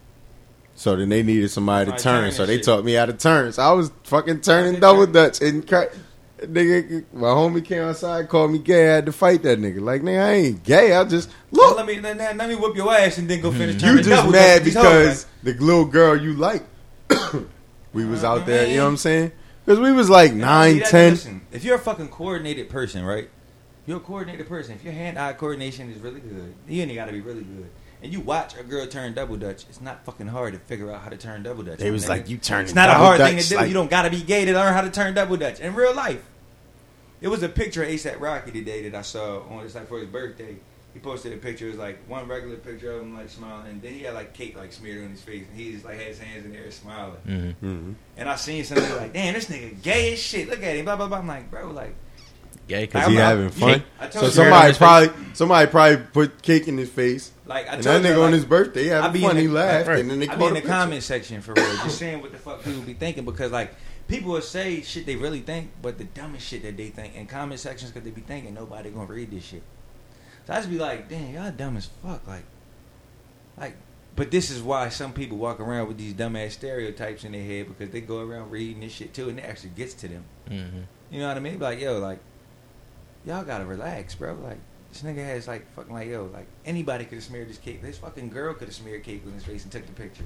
So then they needed somebody to turn. turn So they shit. taught me how to turn. So I was fucking turning double dutch and cra- nigga, my homie came outside, called me gay. I had to fight that nigga. Like nigga, I ain't gay. I just Well, look. let me let, let me whoop your ass and then go finish. You just mad dutch with these hoes, because the little girl you like, we was out there. You know what I'm saying? Because we was like nine, ten. Listen, if you're a fucking coordinated person, right? You're a coordinated person. If your hand-eye coordination is really good, you ain't got to be really good. And you watch a girl turn double dutch. It's not fucking hard to figure out how to turn double dutch. They my was nigga. like, you turn. It's not a double hard thing to do. like- you don't got to be gay to learn how to turn double dutch in real life. It was a picture of ASAP Rocky today that I saw on it's like for his birthday. He posted a picture. It was like one regular picture of him like smiling, and then he had like cake like smeared on his face, and he just like had his hands in the air smiling. hmm Mhm. And I seen somebody like, damn, this nigga gay as shit. Look at him, blah blah blah. I'm like, bro, like, Gay Cause because he I'm having fun. I told So you. somebody Hair on probably somebody probably put cake in his face, like I and told that you, nigga on like, his birthday he I having be fun. in He the- laughed, and then they I be caught in a the picture. comment section for real, just saying what the fuck people be thinking because like people will say shit they really think, but the dumbest shit that they think in comment sections because they be thinking nobody gonna read this shit. So I just be like, damn, y'all dumb as fuck, like, like. But this is why some people walk around with these dumbass stereotypes in their head because they go around reading this shit too, and it actually gets to them. hmm You know what I mean? Be Like, yo, like, y'all gotta relax, bro. Like, this nigga has like fucking like, yo, like anybody could have smeared this cake. This fucking girl could have smeared cake on his face and took the picture.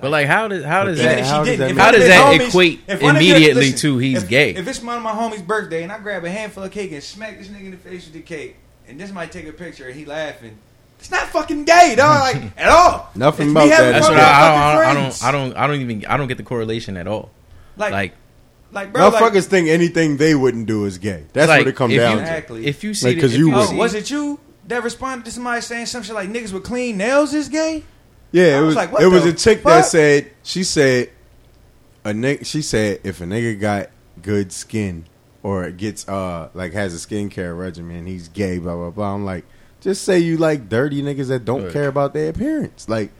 But like, how does how does Even Even that if how does that how does that homies- equate if one of your- immediately listen, to he's if- gay? If it's one of my homies' birthday and I grab a handful of cake and smack this nigga in the face with the cake, and this might take a picture and he laughing, it's not fucking gay, dog. Like at all. Nothing It's about that. That's what with I, I, don't, I don't. I don't I don't even I don't get the correlation at all. like, Like, like, bro, like, Motherfuckers think anything they wouldn't do is gay. That's like, what it comes down you, to. Exactly. If you see, Like, the- 'cause if you you oh, see- was it you that responded to somebody saying some shit like niggas with clean nails is gay? Yeah, I it was was. like, what it was a chick that said she said a nigga. She said if a nigga got good skin or gets uh like has a skincare regimen, he's gay. Blah blah blah. I'm like, just say you like dirty niggas that don't Right. care about their appearance. Like,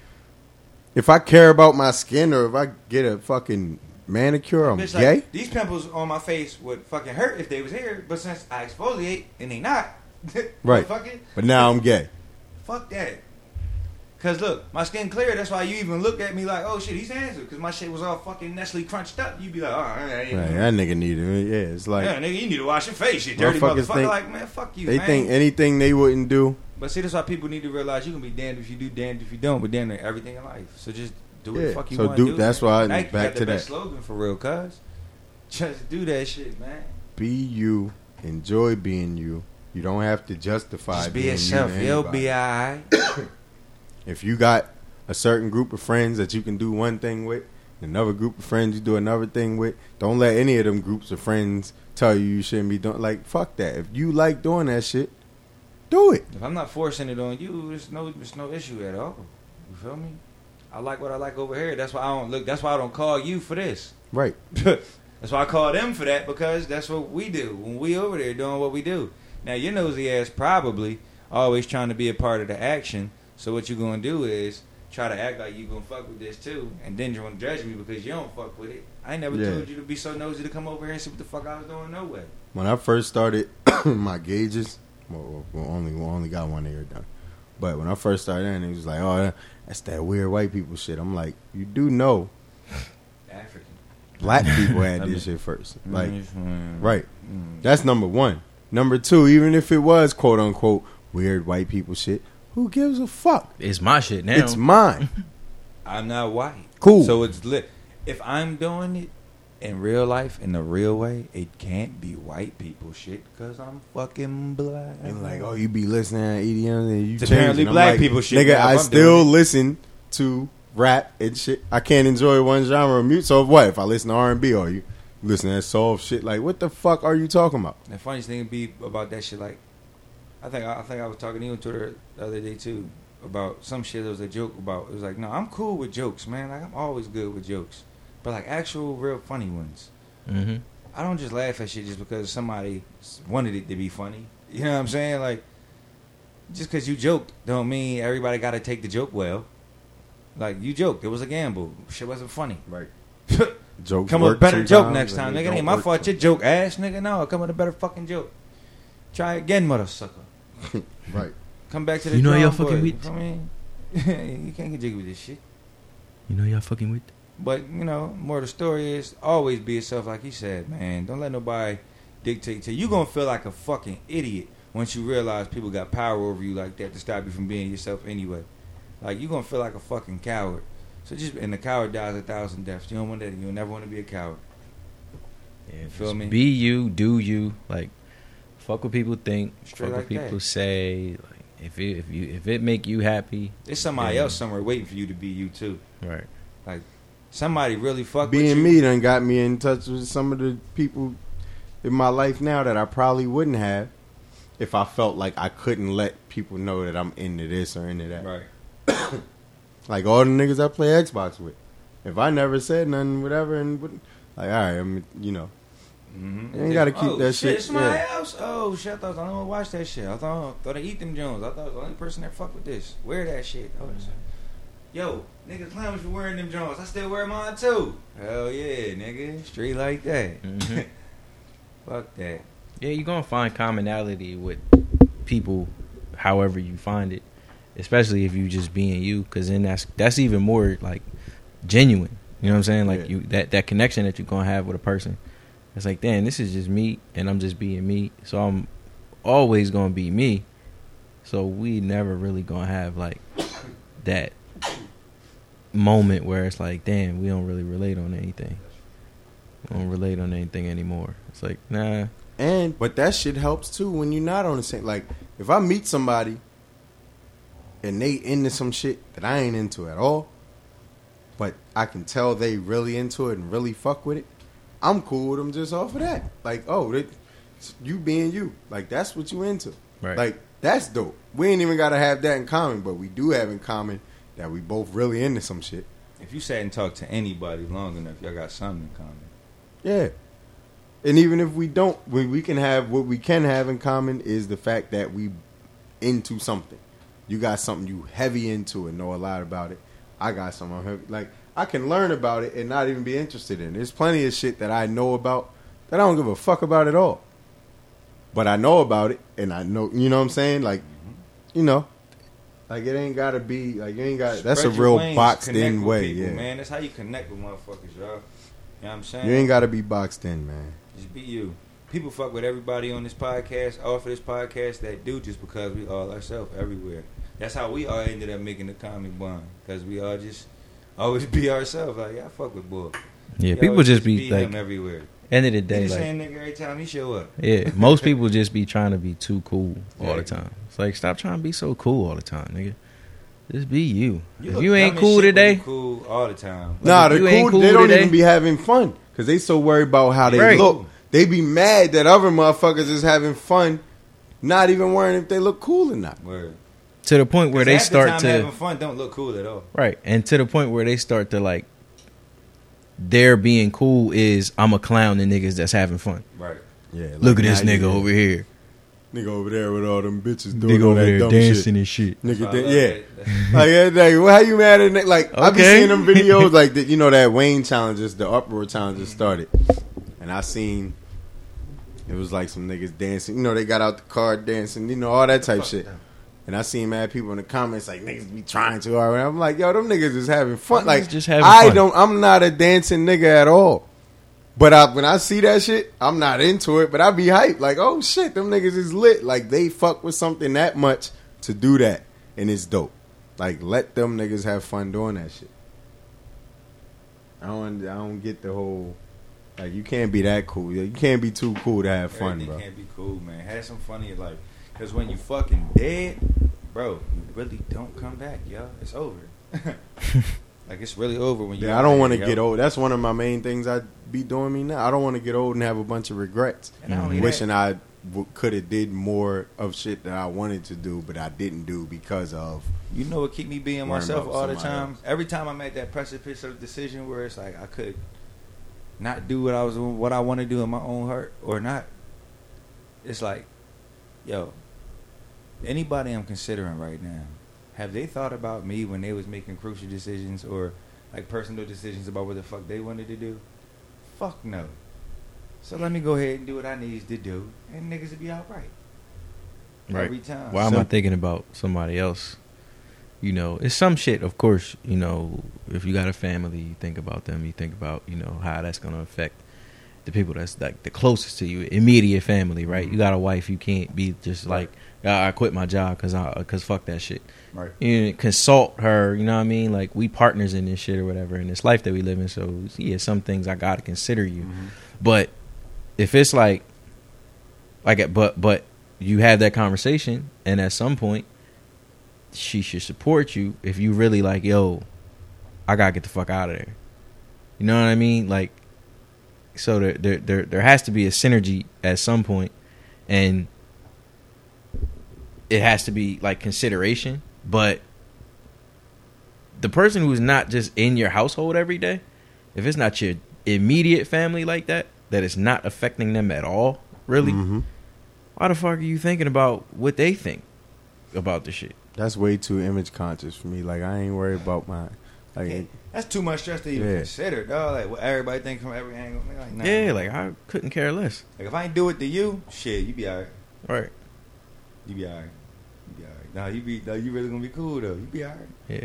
if I care about my skin or if I get a fucking manicure, I'm Bitch, gay. like, these pimples on my face would fucking hurt if they was here, but since I exfoliate and they not, Right. Fucking but now I'm gay. fuck that. Cause look, my skin clear. That's why you even look at me like, oh shit, he's handsome. Cause my shit was all fucking Nestle crunched up. You'd be like, oh, Right, that nigga needed. Yeah, it's like yeah, nigga, you need to wash your face, you dirty motherfucker. think- like, man, fuck you, they man. think anything they wouldn't do. but see, that's why people need to realize you can be damned if you do, damned if you don't. But damn everything in life. So just do what Yeah, the fuck you so want do- to do. that's why I- Nike back got the to best that. slogan for real, cuz. Just do that shit, man. Be you. Enjoy being you. You don't have to justify Just be being yourself. you. You'll be alright. If you got a certain group of friends that you can do one thing with, another group of friends you do another thing with, don't let any of them groups of friends tell you you shouldn't be doing. Like fuck that. If you like doing that shit, do it. If I'm not forcing it on you, there's no there's no issue at all. You feel me? I like what I like over here. That's why I don't look. That's why I don't call you for this. Right. that's why I call them for that because that's what we do when we over there doing what we do. Now your nosy ass probably always trying to be a part of the action. So what you gonna do is try to act like you gonna fuck with this too, and then you wanna judge me because you don't fuck with it. I never Yeah. told you to be so nosy to come over here and see what the fuck I was doing. No way. When I first started my gauges, well, well, only we only got one ear done. But when I first started, and it was like, oh, that's that weird white people shit. I'm like, you do know African. black people had this shit first. Like, Mm. right. That's number one. Number two, even if it was quote unquote weird white people shit, who gives a fuck? It's my shit now. It's mine. I'm not white. Cool. So it's lit. If I'm doing it in real life, in the real way, it can't be white people shit because I'm fucking black. And like, oh, you be listening to EDM and you It's change. apparently black like, people shit Nigga, I I'm still listen to rap and shit. I can't enjoy one genre of music. So what? If I listen to R and B, or you listen to that soul shit? Like, what the fuck are you talking about? The funniest thing would be about that shit, like, I think I think I was talking to you on Twitter the other day too about some shit that was a joke about. It was like, no, I'm cool with jokes, man. Like I'm always good with jokes, but like actual real funny ones. hmm I don't just laugh at shit just because somebody wanted it to be funny. You know what I'm saying? Like, just because you joked don't mean everybody got to take the joke well. Like you joked, it was a gamble. Shit wasn't funny. Right. joke. come with a better joke next time, nigga. It ain't my work fault. Your joke ass, nigga. No, come with a better fucking joke. Try again, mother sucker. Right. Come back to the You know y'all fucking with- feel me? you can't get jiggy with this shit. You know y'all fucking with. But you know, more of the story is always be yourself, like he said, man. Don't let nobody dictate to you. You're gonna feel like a fucking idiot once you realize people got power over you like that to stop you from being yourself anyway. Like you're gonna feel like a fucking coward. So just and the coward dies a thousand deaths. You don't want that. You'll never want to be a coward. Yeah, Feel me? Be you, do you. Like, fuck what people think. Straight fuck like what people that. say. Like, if it if you if it make you happy, There's somebody else somewhere waiting for you to be you too. right? Somebody really fuck with Being me done got me in touch with some of the people in my life now that I probably wouldn't have if I felt like I couldn't let people know that I'm into this or into that. Right. Like all the niggas I play Xbox with. If I never said nothing, whatever, and like, all right, I'm, you know, Mm-hmm. You ain't gotta keep that shit, It's somebody yeah. else. Oh shit! I thought I don't to watch that shit. I thought I thought I eat them Jones. I thought I was the only person that fuck with this. Wear that shit. Oh, that's- Yo, niggas clowns for wearing them Jones. I still wear mine too. Hell yeah, nigga. Straight like that. Mhm. Fuck that. Yeah, you're gonna find commonality with people, however you find it, especially if you just being you, because then that's that's even more like genuine. You know what I'm saying? Like Yeah. you that that connection that you're gonna have with a person. It's like, damn, this is just me, and I'm just being me. So I'm always gonna be me. So we never really gonna have like that moment where it's like, damn, we don't really relate on anything. We don't relate on anything anymore. It's like, nah. And but that shit helps too when you're not on the same. Like if I meet somebody and they into some shit that I ain't into at all, but I can tell they really into it and really fuck with it. I'm cool with them just off of that. Like oh, they, you being you, like that's what you into. Right. Like that's dope. We ain't even gotta have that in common, but we do have in common that we both really into some shit. If you sat and talked to anybody long enough, y'all got something in common. Yeah. And even if we don't, we, we can have what we can have in common is the fact that we into something. You got something you heavy into and know a lot about it. I got something I'm heavy. Like I can learn about it and not even be interested in. it. There's plenty of shit that I know about that I don't give a fuck about at all. But I know about it and I know, you know what I'm saying? Like, mm-hmm. you know, like it ain't gotta be like you ain't got. That's a real wings, boxed in with way. people, yeah, man. That's how you connect with motherfuckers, y'all. You know what I'm saying? you ain't gotta be boxed in, man. Just be you. People fuck with everybody on this podcast, off of this podcast that do just because we all ourselves everywhere. That's how we all ended up making the comic bond because we all just always be ourselves. Like, yeah, I fuck with Bull. Yeah, He people always just be like, him everywhere. end of the He day, the like, same nigga every time he show up. yeah, most people just be trying to be too cool all the time. It's like, stop trying to be so cool all the time, nigga. Just be you. if you ain't cool today, cool all the time. Nah, if they're ain't cool. cool They don't today- even be having fun because they so worried about how they Right. look. They be mad that other motherfuckers is having fun, not even worrying if they look cool or not. Word. to the point where they Half the start time to having fun don't look cool at all. right, and to the point where they start to like their being cool is I'm a clown the niggas that's having fun. Right. Yeah. Look at this nigga over here, Nigga over there with all them bitches doing nigga all over that there dumb dancing shit. and shit. Nigga, So I da- love yeah. Like, yeah, like, well, how you mad at Nick? Like, I be Okay. seeing them videos, like, the, you know, that Wayne challenges, the uproar challenges started. And I seen, it was like some niggas dancing. You know, they got out the car dancing, you know, all that type shit. And I seen mad people in the comments like niggas be trying too hard. I'm like, yo, them niggas is having fun. Like, just having I fun. don't. I'm not a dancing nigga at all. But I, when I see that shit, I'm not into it. But I be hyped. Like, oh shit, them niggas is lit. Like they fuck with something that much to do that, and it's dope. Like let them niggas have fun doing that shit. I don't. I don't get the whole. Like you can't be that cool. You can't be too cool to have fun, Everything bro. can't be cool, man. Have some fun in your life. Because when you fucking dead, bro, you really don't come back, yo. It's over. like, it's really over when you Yeah, I don't want to get old. That's one of my main things I'd be doing me now. I don't want to get old and have a bunch of regrets. And not only Wishing that- I w- could have did more of shit that I wanted to do, but I didn't do because of. You know what keep me being myself all the time? else. Every time I'm at that precipice of decision where it's like I could not do what I was what I want to do in my own heart or not. It's like, yo, anybody I'm considering right now, have they thought about me when they was making crucial decisions or like personal decisions about what the fuck they wanted to do? Fuck no. So let me go ahead and do what I needs to do, and niggas will be all right. Right. Every time. Why am I thinking about somebody else? You know, it's some shit, of course, you know, if you got a family, you think about them, you think about, you know, how that's going to affect the people that's like the closest to you, immediate family, right? You got a wife, you can't be just like, "Ah, I quit my job cuz I cuz fuck that shit. Right. You consult her, you know what I mean? Like we partners in this shit or whatever in this life that we live in. So, yeah, some things I got to consider you. But if it's like like but but you have that conversation and at some point she should support you if you really like yo i gotta get the fuck out of there you know what i mean like so there there there, there has to be a synergy at some point and it has to be like consideration but the person who's not just in your household every day if it's not your immediate family like that that it's not affecting them at all really Mhm. why the fuck are you thinking about what they think about the shit? That's way too image conscious for me. Like I ain't worried about my like. That's too much stress to even Yeah. consider, dog. Like what everybody think from every angle. Like, nah. Yeah, like I couldn't care less. Like if I ain't do it to you, shit, you be alright. Right. You be alright. You be alright. Nah, you be. Nah, you really gonna be cool though. You be alright. Yeah.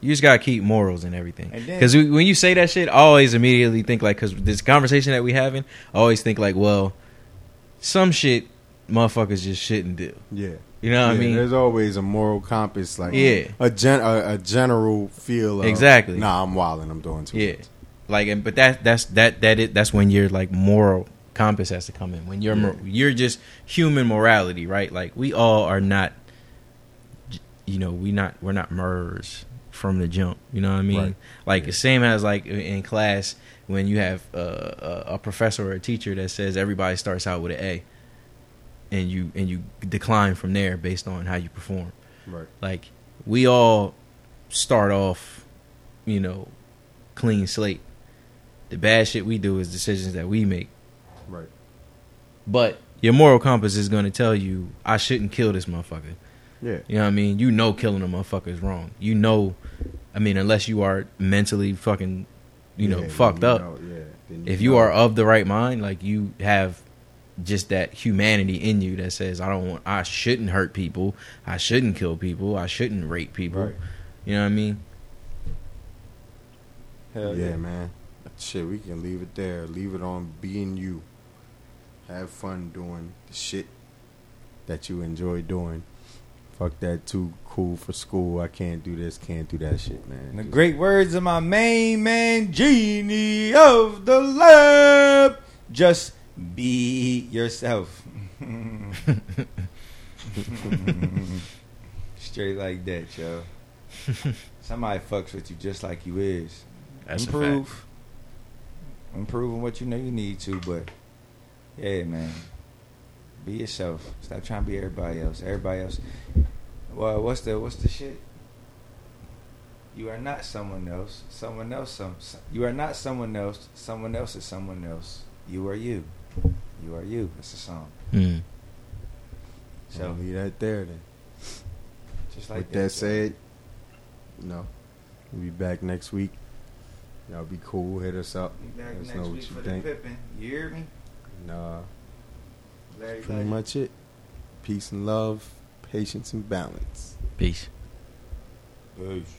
You just gotta keep morals and everything. And then- Because when you say that shit, I always immediately think like, because this conversation that we having, I always think like, well, some shit motherfuckers just shouldn't do. Yeah. You know what I mean? There's always a moral compass, like Yeah. a gen a, a general feel. Of, Exactly. Nah, I'm wilding. I'm doing too Yeah. much. Like, and but that that's that that it that's when your like moral compass has to come in. When you're mor- you're just human morality, right? Like we all are not, you know, we not we're not murderers from the jump. You know what I mean? Right. Like the same as like in class when you have uh, a, a professor or a teacher that says everybody starts out with an A, and you and you decline from there based on how you perform. Right. Like we all start off, you know, clean slate. The bad shit we do is decisions that we make. Right. But your moral compass is going to tell you I shouldn't kill this motherfucker. Yeah. You know what I mean? You know killing a motherfucker is wrong. You know I mean unless you are mentally fucking you know Yeah, fucked you up. know, yeah. Then If you are of the right mind, like you have just that humanity in you that says I don't want I shouldn't hurt people, I shouldn't kill people, I shouldn't rape people. Right. You know what I mean? Hell yeah, man. Shit, we can leave it there. Leave it on being you. Have fun doing the shit that you enjoy doing. Fuck that too cool for school. I can't do this, can't do that shit, man. In the Just- great words of my main man, genie of the lamp, just be yourself. Straight like that, yo. Somebody fucks with you just like you is. That's Improve. Improve on what you know you need to, but yeah, man. Be yourself. Stop trying to be everybody else. Everybody else. Well, what's the what's the shit? You are not someone else. Someone else. Some. You are not someone else. Someone else is someone else. You are you. You are you. It's a song. Mm. So So leave that there then. just like With that said, you know, we'll be back next week. Y'all be cool. Hit us up. Be back Let us next know week what you for think. the Pippin. You hear me? Nah, Larry pretty Legend. much it. Peace and love, patience and balance. Peace. Peace.